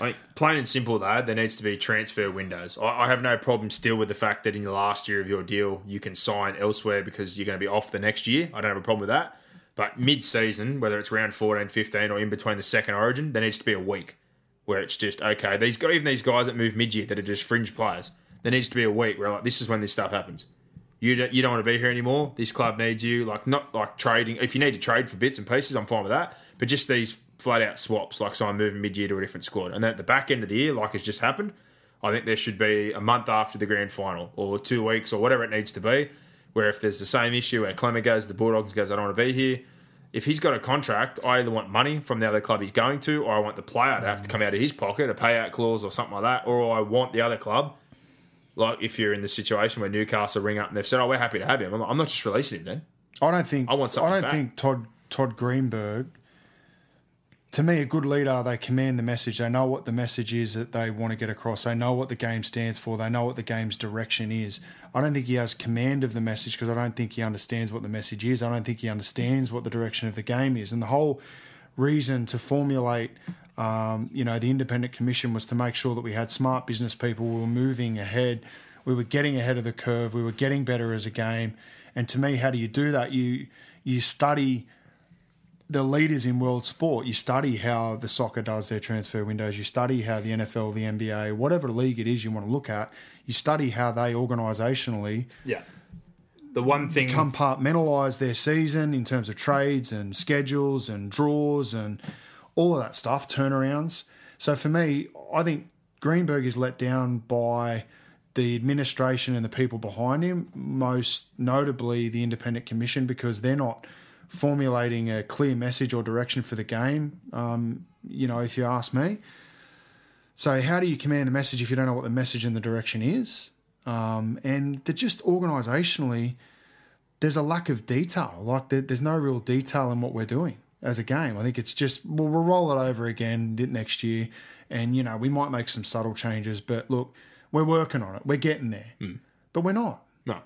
mean, plain and simple though, there needs to be transfer windows. I, I have no problem still with the fact that in the last year of your deal, you can sign elsewhere because you're going to be off the next year. I don't have a problem with that. But mid season, whether it's round 14, 15, or in between the second origin, there needs to be a week where it's just, okay, these even these guys that move mid year that are just fringe players, there needs to be a week where like, this is when this stuff happens. You don't, you don't want to be here anymore. This club needs you. Like, not like trading. If you need to trade for bits and pieces, I'm fine with that. But just these flat out swaps, like someone moving mid year to a different squad. And then at the back end of the year, like has just happened, I think there should be a month after the grand final or two weeks or whatever it needs to be, where if there's the same issue where Klemmer goes, the Bulldogs goes, I don't want to be here. If he's got a contract, I either want money from the other club he's going to, or I want the player to have to mm. come out of his pocket, a payout clause or something like that, or I want the other club like if you're in the situation where Newcastle ring up and they've said, "Oh, we're happy to have him," I'm, like, I'm not just releasing him then. I don't think I want I don't back. think Todd Todd Greenberg. To me, a good leader, they command the message. They know what the message is that they want to get across. They know what the game stands for. They know what the game's direction is. I don't think he has command of the message because I don't think he understands what the message is. I don't think he understands what the direction of the game is. And the whole reason to formulate, um, you know, the independent commission was to make sure that we had smart business people. We were moving ahead. We were getting ahead of the curve. We were getting better as a game. And to me, how do you do that? You you study the leaders in world sport. You study how the soccer does their transfer windows. You study how the NFL, the NBA, whatever league it is you want to look at. You study how they organisationally Yeah. The one thing, compartmentalise their season in terms of trades and schedules and draws and all of that stuff, turnarounds. So for me, I think Greenberg is let down by the administration and the people behind him, most notably the Independent Commission, because they're not formulating a clear message or direction for the game. Um, you know, if you ask me. So how do you command the message if you don't know what the message and the direction is? Um, and just organisationally, there's a lack of detail. Like there, there's no real detail in what we're doing as a game. I think it's just well, we'll roll it over again next year, and you know we might make some subtle changes. But look, we're working on it. We're getting there, but we're not. no.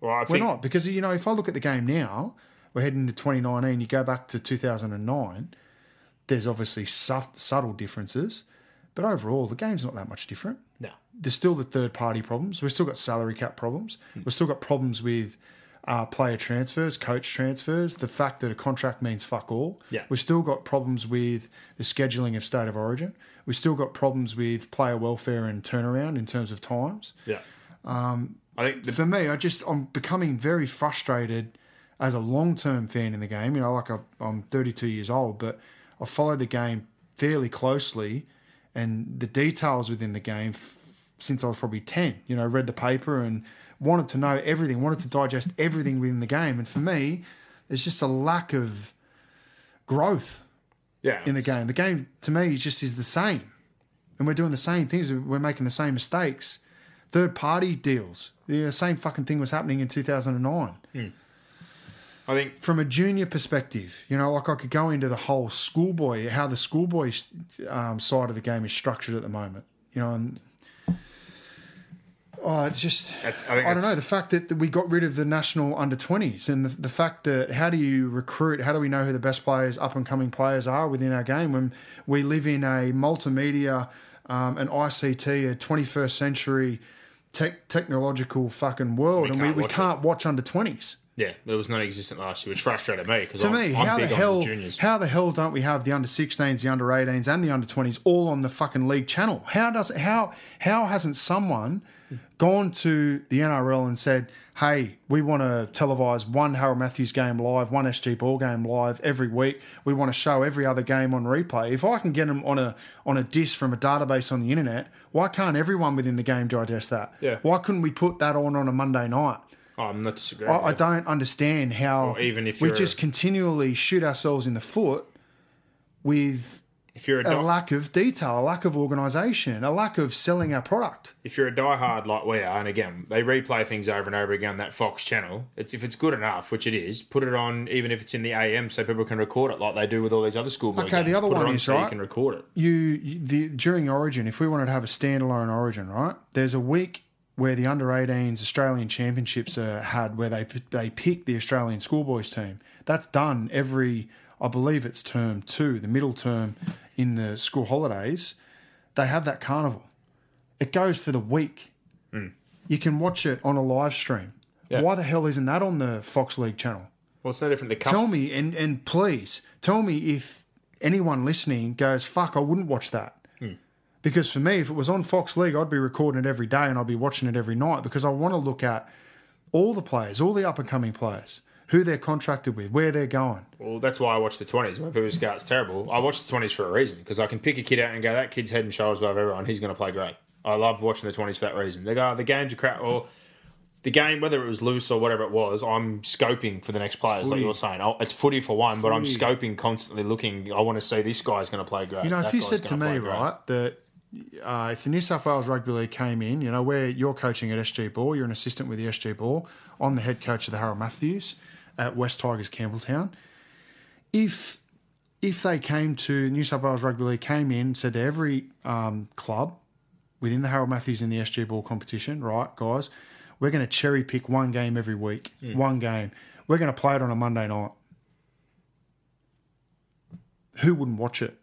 Well, I We're think not because you know if I look at the game now, we're heading into 2019. You go back to 2009. There's obviously su- subtle differences, but overall the game's not that much different no. there's still the third party problems. We've still got salary cap problems. We've still got problems with uh, player transfers, coach transfers, the fact that a contract means fuck all. Yeah. We've still got problems with the scheduling of state of origin. We've still got problems with player welfare and turnaround in terms of times. Yeah. Um, I think the, For me, I just I'm becoming very frustrated as a long term fan in the game. You know, like I, I'm 32 years old, but I followed the game fairly closely, and the details within the game f- since I was probably 10. You know, read the paper and wanted to know everything, wanted to digest everything within the game. And for me, there's just a lack of growth yeah, in the game. The game to me just is the same, and we're doing the same things. We're making the same mistakes. Third party deals. The same fucking thing was happening in 2009. Hmm. I think From a junior perspective, you know, like I could go into the whole schoolboy, how the schoolboy um, side of the game is structured at the moment. You know, and oh, it's just That's- I I, don't know the fact that, we got rid of the national under 20s and the, the fact that how do you recruit how do we know who the best players up and coming players are within our game when we live in a multimedia um, an ICT a 21st century tech, technological fucking world and we, we watch can't watch under 20s yeah, it was non-existent last year, which frustrated me because to I'm, me, I'm how the hell, the juniors. how the hell don't we have the under 16s, the under 18s, and the under 20s all on the fucking league channel? How does how how hasn't someone gone to the NRL and said, "Hey, we want to televise one Harold Matthews game live, one SG Ball game live every week. We want to show every other game on replay. If I can get them on a on a disc from a database on the internet, why can't everyone within the game digest that? Yeah. Why couldn't we put that on on a Monday night? Oh, I'm not disagreeing. I, I don't understand how Or even if we you're- just continually shoot ourselves in the foot with If you're a, a lack of detail, a lack of organisation, a lack of selling our product. if you're a diehard like we are, and again they replay things over and over again on that Fox channel. It's if it's good enough, which it is, put it on even if it's in the AM, so people can record it like they do with all these other schoolboy Okay, the games. other Put it one on is, so you right, can record it. You, you the during Origin, if we wanted to have a standalone Origin, right? There's a week where the under 18s Australian Championships are had, where they they pick the Australian schoolboys team. That's done every, I believe it's term two, the middle term in the school holidays. They have that carnival. It goes for the week. Hmm. You can watch it on a live stream. Yeah. Why the hell isn't that on the Fox League channel? Well, it's no different. The cup, Tell me and and please tell me if anyone listening goes, "Fuck, I wouldn't watch that." Because for me, if it was on Fox League, I'd be recording it every day and I'd be watching it every night because I want to look at all the players, all the up and coming players, who they're contracted with, where they're going. Well, that's why I watch the twenties. When people go, it's terrible. I watch the twenties for a reason because I can pick a kid out and go, that kid's head and shoulders above everyone. He's going to play great. I love watching the twenties for that reason. They go, the game's a crap, or the game, whether it was loose or whatever it was, I'm scoping for the next players, like you're saying. It's footy for one, but I'm scoping constantly, looking. I want to see this guy's going to play great. You know, if you said to me, right, that uh, if the New South Wales Rugby League came in, you know, where you're coaching at SG Ball, you're an assistant with the SG Ball, I'm the head coach of the Harold Matthews at West Tigers Campbelltown. If if they came to New South Wales Rugby League, came in, said to every um, club within the Harold Matthews in the SG Ball competition, right, guys, we're going to cherry pick one game every week, one game. We're going to play it on a Monday night. Who wouldn't watch it?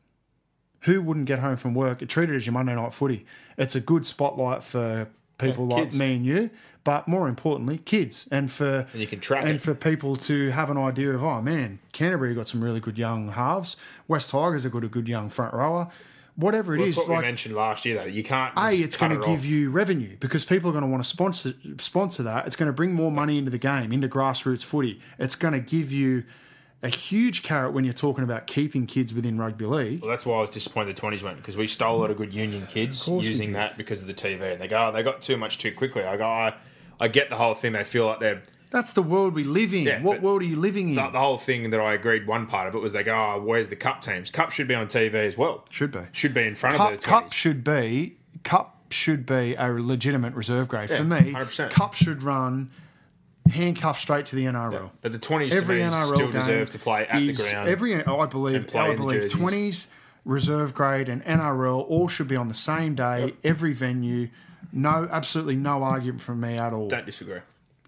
Who wouldn't get home from work? Treat it as your Monday night footy. It's a good spotlight for people Yeah, like me and you, but more importantly, kids, and for And you can track and it. for people to have an idea of oh man, Canterbury got some really good young halves. West Tigers have got a good young front rower. Whatever it Well, is, what like we mentioned last year, though. You can't. a, it's going to give off. you revenue because people are going to want to sponsor sponsor that. It's going to bring more money into the game, into grassroots footy. It's going to give you a huge carrot when you're talking about keeping kids within rugby league. Well, that's why I was disappointed the twenties went because we stole a lot of good union kids using that because of the TV. And they go, oh, they got too much too quickly. I go, I, I get the whole thing. They feel like they're That's the world we live in. Yeah, what world are you living in? the, the whole thing that I agreed. One part of it was they go, oh, where's the cup teams? Cup should be on TV as well. should be. Should be in front Cup, of the cup should be cup should be a legitimate reserve grade Yeah, for me. 100%. Cup should run handcuffed straight to the NRL. But the twenties to every NRL still game deserve to play at is- the ground. Every I believe, I believe twenties, reserve grade, and NRL all should be on the same day, every venue. No, absolutely no argument from me at all. Don't disagree.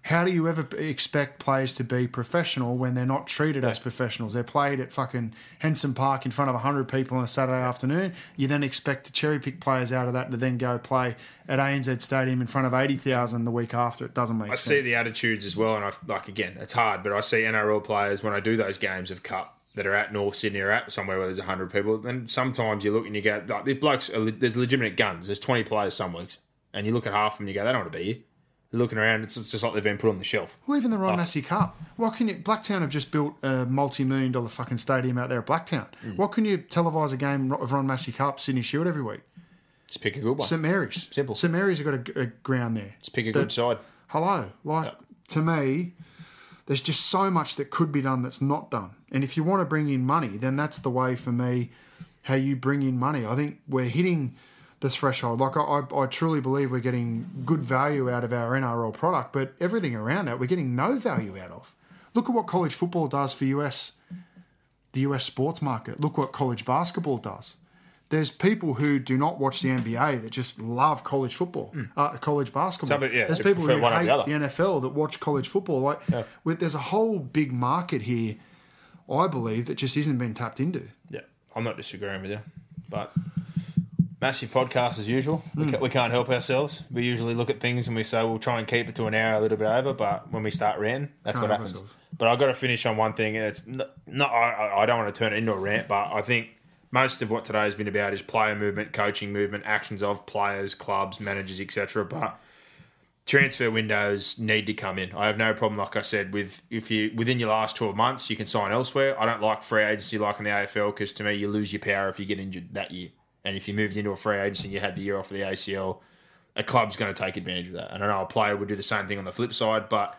How do you ever expect players to be professional when they're not treated as professionals? They're played at fucking Henson Park in front of 100 people on a Saturday afternoon. You then expect to cherry pick players out of that to then go play at ANZ Stadium in front of 80,000 the week after. It doesn't make sense. I sense. see the attitudes as well, and I like again, it's hard, but I see NRL players when I do those games of Cup that are at North Sydney or at somewhere where there's hundred people. Then sometimes you look and you go, like, these blokes, are, there's legitimate guns. There's twenty players some weeks, and you look at half of them, and you go, they don't want to be here. Looking around, it's, it's just like they've been put on the shelf. Well, even the Ron Massey Cup. What can you? Blacktown have just built a multi-million dollar fucking stadium out there at Blacktown. Mm. What can you televise a game of Ron Massey Cup, Sydney Shield every week? Let's pick a good one. St Mary's. Simple. St Mary's have got a, a ground there. Let's pick a good side. Hello, like to me, there's just so much that could be done that's not done. And if you want to bring in money, then that's the way for me. How you bring in money? I think we're hitting the threshold. Like I, I, I truly believe we're getting good value out of our NRL product, but everything around that we're getting no value out of. Look at what college football does for US, the US sports market. Look what college basketball does. There's people who do not watch the NBA that just love college football, uh, college basketball. Some, yeah, There's people who one hate the the NFL that watch college football. Like, with, there's a whole big market here. I believe that just isn't being tapped into. Yeah, I'm not disagreeing with you, but massive podcast as usual. Hmm. We, ca- we can't help ourselves. We usually look at things and we say we'll try and keep it to an hour, a little bit over. But when we start ranting, that's Can't what happens. ourselves. But I've got to finish on one thing, and it's not. not I, I- I don't want to turn it into a rant, but I think most of what today has been about is player movement, coaching movement, actions of players, clubs, managers, etc. But transfer windows need to come in. I have no problem, like I said, with if you within your last twelve months you can sign elsewhere. I don't like free agency like in the AFL because to me you lose your power if you get injured that year. And if you moved into a free agency and you had the year off of the ACL, a club's going to take advantage of that. And I know a player would do the same thing on the flip side, but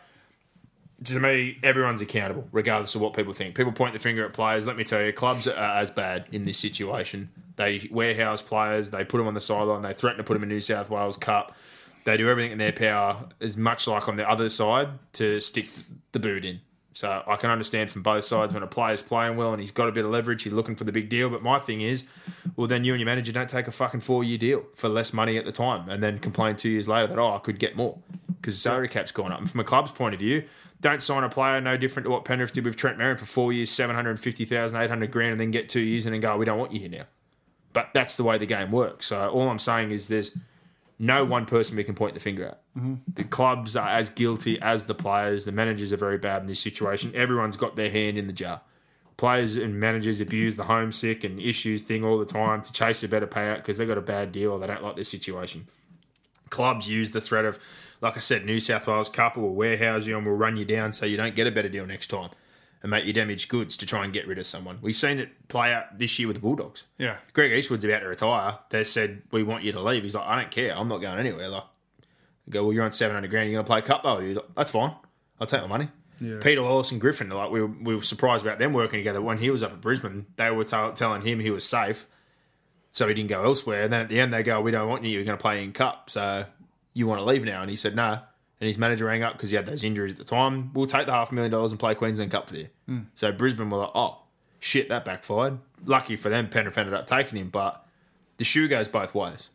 to me, everyone's accountable, regardless of what people think. People point the finger at players. Let me tell you, clubs are as bad in this situation. They warehouse players, they put them on the sideline, they threaten to put them in New South Wales Cup. They do everything in their power, as much like on the other side, to stick the boot in. So I can understand from both sides when a player's playing well and he's got a bit of leverage, he's looking for the big deal. But my thing is, well, then you and your manager don't take a fucking four year deal for less money at the time and then complain two years later that, oh, I could get more because the salary cap's gone up. And from a club's point of view, don't sign a player no different to what Penrith did with Trent Merrin for four years, 750,000, 800 grand, and then get two years and then go, we don't want you here now. But that's the way the game works. So all I'm saying is there's no one person we can point the finger at. Mm-hmm. The clubs are as guilty as the players. The managers are very bad in this situation. Everyone's got their hand in the jar. Players and managers abuse the homesick and issues thing all the time to chase a better payout because they got a bad deal or they don't like this situation. Clubs use the threat of, like I said, New South Wales Cup will warehouse you and we'll run you down so you don't get a better deal next time and make you damage goods to try and get rid of someone. We've seen it play out this year with the Bulldogs. Yeah. Greg Eastwood's about to retire. They said, We want you to leave. He's like, I don't care. I'm not going anywhere. Like, go, Well, you're on 700 grand. You're going to play a cup, though. He's like, That's fine. I'll take my money. Yeah. Peter Wallace and Griffin, like, we were, we were surprised about them working together. When he was up at Brisbane, they were tell telling him he was safe. So he didn't go elsewhere. And then at the end, they go, We don't want you. You're going to play in cup. So you want to leave now? And he said, No. And his manager rang up because he had those injuries at the time. We'll take the half a million dollars and play Queensland Cup for you. Hmm. So Brisbane were like, Oh, shit, that backfired. Lucky for them, Penrith ended up taking him. But the shoe goes both ways.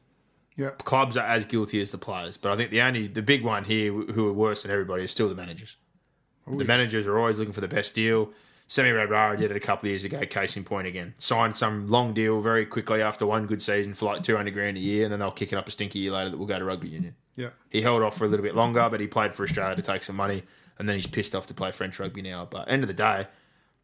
Yep. Clubs are as guilty as the players, but I think the only the big one here who are worse than everybody is still the managers. Oh, the managers are always looking for the best deal. Semi Radradra did it a couple of years ago. Case in point again, signed some long deal very quickly after one good season for like two hundred grand a year, and then they'll kick it up a stinky year later that will go to rugby union. Yep. He held off for a little bit longer, but he played for Australia to take some money, and then he's pissed off to play French rugby now. But end of the day,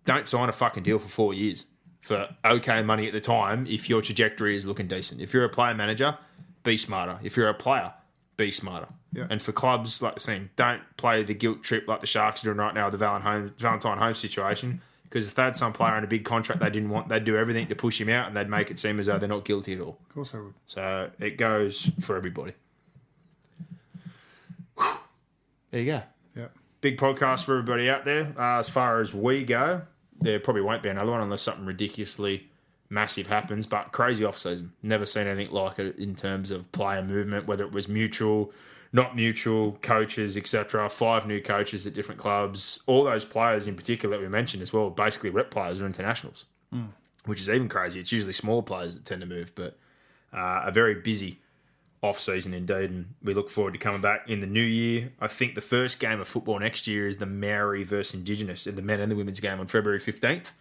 don't sign a fucking deal for four years for okay money at the time if your trajectory is looking decent. If you're a player manager, be smarter. If you're a player, be smarter. Yeah. And for clubs like the same, don't play the guilt trip like the Sharks are doing right now with the Valentine, Valentine Holmes situation. Because if they had some player on a big contract they didn't want, they'd do everything to push him out and they'd make it seem as though they're not guilty at all. Of course I would. So it goes for everybody. There you go. Yep. Big podcast for everybody out there. Uh, as far as we go, there probably won't be another one unless something ridiculously massive happens. But crazy off season. Never seen anything like it in terms of player movement, whether it was mutual, not mutual, coaches, etc. Five new coaches at different clubs. All those players in particular that we mentioned as well, basically rep players or internationals, which is even crazy. It's usually smaller players that tend to move, but uh, a very busy off season indeed, and we look forward to coming back in the new year. I think the first game of football next year is the Maori versus Indigenous in the men and the women's game on February 15th.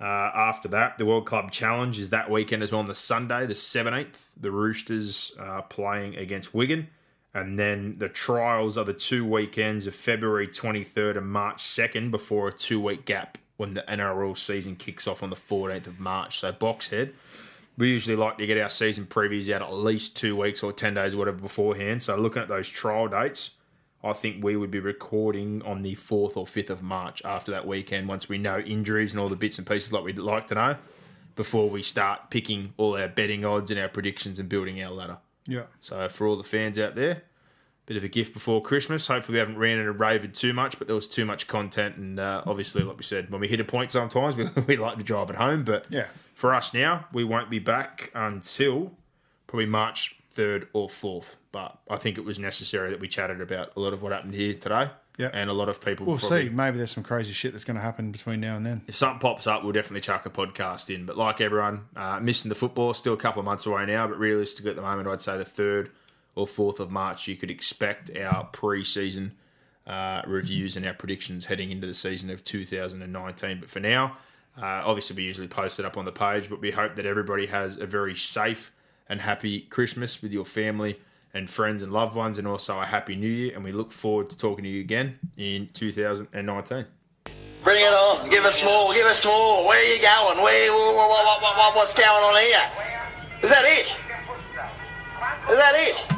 Uh, after that, the World Club Challenge is that weekend as well on the Sunday, the 17th. The Roosters are playing against Wigan. And then the trials are the two weekends of February 23rd and March 2nd before a two week gap when the NRL season kicks off on the 14th of March. So, Boxhead, we usually like to get our season previews out at least two weeks or 10 days or whatever beforehand. So, looking at those trial dates, I think we would be recording on the 4th or 5th of March after that weekend once we know injuries and all the bits and pieces like we'd like to know before we start picking all our betting odds and our predictions and building our ladder. Yeah. So for all the fans out there, bit of a gift before Christmas. Hopefully we haven't ran and raved too much, but there was too much content, and uh, obviously, like we said, when we hit a point, sometimes we, we like to drive it home. But Yeah. For us now, we won't be back until probably March third or fourth. But I think it was necessary that we chatted about a lot of what happened here today. Yeah. and a lot of people. We'll probably, see. Maybe there's some crazy shit that's going to happen between now and then. if something pops up, we'll definitely chuck a podcast in. But like everyone, uh, missing the football, still a couple of months away now. But realistically, at the moment, I'd say the third or fourth of March, you could expect our pre-season uh, reviews and our predictions heading into the season of 2019. But for now, uh, obviously, we usually post it up on the page. But we hope that everybody has a very safe and happy Christmas with your family and friends and loved ones, and also a happy New Year. And we look forward to talking to you again in 2019. Bring it on. Give us more. Give us more. Where are you going? Where? What, what, what, what's going on here? Is that it? Is that it?